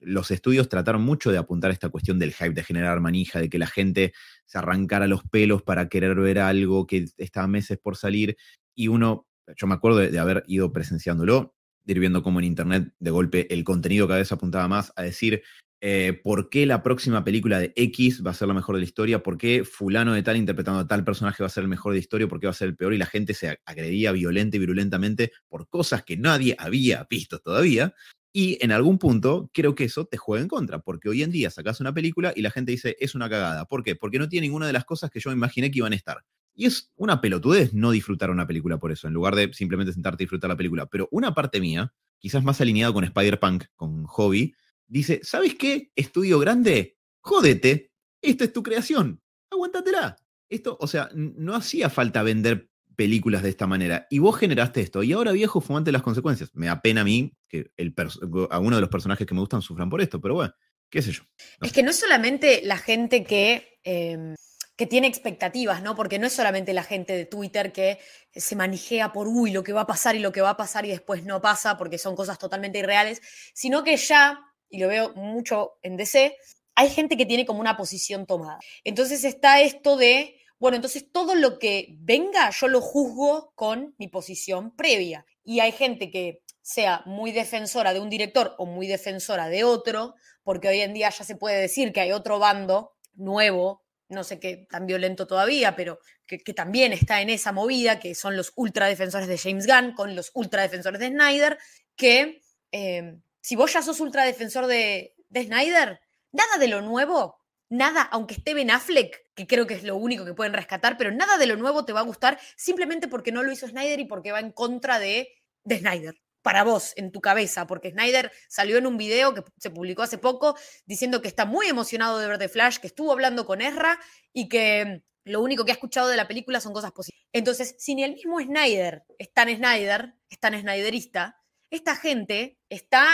los estudios trataron mucho de apuntar a esta cuestión del hype, de generar manija, de que la gente se arrancara los pelos para querer ver algo que estaba meses por salir. Y uno, yo me acuerdo de, haber ido presenciándolo, ir viendo cómo en internet de golpe el contenido cada vez apuntaba más a decir, eh, por qué la próxima película de X va a ser la mejor de la historia, por qué fulano de tal interpretando a tal personaje va a ser el mejor de la historia, por qué va a ser el peor, y la gente se agredía violenta y virulentamente por cosas que nadie había visto todavía. Y en algún punto creo que eso te juega en contra, porque hoy en día sacas una película y la gente dice es una cagada. ¿Por qué? Porque no tiene ninguna de las cosas que yo imaginé que iban a estar. Y es una pelotudez no disfrutar una película por eso, en lugar de simplemente sentarte y disfrutar la película. Pero una parte mía, quizás más alineado con Spider-Punk, con Hobby, dice, ¿sabes qué? Estudio grande, jódete, esta es tu creación, aguántatela. Esto, o sea, no hacía falta vender películas de esta manera. Y vos generaste esto. Y ahora, viejo, fumante las consecuencias. Me da pena a mí que el a uno de los personajes que me gustan sufran por esto, pero bueno, qué sé yo. es que no es solamente la gente que, em, que tiene expectativas, ¿no? Porque no es solamente la gente de Twitter que se manijea por, uy, lo que va a pasar y lo que va a pasar y después no pasa porque son cosas totalmente irreales, sino que ya y lo veo mucho en DC, hay gente que tiene como una posición tomada. Entonces está esto de, bueno, entonces todo lo que venga yo lo juzgo con mi posición previa. Y hay gente que sea muy defensora de un director o muy defensora de otro, porque hoy en día ya se puede decir que hay otro bando nuevo, no sé qué tan violento todavía, pero que, también está en esa movida, que son los ultradefensores de James Gunn con los ultradefensores de Snyder, que eh, si vos ya sos ultra defensor de, Snyder, nada de lo nuevo, nada, aunque esté Ben Affleck, que creo que es lo único que pueden rescatar, pero nada de lo nuevo te va a gustar simplemente porque no lo hizo Snyder y porque va en contra de, de Snyder. Para vos, en tu cabeza, porque Snyder salió en un video que se publicó hace poco diciendo que está muy emocionado de ver The Flash, que estuvo hablando con Ezra y que lo único que ha escuchado de la película son cosas positivas. Entonces, si ni el mismo Snyder es tan Snyder, es tan Snyderista, esta gente está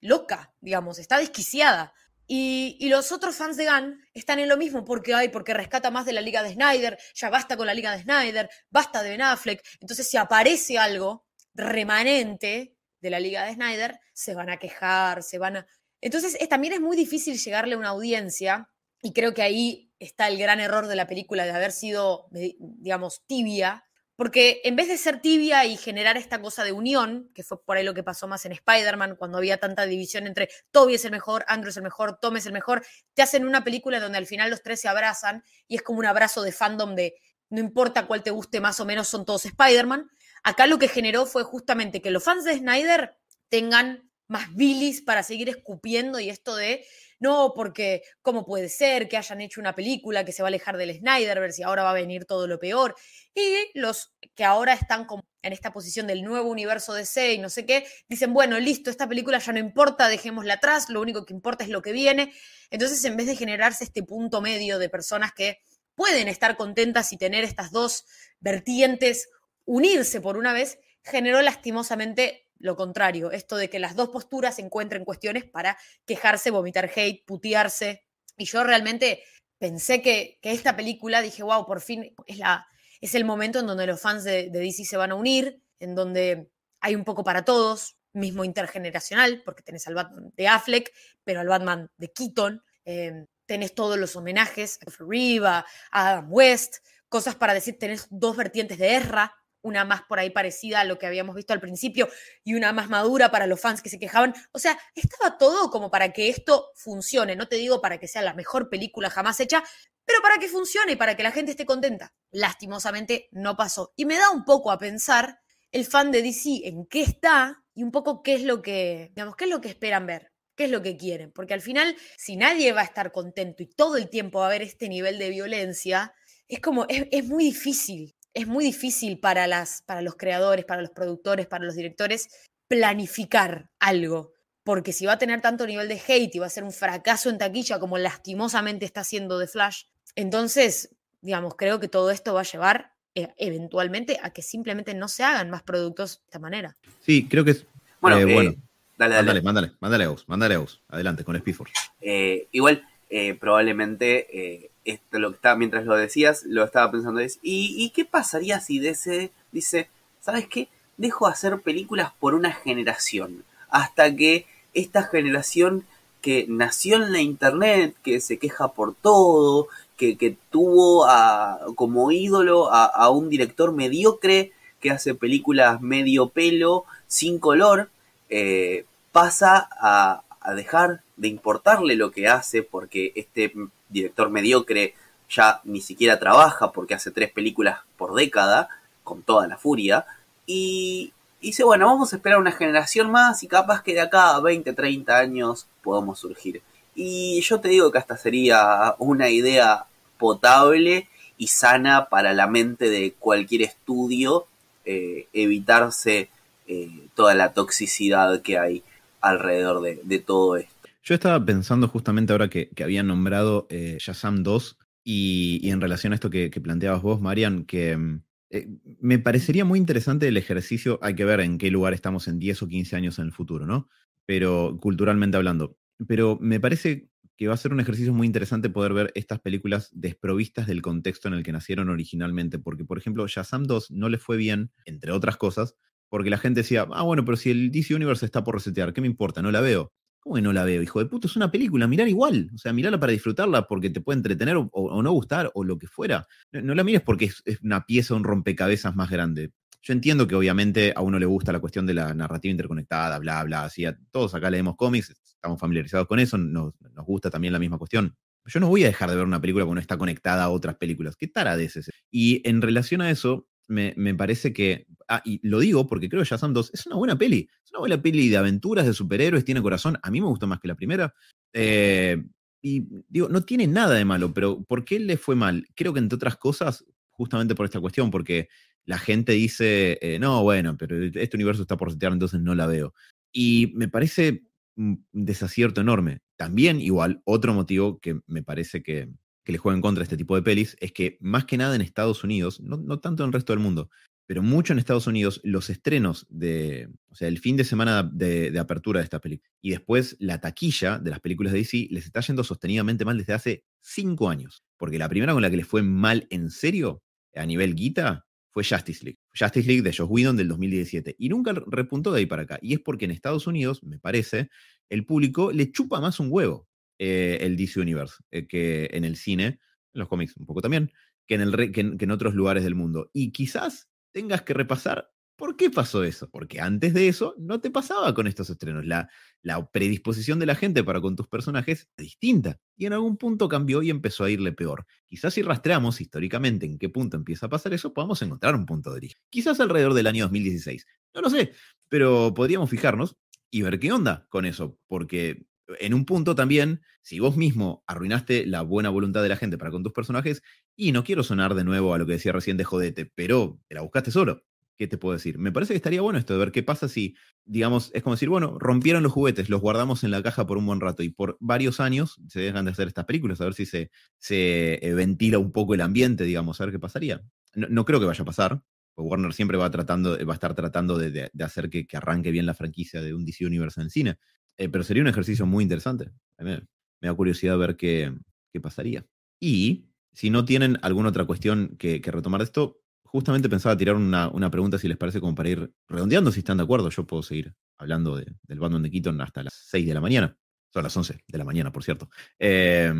loca, digamos, está desquiciada. Y, los otros fans de Gunn están en lo mismo porque hay, porque rescata más de la liga de Snyder, ya basta con la liga de Snyder, basta de Ben Affleck. Entonces, si aparece algo remanente de la liga de Snyder, se van a quejar, se van a. Entonces, también es muy difícil llegarle a una audiencia, y creo que ahí está el gran error de la película de haber sido, digamos, tibia porque en vez de ser tibia y generar esta cosa de unión, que fue por ahí lo que pasó más en Spider-Man, cuando había tanta división entre Toby es el mejor, Andrew es el mejor, Tom es el mejor, te hacen una película donde al final los tres se abrazan y es como un abrazo de fandom de no importa cuál te guste, más o menos son todos Spider-Man. Acá lo que generó fue justamente que los fans de Snyder tengan más bilis para seguir escupiendo y esto de no, porque cómo puede ser que hayan hecho una película que se va a alejar del Snyderverse y ahora va a venir todo lo peor. Y los que ahora están en esta posición del nuevo universo DC y no sé qué, dicen, bueno, listo, esta película ya no importa, dejémosla atrás, lo único que importa es lo que viene. Entonces, en vez de generarse este punto medio de personas que pueden estar contentas y tener estas dos vertientes, unirse por una vez, generó lastimosamente lo contrario, esto de que las dos posturas encuentren cuestiones para quejarse, vomitar hate, putearse. Y yo realmente pensé que, esta película, dije, wow, por fin es, la, es el momento en donde los fans de, de DC se van a unir, en donde hay un poco para todos, mismo intergeneracional, porque tenés al Batman de Affleck, pero al Batman de Keaton. Em, tenés todos los homenajes a Riva, a Adam West, cosas para decir, tenés dos vertientes de Ezra, una más por ahí parecida a lo que habíamos visto al principio y una más madura para los fans que se quejaban. O sea, estaba todo como para que esto funcione. No te digo para que sea la mejor película jamás hecha, pero para que funcione y para que la gente esté contenta. Lastimosamente no pasó. Y me da un poco a pensar el fan de DC en qué está y un poco qué es lo que, digamos, qué es lo que esperan ver. ¿Qué es lo que quieren? Porque al final, si nadie va a estar contento y todo el tiempo va a haber este nivel de violencia, es como, es, es muy difícil es muy difícil para, las, para los creadores, para los productores, para los directores planificar algo. Porque si va a tener tanto nivel de hate y va a ser un fracaso en taquilla como lastimosamente está haciendo The Flash, entonces, digamos, creo que todo esto va a llevar eh, eventualmente a que simplemente no se hagan más productos de esta manera. Sí, creo que es. Bueno, eh, eh, bueno. dale, dale. Mándale, mándale, mándale a vos, mándale a vos. Adelante con Speed Force. Eh, igual, eh, probablemente, eh, esto lo que estaba, mientras lo decías, lo estaba pensando es, ¿y, qué pasaría si DC dice, ¿sabes qué? Dejo de hacer películas por una generación, hasta que esta generación que nació en la internet, que se queja por todo, que, que tuvo a- como ídolo a, un director mediocre que hace películas medio pelo, sin color, eh, pasa a dejar de importarle lo que hace porque este director mediocre ya ni siquiera trabaja porque hace tres películas por década con toda la furia y dice, bueno, vamos a esperar una generación más y capaz que de acá a 20, 30 años podamos surgir. Y yo te digo que hasta sería una idea potable y sana para la mente de cualquier estudio eh, evitarse eh, toda la toxicidad que hay alrededor de, de todo esto. Yo estaba pensando justamente ahora que, habían nombrado eh, Shazam 2 y, en relación a esto que, que planteabas vos, Marian, que mm, eh, me parecería muy interesante el ejercicio, hay que ver en qué lugar estamos en 10 o 15 años en el futuro, ¿no? Pero culturalmente hablando. Pero me parece que va a ser un ejercicio muy interesante poder ver estas películas desprovistas del contexto en el que nacieron originalmente, porque por ejemplo Shazam 2 no le fue bien, entre otras cosas, porque la gente decía, ah, bueno, pero si el DC Universe está por resetear, ¿qué me importa? No la veo. ¿Cómo que no la veo, hijo de puto? Es una película, mirar igual. O sea, mirarla para disfrutarla porque te puede entretener o, no gustar o lo que fuera. No, la mires porque es, una pieza, un rompecabezas más grande. Yo entiendo que obviamente a uno le gusta la cuestión de la narrativa interconectada, bla, bla, así. a- todos acá leemos cómics, estamos familiarizados con eso, nos, gusta también la misma cuestión. Yo no voy a dejar de ver una película cuando está conectada a otras películas. ¿Qué tarade es ese? Y en relación a eso, me, me parece que. Ah, y lo digo porque creo que Shazam 2 es una buena peli. Es una buena peli de aventuras, de superhéroes, tiene corazón. A mí me gustó más que la primera. Eh, y digo, no tiene nada de malo, pero ¿por qué le fue mal? Creo que entre otras cosas, justamente por esta cuestión, porque la gente dice, eh, no, bueno, pero este universo está por setear, entonces no la veo. Y me parece un desacierto enorme. También, igual, otro motivo que me parece que, que le juega en contra este tipo de pelis es que, más que nada en Estados Unidos, no, no tanto en el resto del mundo, pero mucho en Estados Unidos, los estrenos de, o sea, el fin de semana de, de apertura de esta película y después la taquilla de las películas de DC les está yendo sostenidamente mal desde hace cinco años. Porque la primera con la que les fue mal en serio, a nivel guita, fue Justice League. Justice League de Josh Whedon del 2017. Y nunca repuntó de ahí para acá. Y es porque en Estados Unidos, me parece, el público le chupa más un huevo eh, el DC Universe eh, que en el cine, en los cómics un poco también, que en, el que en otros lugares del mundo. Y quizás tengas que repasar por qué pasó eso. Porque antes de eso no te pasaba con estos estrenos. La, la predisposición de la gente para con tus personajes es distinta. Y en algún punto cambió y empezó a irle peor. Quizás si rastreamos históricamente en qué punto empieza a pasar eso, podamos encontrar un punto de origen. Quizás alrededor del año 2016. No lo sé, pero podríamos fijarnos y ver qué onda con eso. Porque en un punto también, si vos mismo arruinaste la buena voluntad de la gente para con tus personajes, y no quiero sonar de nuevo a lo que decía recién de jodete, pero te la buscaste solo. ¿Qué te puedo decir? Me parece que estaría bueno esto de ver qué pasa si, digamos, es como decir, bueno, rompieron los juguetes, los guardamos en la caja por un buen rato y por varios años se dejan de hacer estas películas, a ver si se, se eh, ventila un poco el ambiente, digamos, a ver qué pasaría. No, creo que vaya a pasar, Warner siempre va, tratando, va a estar tratando de, de- hacer que, que arranque bien la franquicia de un DC Universe en cine, Eh, pero sería un ejercicio muy interesante. Me da curiosidad ver qué, qué pasaría. Y si no tienen alguna otra cuestión que, que retomar de esto, justamente pensaba tirar una, una, pregunta, si les parece, como para ir redondeando, si están de acuerdo. Yo puedo seguir hablando del Batman de Keaton hasta las 6 de la mañana. Son las 11 de la mañana, por cierto. Eh,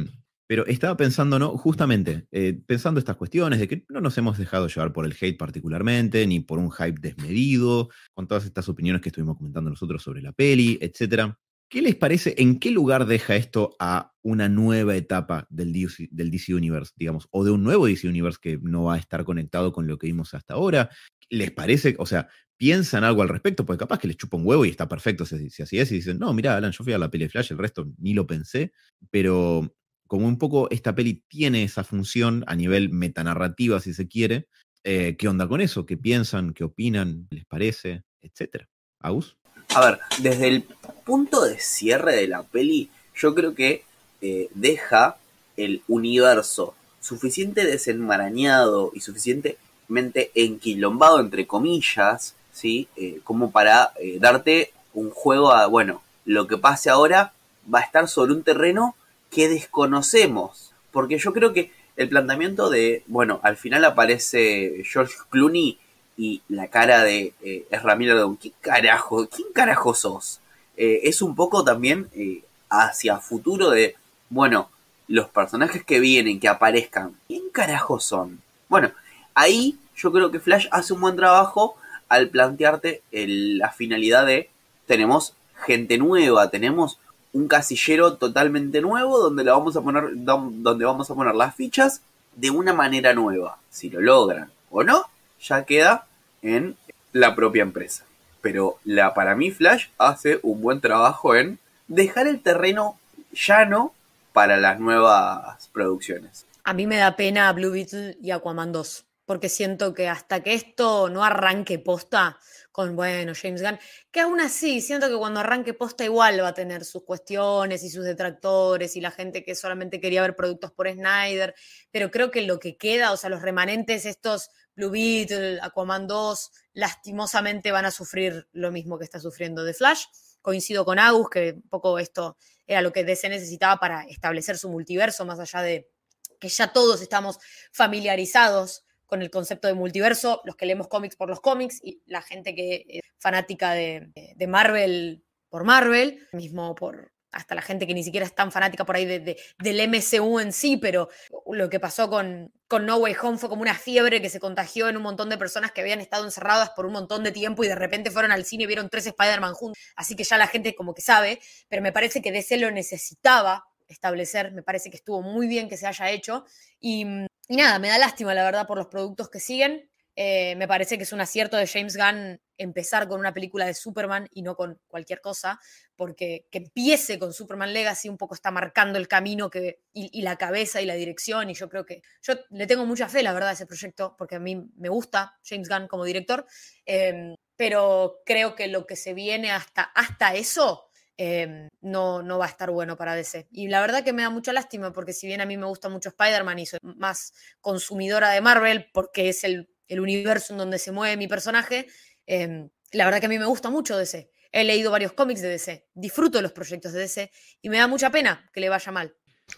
pero estaba pensando, ¿no? Justamente, eh, pensando estas cuestiones de que no nos hemos dejado llevar por el hate particularmente, ni por un hype desmedido, con todas estas opiniones que estuvimos comentando nosotros sobre la peli, etc. ¿Qué les parece? ¿En qué lugar deja esto a una nueva etapa del DC, del Universe, digamos, o de un nuevo DC Universe que no va a estar conectado con lo que vimos hasta ahora? ¿Les parece, o sea, piensan algo al respecto? Porque capaz que les chupa un huevo y está perfecto si, así es, y dicen, no, mira, Alan, yo fui a la peli Flash, el resto ni lo pensé, pero como un poco esta peli tiene esa función a nivel metanarrativa, si se quiere, eh, ¿qué onda con eso? ¿Qué piensan? ¿Qué opinan? ¿Les parece? Etcétera. ¿Agus? A ver, desde el punto de cierre de la peli, yo creo que eh, deja el universo suficiente desenmarañado y suficientemente enquilombado, entre comillas, ¿sí? Eh, como para darte un juego a, bueno, lo que pase ahora va a estar sobre un terreno que desconocemos. Porque yo creo que el planteamiento de, bueno, al final aparece George Clooney y la cara de eh, Ezra Miller, ¿qué carajo? ¿Quién carajo sos? Eh, es un poco también eh, hacia futuro de, bueno, los personajes que vienen, que aparezcan, ¿quién carajo son? Bueno, ahí yo creo que Flash hace un buen trabajo al plantearte la finalidad de, tenemos gente nueva, tenemos un casillero totalmente nuevo donde le vamos a poner donde vamos a poner las fichas de una manera nueva. Si lo logran o no, ya queda en la propia empresa. Pero la para mí Flash hace un buen trabajo en dejar el terreno llano para las nuevas producciones. A mí me da pena Blue Beetle y Aquaman 2, porque siento que hasta que esto no arranque posta, con, bueno, James Gunn, que aún así siento que cuando arranque posta igual va a tener sus cuestiones y sus detractores y la gente que solamente quería ver productos por Snyder, pero creo que lo que queda, o sea, los remanentes estos Blue Beetle, Aquaman 2, lastimosamente van a sufrir lo mismo que está sufriendo The Flash. Coincido con Agus que un poco esto era lo que DC necesitaba para establecer su multiverso, más allá de que ya todos estamos familiarizados con el concepto de multiverso, los que leemos cómics por los cómics y la gente que es fanática de, Marvel por Marvel, mismo por hasta la gente que ni siquiera es tan fanática por ahí de, del MCU en sí, pero lo que pasó con, con No Way Home fue como una fiebre que se contagió en un montón de personas que habían estado encerradas por un montón de tiempo y de repente fueron al cine y vieron tres Spider-Man juntos. Así que ya la gente como que sabe, pero me parece que DC lo necesitaba establecer, me parece que estuvo muy bien que se haya hecho y y nada, me da lástima, la verdad, por los productos que siguen. Eh, me parece que es un acierto de James Gunn empezar con una película de Superman y no con cualquier cosa, porque que empiece con Superman Legacy un poco está marcando el camino que, y, la cabeza y la dirección, y yo creo que yo le tengo mucha fe, la verdad, a ese proyecto, porque a mí me gusta James Gunn como director, em, pero creo que lo que se viene hasta, hasta eso Em, no, no va a estar bueno para DC. Y la verdad que me da mucha lástima porque si bien a mí me gusta mucho Spider-Man y soy más consumidora de Marvel porque es el, universo en donde se mueve mi personaje, em, la verdad que a mí me gusta mucho DC. He leído varios cómics de DC, disfruto de los proyectos de DC y me da mucha pena que le vaya mal.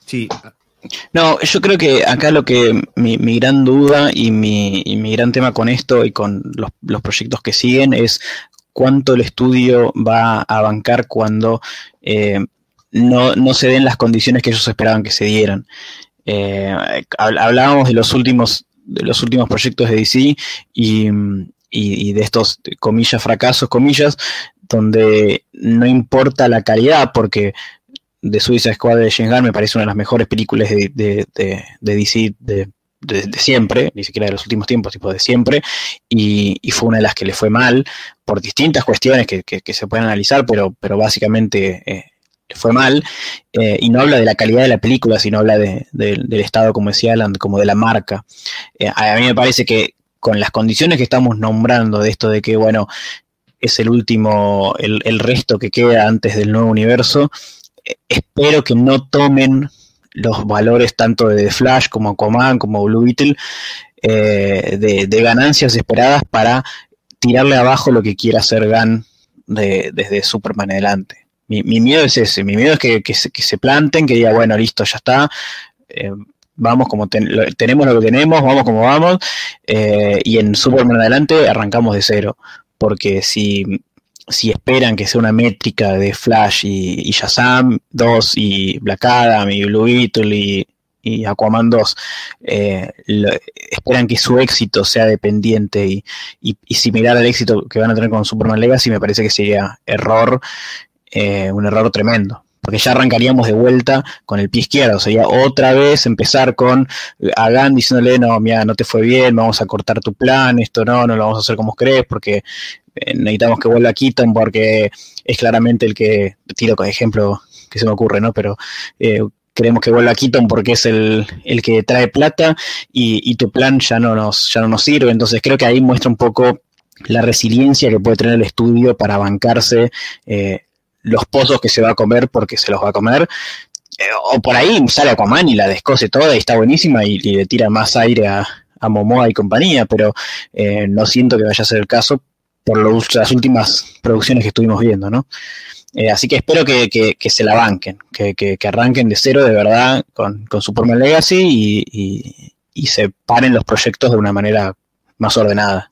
Sí. No, yo creo que acá lo que mi, gran duda y mi, mi, gran tema con esto y con los, los proyectos que siguen es cuánto el estudio va a bancar cuando eh, no, se den las condiciones que ellos esperaban que se dieran. Eh, hablábamos de los últimos de los últimos proyectos de DC y, de estos comillas fracasos comillas donde no importa la calidad porque The Suicide Squad de James Gunn me parece una de las mejores películas de, de, de, de DC de, siempre, ni siquiera de los últimos tiempos, tipo de siempre, y, fue una de las que le fue mal por distintas cuestiones que, se pueden analizar, pero, pero básicamente eh, fue mal, eh, y no habla de la calidad de la película, sino habla del estado, como decía Alan, como de la marca. Eh, a mí me parece que con las condiciones que estamos nombrando de esto de que, bueno, es el último, el, resto que queda antes del nuevo universo, espero que no tomen los valores tanto de Flash como Aquaman, como Blue Beetle, eh, de, ganancias esperadas para tirarle abajo lo que quiera hacer Gunn desde Superman adelante. Mi, miedo es ese, mi miedo es que, se, planten, que diga, bueno, listo, ya está, eh, vamos como tenemos lo que tenemos, vamos como vamos, eh, y en Superman adelante arrancamos de cero, porque si, si esperan que sea una métrica de Flash y, y Shazam 2 y Black Adam y Blue Beetle y, y Aquaman 2 eh, esperan que su éxito sea dependiente y, y, similar al éxito que van a tener con Superman Legacy, me parece que sería error, eh, un error tremendo. Porque ya arrancaríamos de vuelta con el pie izquierdo, sería otra vez empezar con Hagan diciéndole, no, mira, no te fue bien, vamos a cortar tu plan, esto no, no lo vamos a hacer como crees, porque eh, necesitamos que vuelva a Keaton, porque es claramente el que, tiro con ejemplo que se me ocurre, ¿no? Pero queremos que vuelva a Keaton porque es el, que trae plata y, tu plan ya no, nos, ya no nos sirve. Entonces creo que ahí muestra un poco la resiliencia que puede tener el estudio para bancarse eh, los pozos que se va a comer porque se los va a comer. Eh, o por ahí sale Aquaman y la descose toda y está buenísima y, le tira más aire a, Momoa y compañía, pero eh, no siento que vaya a ser el caso por las últimas producciones que estuvimos viendo, ¿no? Eh, así que espero que, se la banquen, que, arranquen de cero de verdad con, con Superman Legacy y, y, se paren los proyectos de una manera más ordenada.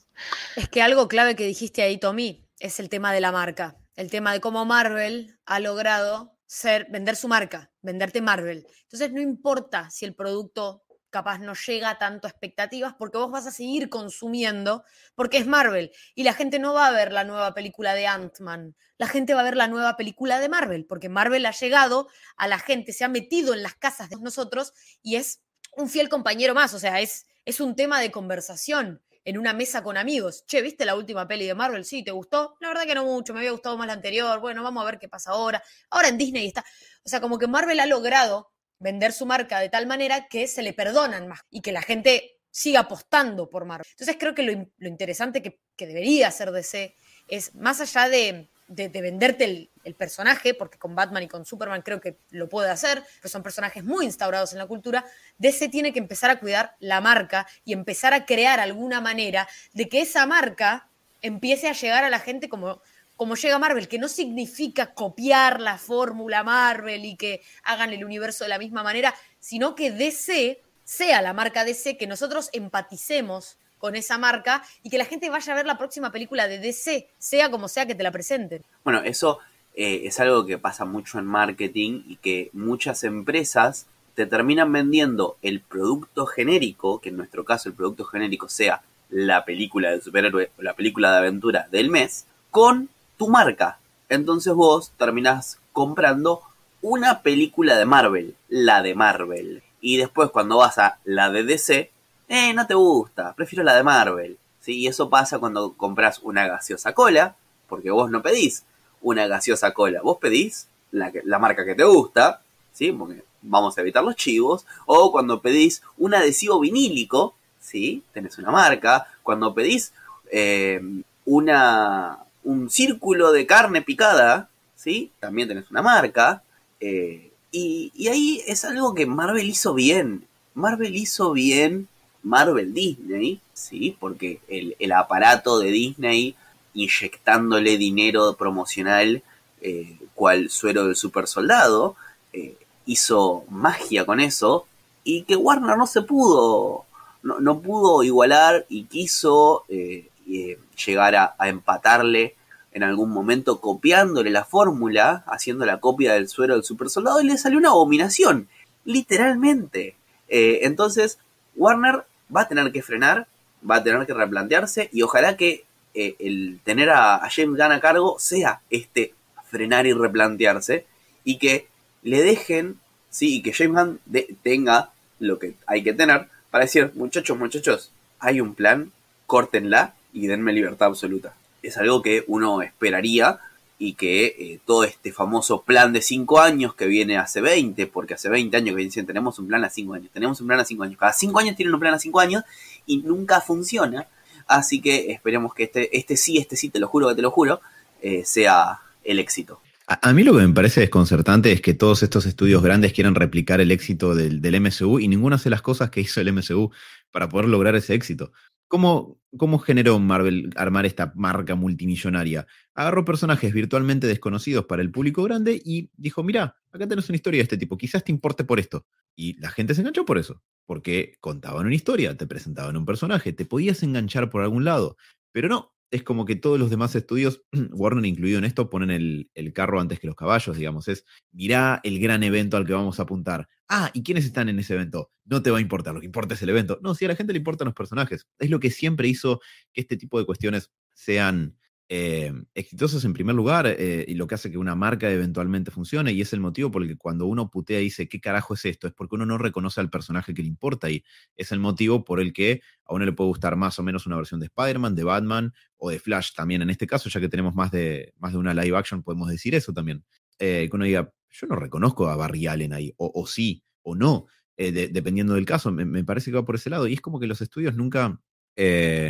Es que algo clave que dijiste ahí, Tommy, es el tema de la marca. El tema de cómo Marvel ha logrado ser, vender su marca, venderte Marvel. Entonces no importa si el producto capaz no llega tanto a expectativas porque vos vas a seguir consumiendo porque es Marvel y la gente no va a ver la nueva película de Ant-Man, la gente va a ver la nueva película de Marvel porque Marvel ha llegado a la gente, se ha metido en las casas de nosotros y es un fiel compañero más, o sea, es, es un tema de conversación en una mesa con amigos. Che, ¿viste la última peli de Marvel? Sí, ¿te gustó? La verdad que no mucho, me había gustado más la anterior. Bueno, vamos a ver qué pasa ahora. Ahora en Disney está. O sea, como que Marvel ha logrado vender su marca de tal manera que se le perdonan más y que la gente siga apostando por Marvel. Entonces creo que lo, interesante que, debería hacer DC es, más allá de, venderte el, personaje, porque con Batman y con Superman creo que lo puede hacer, que son personajes muy instaurados en la cultura, DC tiene que empezar a cuidar la marca y empezar a crear alguna manera de que esa marca empiece a llegar a la gente como como llega Marvel, que no significa copiar la fórmula Marvel y que hagan el universo de la misma manera, sino que DC sea la marca DC, que nosotros empaticemos con esa marca y que la gente vaya a ver la próxima película de DC, sea como sea que te la presenten. Bueno, eso eh, es algo que pasa mucho en marketing y que muchas empresas te terminan vendiendo el producto genérico, que en nuestro caso el producto genérico sea la película de superhéroe o la película de aventura del mes, con tu marca. Entonces vos terminás comprando una película de Marvel, la de Marvel. Y después cuando vas a la de DC, eh, no te gusta, prefiero la de Marvel. ¿Sí? Y eso pasa cuando compras una gaseosa cola, porque vos no pedís una gaseosa cola, vos pedís la, la marca que te gusta, ¿sí? Porque vamos a evitar los chivos. O cuando pedís un adhesivo vinílico, ¿sí? Tenés una marca. Cuando pedís eh, una, un círculo de carne picada, ¿sí? También tenés una marca. Eh, y, ahí es algo que Marvel hizo bien. Marvel hizo bien Marvel Disney, ¿sí? Porque el, aparato de Disney inyectándole dinero promocional, eh, cual suero del super soldado, eh, hizo magia con eso. Y que Warner no se pudo, no, pudo igualar y quiso llegar a, empatarle en algún momento copiándole la fórmula, haciendo la copia del suero del super soldado y le salió una abominación, literalmente. Eh, entonces, Warner va a tener que frenar, va a tener que replantearse y ojalá que eh, el tener a, James Gunn a cargo sea este frenar y replantearse y que le dejen, sí, y que James Gunn tenga lo que hay que tener para decir, muchachos, muchachos, hay un plan, córtenla y denme libertad absoluta. Es algo que uno esperaría y que eh, todo este famoso plan de 5 años que viene hace 20, porque hace 20 años que dicen tenemos un plan a 5 años, tenemos un plan a 5 años, cada 5 años tienen un plan a 5 años y nunca funciona, así que esperemos que este, este sí, este sí, te lo juro que te lo juro, eh, sea el éxito. A, mí lo que me parece desconcertante es que todos estos estudios grandes quieran replicar el éxito del, MCU y ninguno hace las cosas que hizo el MCU para poder lograr ese éxito. ¿Cómo, ¿Cómo generó Marvel armar esta marca multimillonaria? Agarró personajes virtualmente desconocidos para el público grande y dijo, mira, acá tenés una historia de este tipo, quizás te importe por esto. Y la gente se enganchó por eso, porque contaban una historia, te presentaban un personaje, te podías enganchar por algún lado, pero no, es como que todos los demás estudios, *clears throat* Warner incluido en esto, ponen el, el, carro antes que los caballos, digamos. Es, mirá el gran evento al que vamos a apuntar. Ah, ¿y quiénes están en ese evento? No te va a importar, lo que importa es el evento. No, si a la gente le importan los personajes. Es lo que siempre hizo que este tipo de cuestiones sean eh, exitosos en primer lugar eh, y lo que hace que una marca eventualmente funcione y es el motivo por el que cuando uno putea y dice, ¿qué carajo es esto? Es porque uno no reconoce al personaje que le importa y es el motivo por el que a uno le puede gustar más o menos una versión de Spider-Man, de Batman o de Flash también en este caso, ya que tenemos más de, más de una live action, podemos decir eso también. Eh, que uno diga, yo no reconozco a Barry Allen ahí, o, sí, o no, dependiendo del caso, me, parece que va por ese lado y es como que los estudios nunca...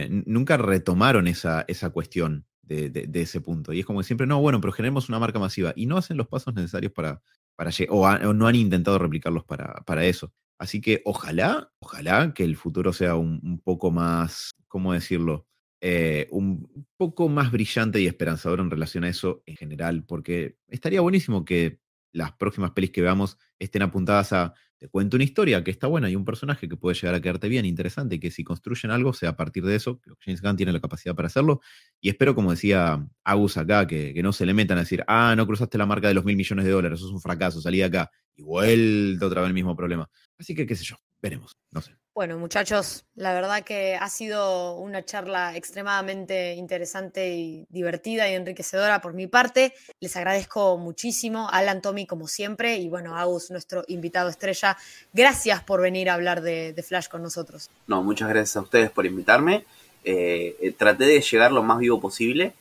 nunca retomaron esa, esa cuestión de, ese punto. Y es como siempre, no, bueno, pero generemos una marca masiva y no hacen los pasos necesarios para, para o, o no han intentado replicarlos para, para eso. Así que ojalá, ojalá que el futuro sea un, poco más, ¿cómo decirlo? Eh, un poco más brillante y esperanzador en relación a eso en general, porque estaría buenísimo que las próximas pelis que veamos estén apuntadas a te cuento una historia que está buena y un personaje que puede llegar a quedarte bien, interesante, y que si construyen algo sea a partir de eso, que James Gunn tiene la capacidad para hacerlo. Y espero, como decía Agus acá, que, que no se le metan a decir, ah, no cruzaste la marca de los mil millones de dólares, eso es un fracaso, salí de acá y vuelta otra vez el mismo problema. Así que, qué sé yo, veremos, no sé. Bueno, muchachos, la verdad que ha sido una charla extremadamente interesante y divertida y enriquecedora por mi parte. Les agradezco muchísimo, Alan, Tommy, como siempre, y bueno, Agus, nuestro invitado estrella. Gracias por venir a hablar de, Flash con nosotros. No, muchas gracias a ustedes por invitarme. Eh, eh, traté de llegar lo más vivo posible.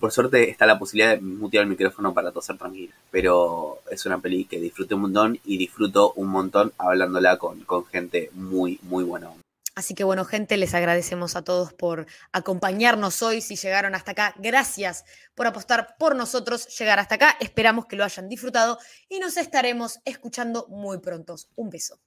Por suerte está la posibilidad de mutear el micrófono para toser tranquilo. Pero es una peli que disfruté un montón y disfruto un montón hablándola con, con gente muy, muy buena. Así que bueno, gente, les agradecemos a todos por acompañarnos hoy. Si llegaron hasta acá, gracias por apostar por nosotros llegar hasta acá. Esperamos que lo hayan disfrutado y nos estaremos escuchando muy pronto. Un beso.